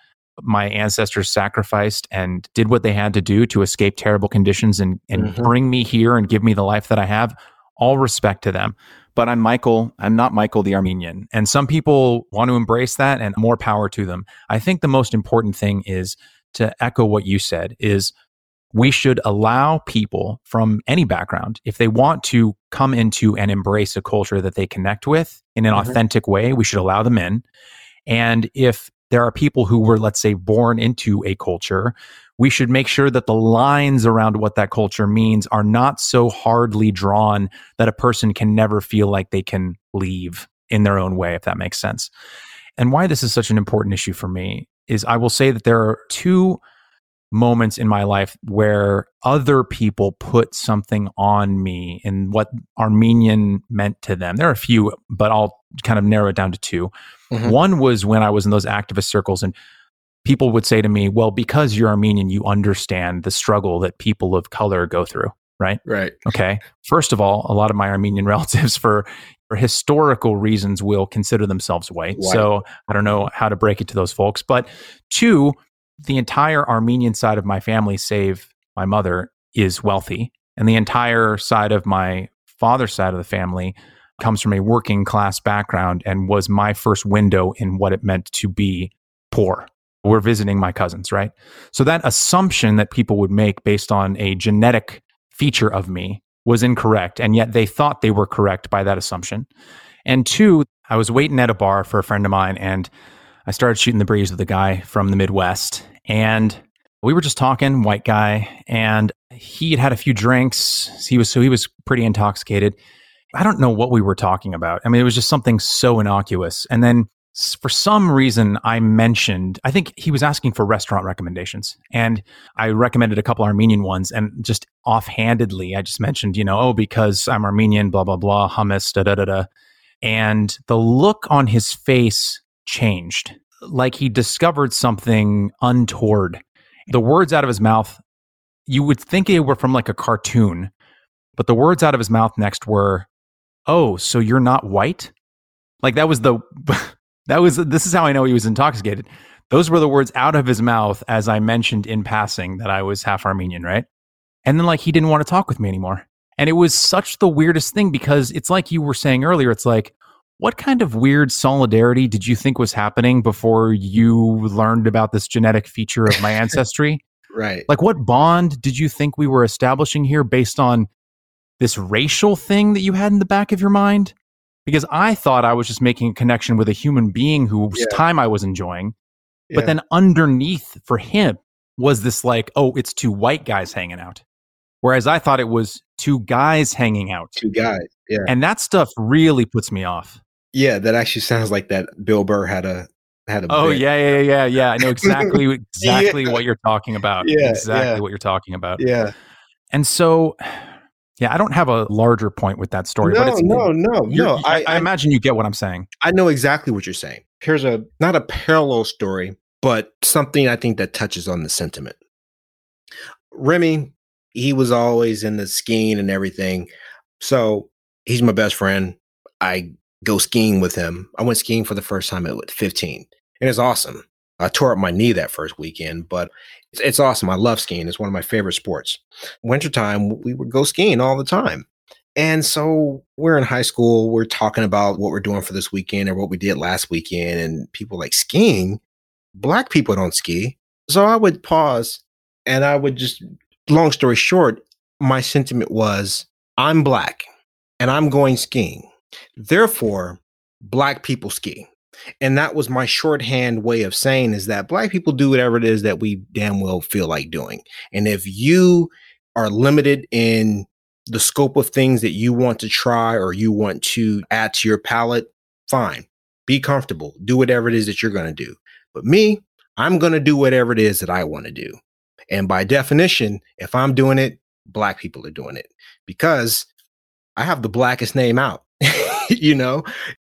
my ancestors sacrificed and did what they had to do to escape terrible conditions and, and mm-hmm. bring me here and give me the life that I have. All respect to them. But I'm Michael. I'm not Michael the Armenian. And some people want to embrace that and more power to them. I think the most important thing is to echo what you said is we should allow people from any background, if they want to come into and embrace a culture that they connect with in an mm-hmm. authentic way, we should allow them in. And if there are people who were, let's say, born into a culture, we should make sure that the lines around what that culture means are not so hardly drawn that a person can never feel like they can leave in their own way, if that makes sense. And why this is such an important issue for me is I will say that there are two moments in my life where other people put something on me and what Armenian meant to them. There are a few, but I'll kind of narrow it down to 2 mm-hmm. One was when I was in those activist circles and people would say to me, well, because you're Armenian, you understand the struggle that people of color go through. Right. Right. Okay. First of all, a lot of my Armenian relatives, for for historical reasons, will consider themselves white. white. So I don't know how to break it to those folks. But two, the entire Armenian side of my family, save my mother, is wealthy. And the entire side of my father's side of the family comes from a working class background and was my first window in what it meant to be poor. We're visiting my cousins, right? So that assumption that people would make based on a genetic feature of me was incorrect. And yet they thought they were correct by that assumption. And two, I was waiting at a bar for a friend of mine and I started shooting the breeze with a guy from the Midwest, and we were just talking, white guy, and he had had a few drinks. He was so he was pretty intoxicated. I don't know what we were talking about. I mean, it was just something so innocuous. And then for some reason, I mentioned, I think he was asking for restaurant recommendations. And I recommended a couple Armenian ones. And just offhandedly, I just mentioned, you know, oh, because I'm Armenian, blah, blah, blah, hummus, da, da, da, da. And the look on his face changed, like he discovered something untoward. The words out of his mouth, you would think they were from like a cartoon, but the words out of his mouth next were, oh, so you're not white? Like that was the that was this is how I know he was intoxicated. Those were the words out of his mouth as I mentioned in passing that I was half Armenian, right? And then like he didn't want to talk with me anymore. And it was such the weirdest thing because it's like you were saying earlier, it's like what kind of weird solidarity did you think was happening before you learned about this genetic feature of my ancestry? right. Like what bond did you think we were establishing here based on this racial thing that you had in the back of your mind? Because I thought I was just making a connection with a human being whose yeah. time I was enjoying. Yeah. But then underneath for him was this like, oh, it's two white guys hanging out. Whereas I thought it was two guys hanging out. Two guys. Yeah. And that stuff really puts me off. Yeah, that actually sounds like that Bill Burr had a had a Oh bit. yeah, yeah, yeah, yeah. I know exactly exactly yeah. what you're talking about. Yeah, exactly yeah. what you're talking about. Yeah. And so yeah, I don't have a larger point with that story, no, but it's no, no, no. I, I, imagine you get what I'm saying. I know exactly what you're saying. Here's a not a parallel story, but something I think that touches on the sentiment. Remy, he was always in the skiing and everything. So he's my best friend. I go skiing with him. I went skiing for the first time at 15, and it's awesome. I tore up my knee that first weekend, but it's, it's awesome. I love skiing. It's one of my favorite sports. Wintertime, we would go skiing all the time. And so we're in high school, we're talking about what we're doing for this weekend or what we did last weekend. And people like skiing, black people don't ski. So I would pause and I would just, long story short, my sentiment was I'm black and I'm going skiing. Therefore, black people ski. And that was my shorthand way of saying is that black people do whatever it is that we damn well feel like doing. And if you are limited in the scope of things that you want to try or you want to add to your palette, fine. Be comfortable. Do whatever it is that you're going to do. But me, I'm going to do whatever it is that I want to do. And by definition, if I'm doing it, black people are doing it because I have the blackest name out. you know,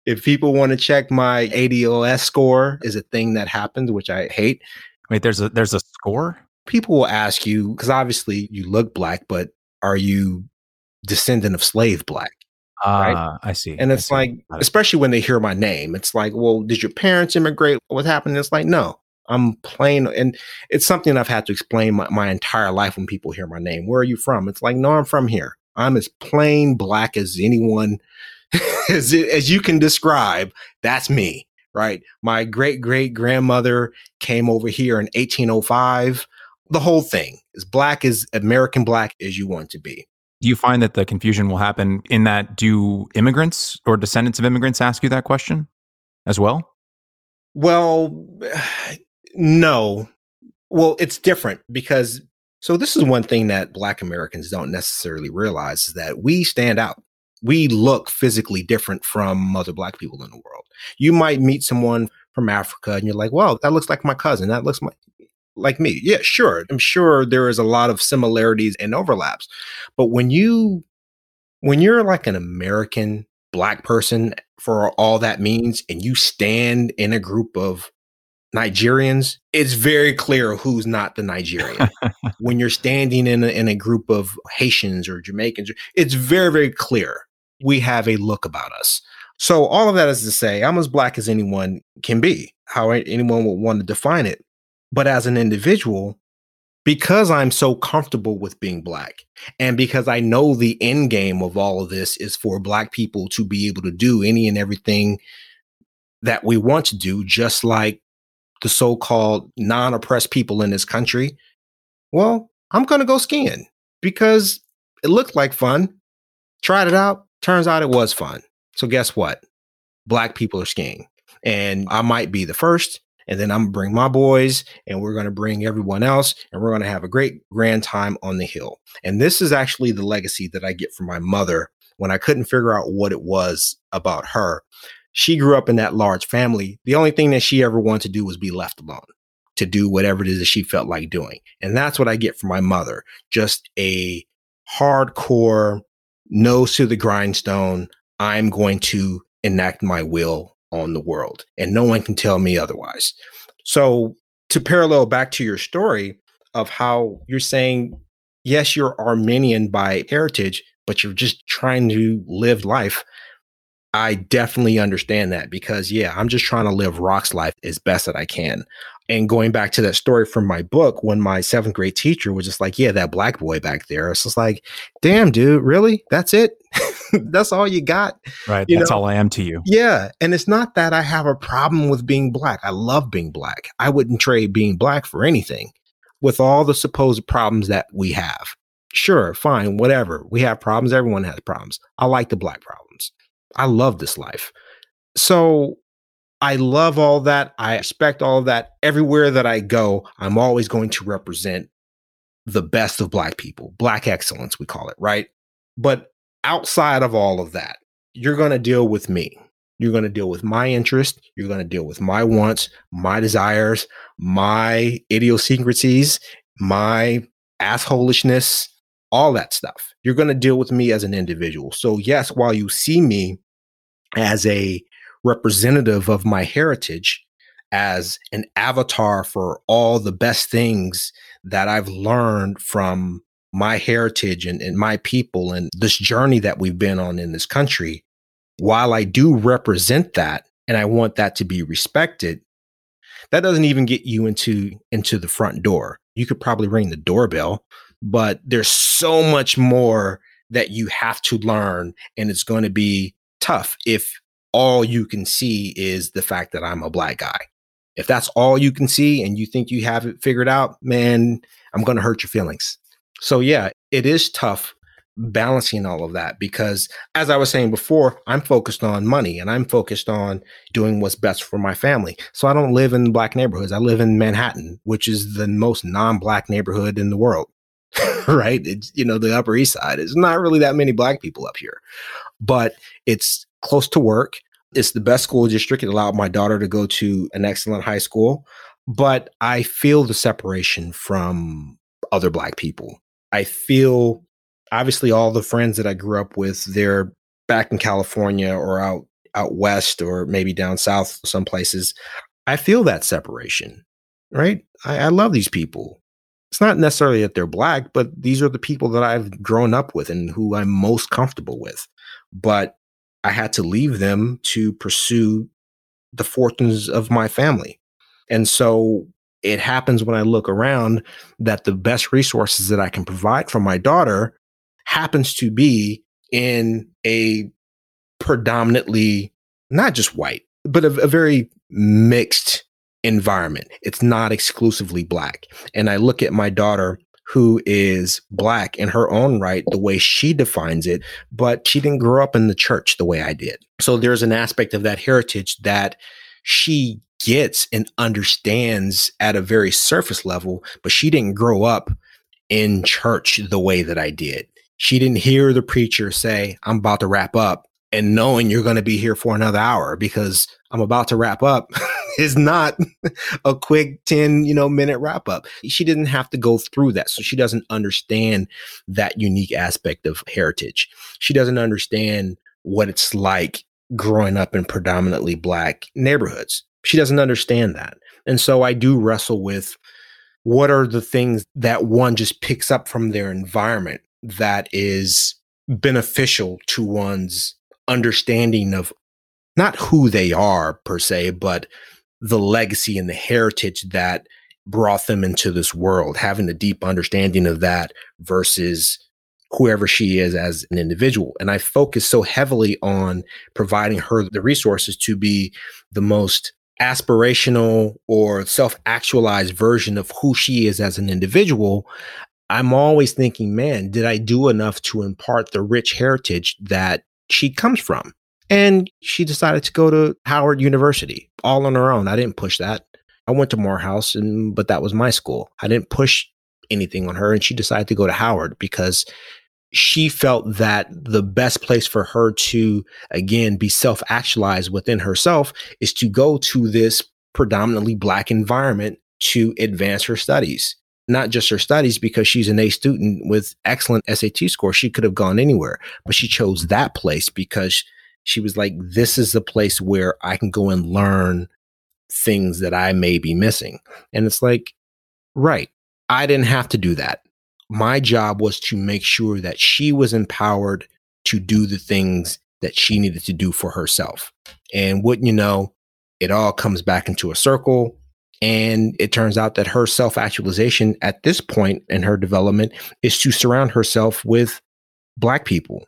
if people want to check my ADOS score is a thing that happens, which I hate. Wait, there's a there's a score? People will ask you because obviously you look black, but are you descendant of slave black? Ah, right? I see. And it's see. like, especially when they hear my name, it's like, well, did your parents immigrate? What happened? It's like, no, I'm plain. And it's something I've had to explain my, my entire life when people hear my name. Where are you from? It's like, no, I'm from here. I'm as plain black as anyone as, as you can describe, that's me, right? My great great grandmother came over here in 1805. The whole thing is black as American black as you want to be. Do you find that the confusion will happen in that do immigrants or descendants of immigrants ask you that question as well? Well, no. Well, it's different because so this is one thing that black Americans don't necessarily realize is that we stand out we look physically different from other black people in the world. You might meet someone from Africa and you're like, well, that looks like my cousin. That looks my, like me. Yeah, sure. I'm sure there is a lot of similarities and overlaps. But when you when you're like an American black person for all that means and you stand in a group of Nigerians, it's very clear who's not the Nigerian. when you're standing in a, in a group of Haitians or Jamaicans, it's very, very clear we have a look about us. So all of that is to say, I'm as black as anyone can be, how anyone would want to define it. But as an individual, because I'm so comfortable with being black, and because I know the end game of all of this is for black people to be able to do any and everything that we want to do, just like the so-called non-oppressed people in this country, well, I'm going to go skiing because it looked like fun. Tried it out. Turns out it was fun. So guess what? Black people are skiing. And I might be the first, and then I'm gonna bring my boys, and we're gonna bring everyone else, and we're gonna have a great grand time on the hill. And this is actually the legacy that I get from my mother when I couldn't figure out what it was about her. She grew up in that large family. The only thing that she ever wanted to do was be left alone to do whatever it is that she felt like doing. And that's what I get from my mother just a hardcore, nose to the grindstone. I'm going to enact my will on the world, and no one can tell me otherwise. So, to parallel back to your story of how you're saying, yes, you're Armenian by heritage, but you're just trying to live life. I definitely understand that because, yeah, I'm just trying to live Roc's life as best that I can. And going back to that story from my book, when my seventh grade teacher was just like, Yeah, that black boy back there. It's just like, damn, dude, really? That's it? that's all you got? Right. You that's know? all I am to you. Yeah. And it's not that I have a problem with being black. I love being black. I wouldn't trade being black for anything with all the supposed problems that we have. Sure, fine, whatever. We have problems. Everyone has problems. I like the black problems. I love this life. So I love all that. I expect all that. Everywhere that I go, I'm always going to represent the best of Black people, Black excellence, we call it, right? But outside of all of that, you're going to deal with me. You're going to deal with my interest. You're going to deal with my wants, my desires, my idiosyncrasies, my assholishness, all that stuff. You're going to deal with me as an individual. So, yes, while you see me as a representative of my heritage as an avatar for all the best things that I've learned from my heritage and, and my people and this journey that we've been on in this country. While I do represent that and I want that to be respected, that doesn't even get you into into the front door. You could probably ring the doorbell, but there's so much more that you have to learn and it's going to be tough if all you can see is the fact that I'm a black guy. If that's all you can see and you think you have it figured out, man, I'm going to hurt your feelings. So, yeah, it is tough balancing all of that because, as I was saying before, I'm focused on money and I'm focused on doing what's best for my family. So, I don't live in black neighborhoods. I live in Manhattan, which is the most non black neighborhood in the world. right? It's, you know, the Upper East Side. It's not really that many black people up here, but it's close to work. It's the best school district. It allowed my daughter to go to an excellent high school, but I feel the separation from other black people. I feel obviously all the friends that I grew up with, they're back in California or out out west or maybe down south some places. I feel that separation, right? I, I love these people. It's not necessarily that they're black, but these are the people that I've grown up with and who I'm most comfortable with. But I had to leave them to pursue the fortunes of my family. And so it happens when I look around that the best resources that I can provide for my daughter happens to be in a predominantly not just white, but a, a very mixed environment. It's not exclusively black. And I look at my daughter who is black in her own right, the way she defines it, but she didn't grow up in the church the way I did. So there's an aspect of that heritage that she gets and understands at a very surface level, but she didn't grow up in church the way that I did. She didn't hear the preacher say, I'm about to wrap up and knowing you're going to be here for another hour because I'm about to wrap up is not a quick 10, you know, minute wrap up. She didn't have to go through that. So she doesn't understand that unique aspect of heritage. She doesn't understand what it's like growing up in predominantly black neighborhoods. She doesn't understand that. And so I do wrestle with what are the things that one just picks up from their environment that is beneficial to one's understanding of not who they are per se, but the legacy and the heritage that brought them into this world, having a deep understanding of that versus whoever she is as an individual. And I focus so heavily on providing her the resources to be the most aspirational or self actualized version of who she is as an individual. I'm always thinking, man, did I do enough to impart the rich heritage that she comes from? And she decided to go to Howard University all on her own. I didn't push that. I went to Morehouse, and but that was my school. I didn't push anything on her, and she decided to go to Howard because she felt that the best place for her to again be self actualized within herself is to go to this predominantly black environment to advance her studies not just her studies because she's an A student with excellent SAT score. She could have gone anywhere, but she chose that place because she was like, this is the place where I can go and learn things that I may be missing. And it's like, right. I didn't have to do that. My job was to make sure that she was empowered to do the things that she needed to do for herself. And wouldn't you know, it all comes back into a circle. And it turns out that her self actualization at this point in her development is to surround herself with Black people,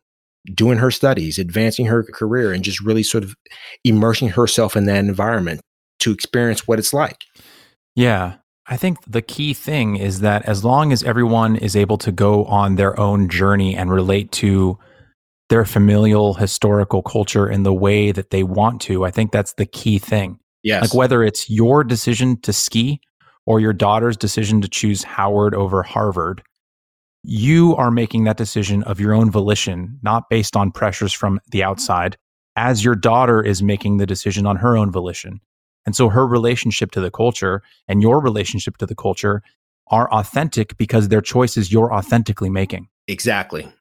doing her studies, advancing her career, and just really sort of immersing herself in that environment to experience what it's like. Yeah. I think the key thing is that as long as everyone is able to go on their own journey and relate to their familial historical culture in the way that they want to, I think that's the key thing. Yes. Like whether it's your decision to ski or your daughter's decision to choose Howard over Harvard, you are making that decision of your own volition, not based on pressures from the outside, as your daughter is making the decision on her own volition. And so her relationship to the culture and your relationship to the culture are authentic because their choices you're authentically making. Exactly.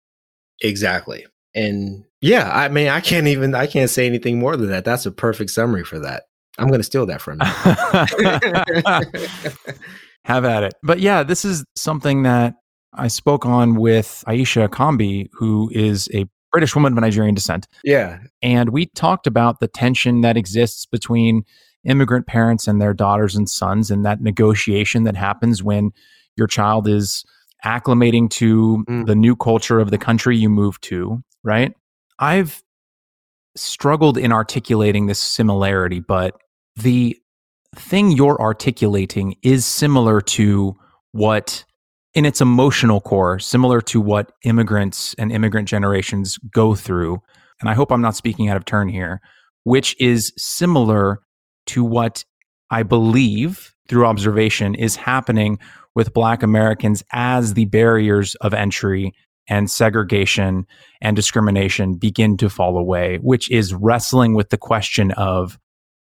Exactly. And yeah, I mean, I can't even, I can't say anything more than that. That's a perfect summary for that. I'm going to steal that from you. Have at it. But yeah, this is something that I spoke on with Aisha Kambi, who is a British woman of Nigerian descent. Yeah. And we talked about the tension that exists between immigrant parents and their daughters and sons and that negotiation that happens when your child is acclimating to mm. the new culture of the country you move to, right? I've struggled in articulating this similarity, but the thing you're articulating is similar to what in its emotional core, similar to what immigrants and immigrant generations go through. And I hope I'm not speaking out of turn here, which is similar to what I believe through observation is happening with Black Americans as the barriers of entry and segregation and discrimination begin to fall away, which is wrestling with the question of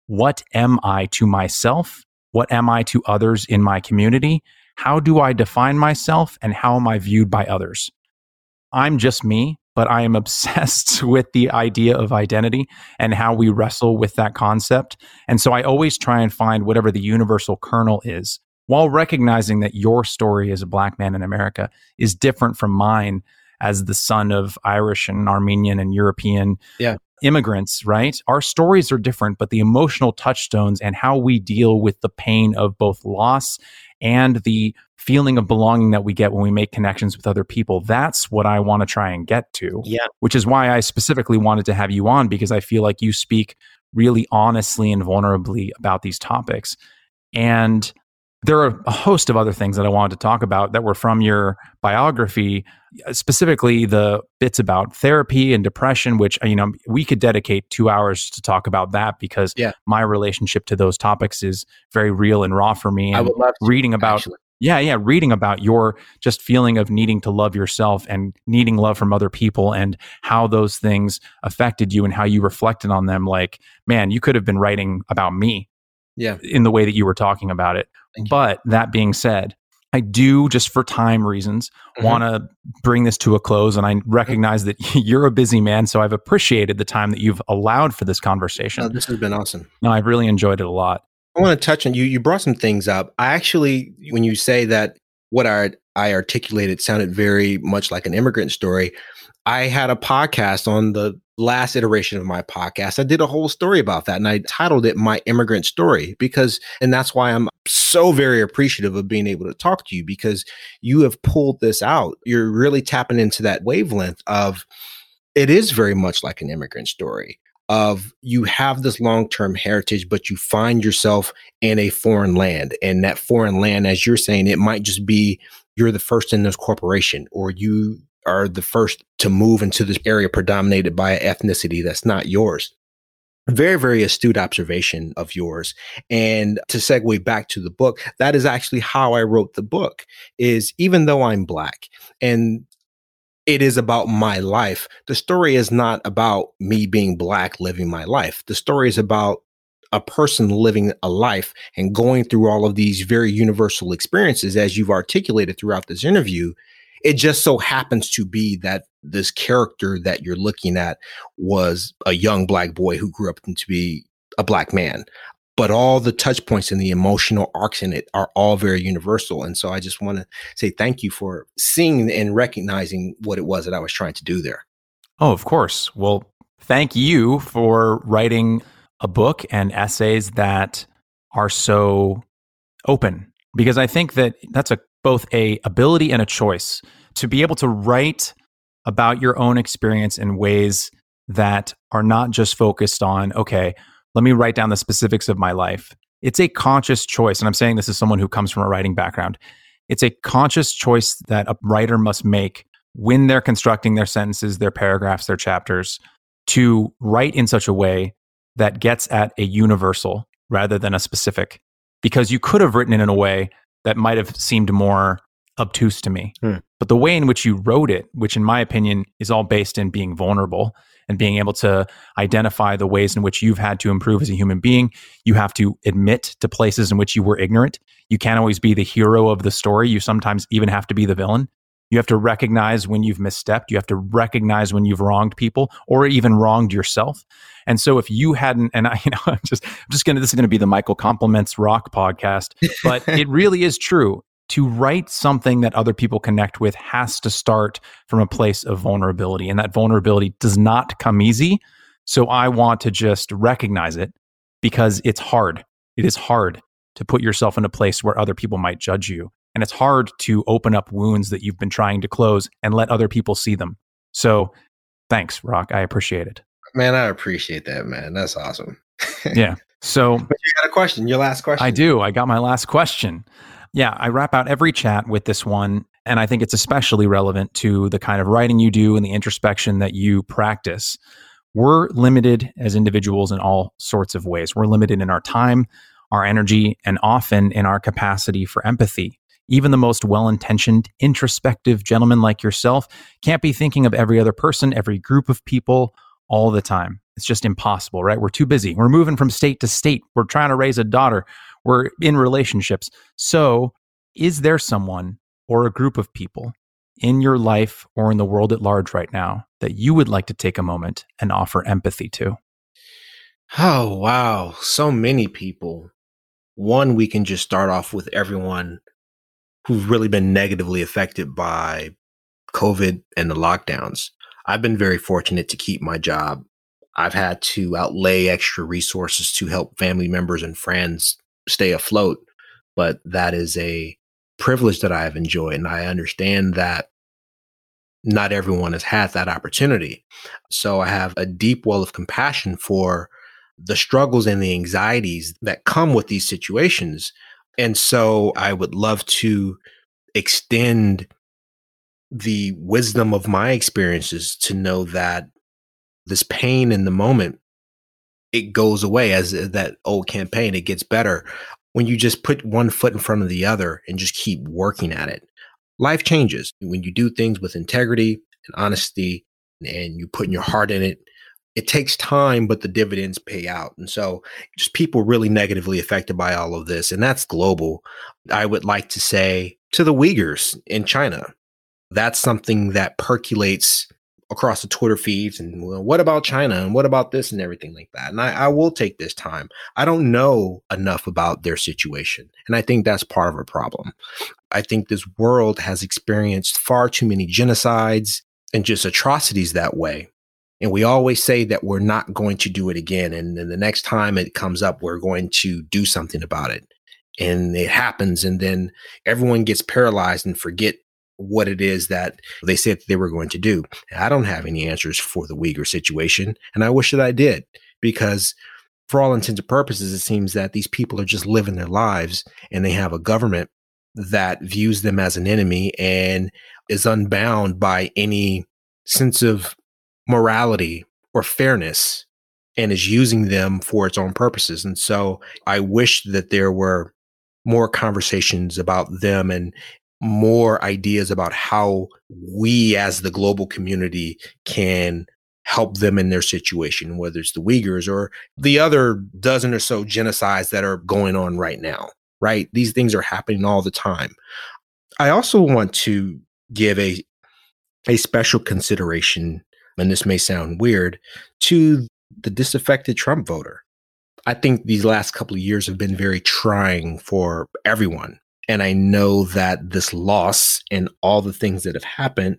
what am I to myself? What am I to others in my community? How do I define myself and how am I viewed by others? I'm just me but I am obsessed with the idea of identity and how we wrestle with that concept. And so I always try and find whatever the universal kernel is while recognizing that your story as a black man in America is different from mine as the son of Irish and Armenian and European yeah. Immigrants, right? Our stories are different, but the emotional touchstones and how we deal with the pain of both loss and the feeling of belonging that we get when we make connections with other people. That's what I want to try and get to. Yeah. Which is why I specifically wanted to have you on because I feel like you speak really honestly and vulnerably about these topics. And there are a host of other things that I wanted to talk about that were from your biography, specifically the bits about therapy and depression, which, you know, we could dedicate two hours to talk about that because yeah. my relationship to those topics is very real and raw for me. And I would love to, reading about actually. Yeah, yeah. Reading about your just feeling of needing to love yourself and needing love from other people and how those things affected you and how you reflected on them. Like, man, you could have been writing about me. Yeah. In the way that you were talking about it. But that being said, I do just for time reasons mm-hmm. want to bring this to a close. And I mm-hmm. recognize that you're a busy man. So I've appreciated the time that you've allowed for this conversation. Oh, this has been awesome. No, I've really enjoyed it a lot. I want to touch on you. You brought some things up. I actually, when you say that what I, I articulated sounded very much like an immigrant story, I had a podcast on the last iteration of my podcast. I did a whole story about that and I titled it My Immigrant Story because, and that's why I'm so very appreciative of being able to talk to you because you have pulled this out. You're really tapping into that wavelength of it is very much like an immigrant story of you have this long-term heritage but you find yourself in a foreign land and that foreign land as you're saying it might just be you're the first in this corporation or you are the first to move into this area predominated by an ethnicity that's not yours very, very astute observation of yours. And to segue back to the book, that is actually how I wrote the book is even though I'm black and it is about my life, the story is not about me being black living my life. The story is about a person living a life and going through all of these very universal experiences as you've articulated throughout this interview it just so happens to be that this character that you're looking at was a young black boy who grew up to be a black man. But all the touch points and the emotional arcs in it are all very universal. And so i just want to say thank you for seeing and recognizing what it was that i was trying to do there. Oh of course. Well thank you for writing a book and essays that are so open. Because i think that that's a both a ability and a choice to be able to write about your own experience in ways that are not just focused on okay let me write down the specifics of my life. It's a conscious choice and i'm saying this as someone who comes from a writing background. It's a conscious choice that a writer must make when they're constructing their sentences their paragraphs their chapters to write in such a way that gets at a universal rather than a specific. Because you could have written it in a way that might have seemed more obtuse to me. Hmm. But the way in which you wrote it, which in my opinion is all based in being vulnerable and being able to identify the ways in which you've had to improve as a human being, you have to admit to places in which you were ignorant. You can't always be the hero of the story. You sometimes even have to be the villain. You have to recognize when you've misstepped. You have to recognize when you've wronged people or even wronged yourself. And so if you hadn't, and I, you know, I'm just, I'm just going to, this is going to be the Michael Compliments Roc podcast, but it really is true. To write something that other people connect with has to start from a place of vulnerability. And that vulnerability does not come easy. So I want to just recognize it because it's hard. It is hard to put yourself in a place where other people might judge you. And it's hard to open up wounds that you've been trying to close and let other people see them. So thanks, Roc. I appreciate it. Man, I appreciate that, man. That's awesome. yeah. So but you got a question, your last question. I do. I got my last question. Yeah, I wrap out every chat with this one. And I think it's especially relevant to the kind of writing you do and the introspection that you practice. We're limited as individuals in all sorts of ways. We're limited in our time, our energy, and often in our capacity for empathy. Even the most well intentioned, introspective gentleman like yourself can't be thinking of every other person, every group of people all the time. It's just impossible, right? We're too busy. We're moving from state to state. We're trying to raise a daughter. We're in relationships. So, is there someone or a group of people in your life or in the world at large right now that you would like to take a moment and offer empathy to? Oh, wow. So many people. One, we can just start off with everyone who've really been negatively affected by COVID and the lockdowns. I've been very fortunate to keep my job. I've had to outlay extra resources to help family members and friends stay afloat, but that is a privilege that I have enjoyed. And I understand that not everyone has had that opportunity. So I have a deep well of compassion for the struggles and the anxieties that come with these situations and so I would love to extend the wisdom of my experiences to know that this pain in the moment it goes away as uh, that old campaign it gets better. When you just put one foot in front of the other and just keep working at it life changes. When you do things with integrity and honesty and you put your heart in it it takes time, but the dividends pay out. And so just people really negatively affected by all of this. And that's global. I would like to say to the Uyghurs in China, that's something that percolates across the Twitter feeds. And well, what about China? And what about this and everything like that? And I, I will take this time. I don't know enough about their situation. And I think that's part of a problem. I think this world has experienced far too many genocides and just atrocities that way and we always say that we're not going to do it again. And then the next time it comes up, we're going to do something about it. And it happens. And then everyone gets paralyzed and forget what it is that they said they were going to do. I don't have any answers for the Uyghur situation. And I wish that I did because for all intents and purposes, it seems that these people are just living their lives and they have a government that views them as an enemy and is unbound by any sense of morality or fairness and is using them for its own purposes. And so I wish that there were more conversations about them and more ideas about how we as the global community can help them in their situation, whether it's the Uyghurs or the other dozen or so genocides that are going on right now, right? These things are happening all the time. I also want to give a a special consideration, and this may sound weird, to the disaffected Trump voter. I think these last couple of years have been very trying for everyone. And I know that this loss and all the things that have happened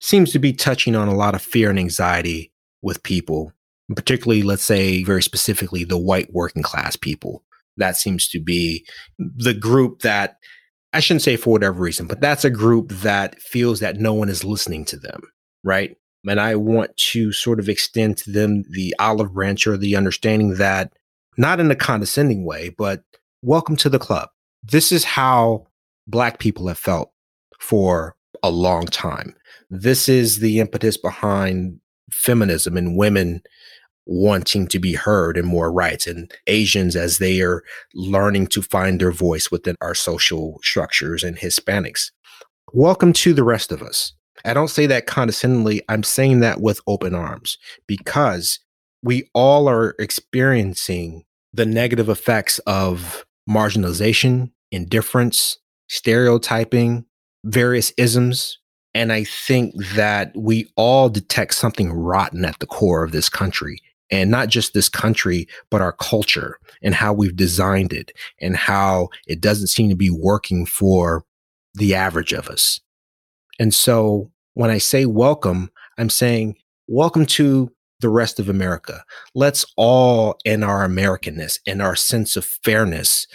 seems to be touching on a lot of fear and anxiety with people, particularly, let's say, very specifically, the white working class people. That seems to be the group that I shouldn't say for whatever reason, but that's a group that feels that no one is listening to them, right? And I want to sort of extend to them the olive branch or the understanding that, not in a condescending way, but welcome to the club. This is how Black people have felt for a long time. This is the impetus behind feminism and women wanting to be heard and more rights and Asians as they are learning to find their voice within our social structures and Hispanics. Welcome to the rest of us. I don't say that condescendingly. I'm saying that with open arms because we all are experiencing the negative effects of marginalization, indifference, stereotyping, various isms. And I think that we all detect something rotten at the core of this country. And not just this country, but our culture and how we've designed it and how it doesn't seem to be working for the average of us. And so when I say welcome, I'm saying welcome to the rest of America. Let's all, in our Americanness and our sense of fairness,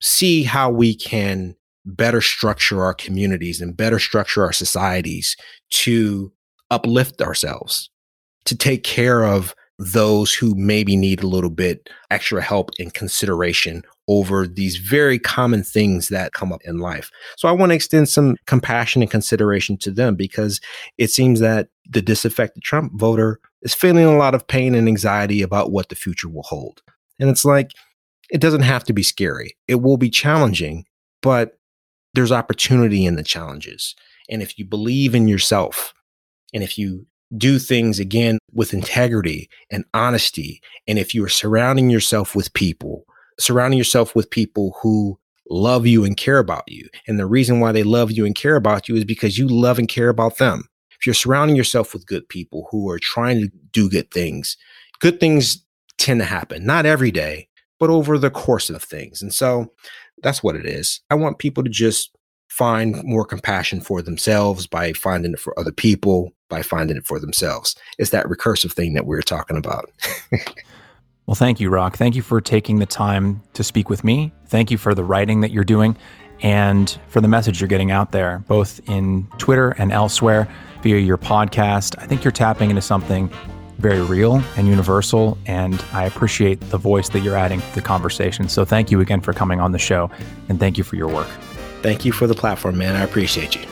see how we can better structure our communities and better structure our societies to uplift ourselves, to take care of those who maybe need a little bit extra help and consideration over these very common things that come up in life. So I want to extend some compassion and consideration to them because it seems that the disaffected Trump voter is feeling a lot of pain and anxiety about what the future will hold. And it's like, it doesn't have to be scary. It will be challenging, but there's opportunity in the challenges. And if you believe in yourself and if you do things again with integrity and honesty, and if you are surrounding yourself with people, surrounding yourself with people who love you and care about you. And the reason why they love you and care about you is because you love and care about them. If you're surrounding yourself with good people who are trying to do good things, good things tend to happen, not every day, but over the course of things. And so that's what it is. I want people to just find more compassion for themselves by finding it for other people, by finding it for themselves. It's that recursive thing that we are talking about. well, thank you, Roc. Thank you for taking the time to speak with me. Thank you for the writing that you're doing and for the message you're getting out there, both in Twitter and elsewhere via your podcast. I think you're tapping into something very real and universal. And I appreciate the voice that you're adding to the conversation. So thank you again for coming on the show and thank you for your work. Thank you for the platform, man. I appreciate you.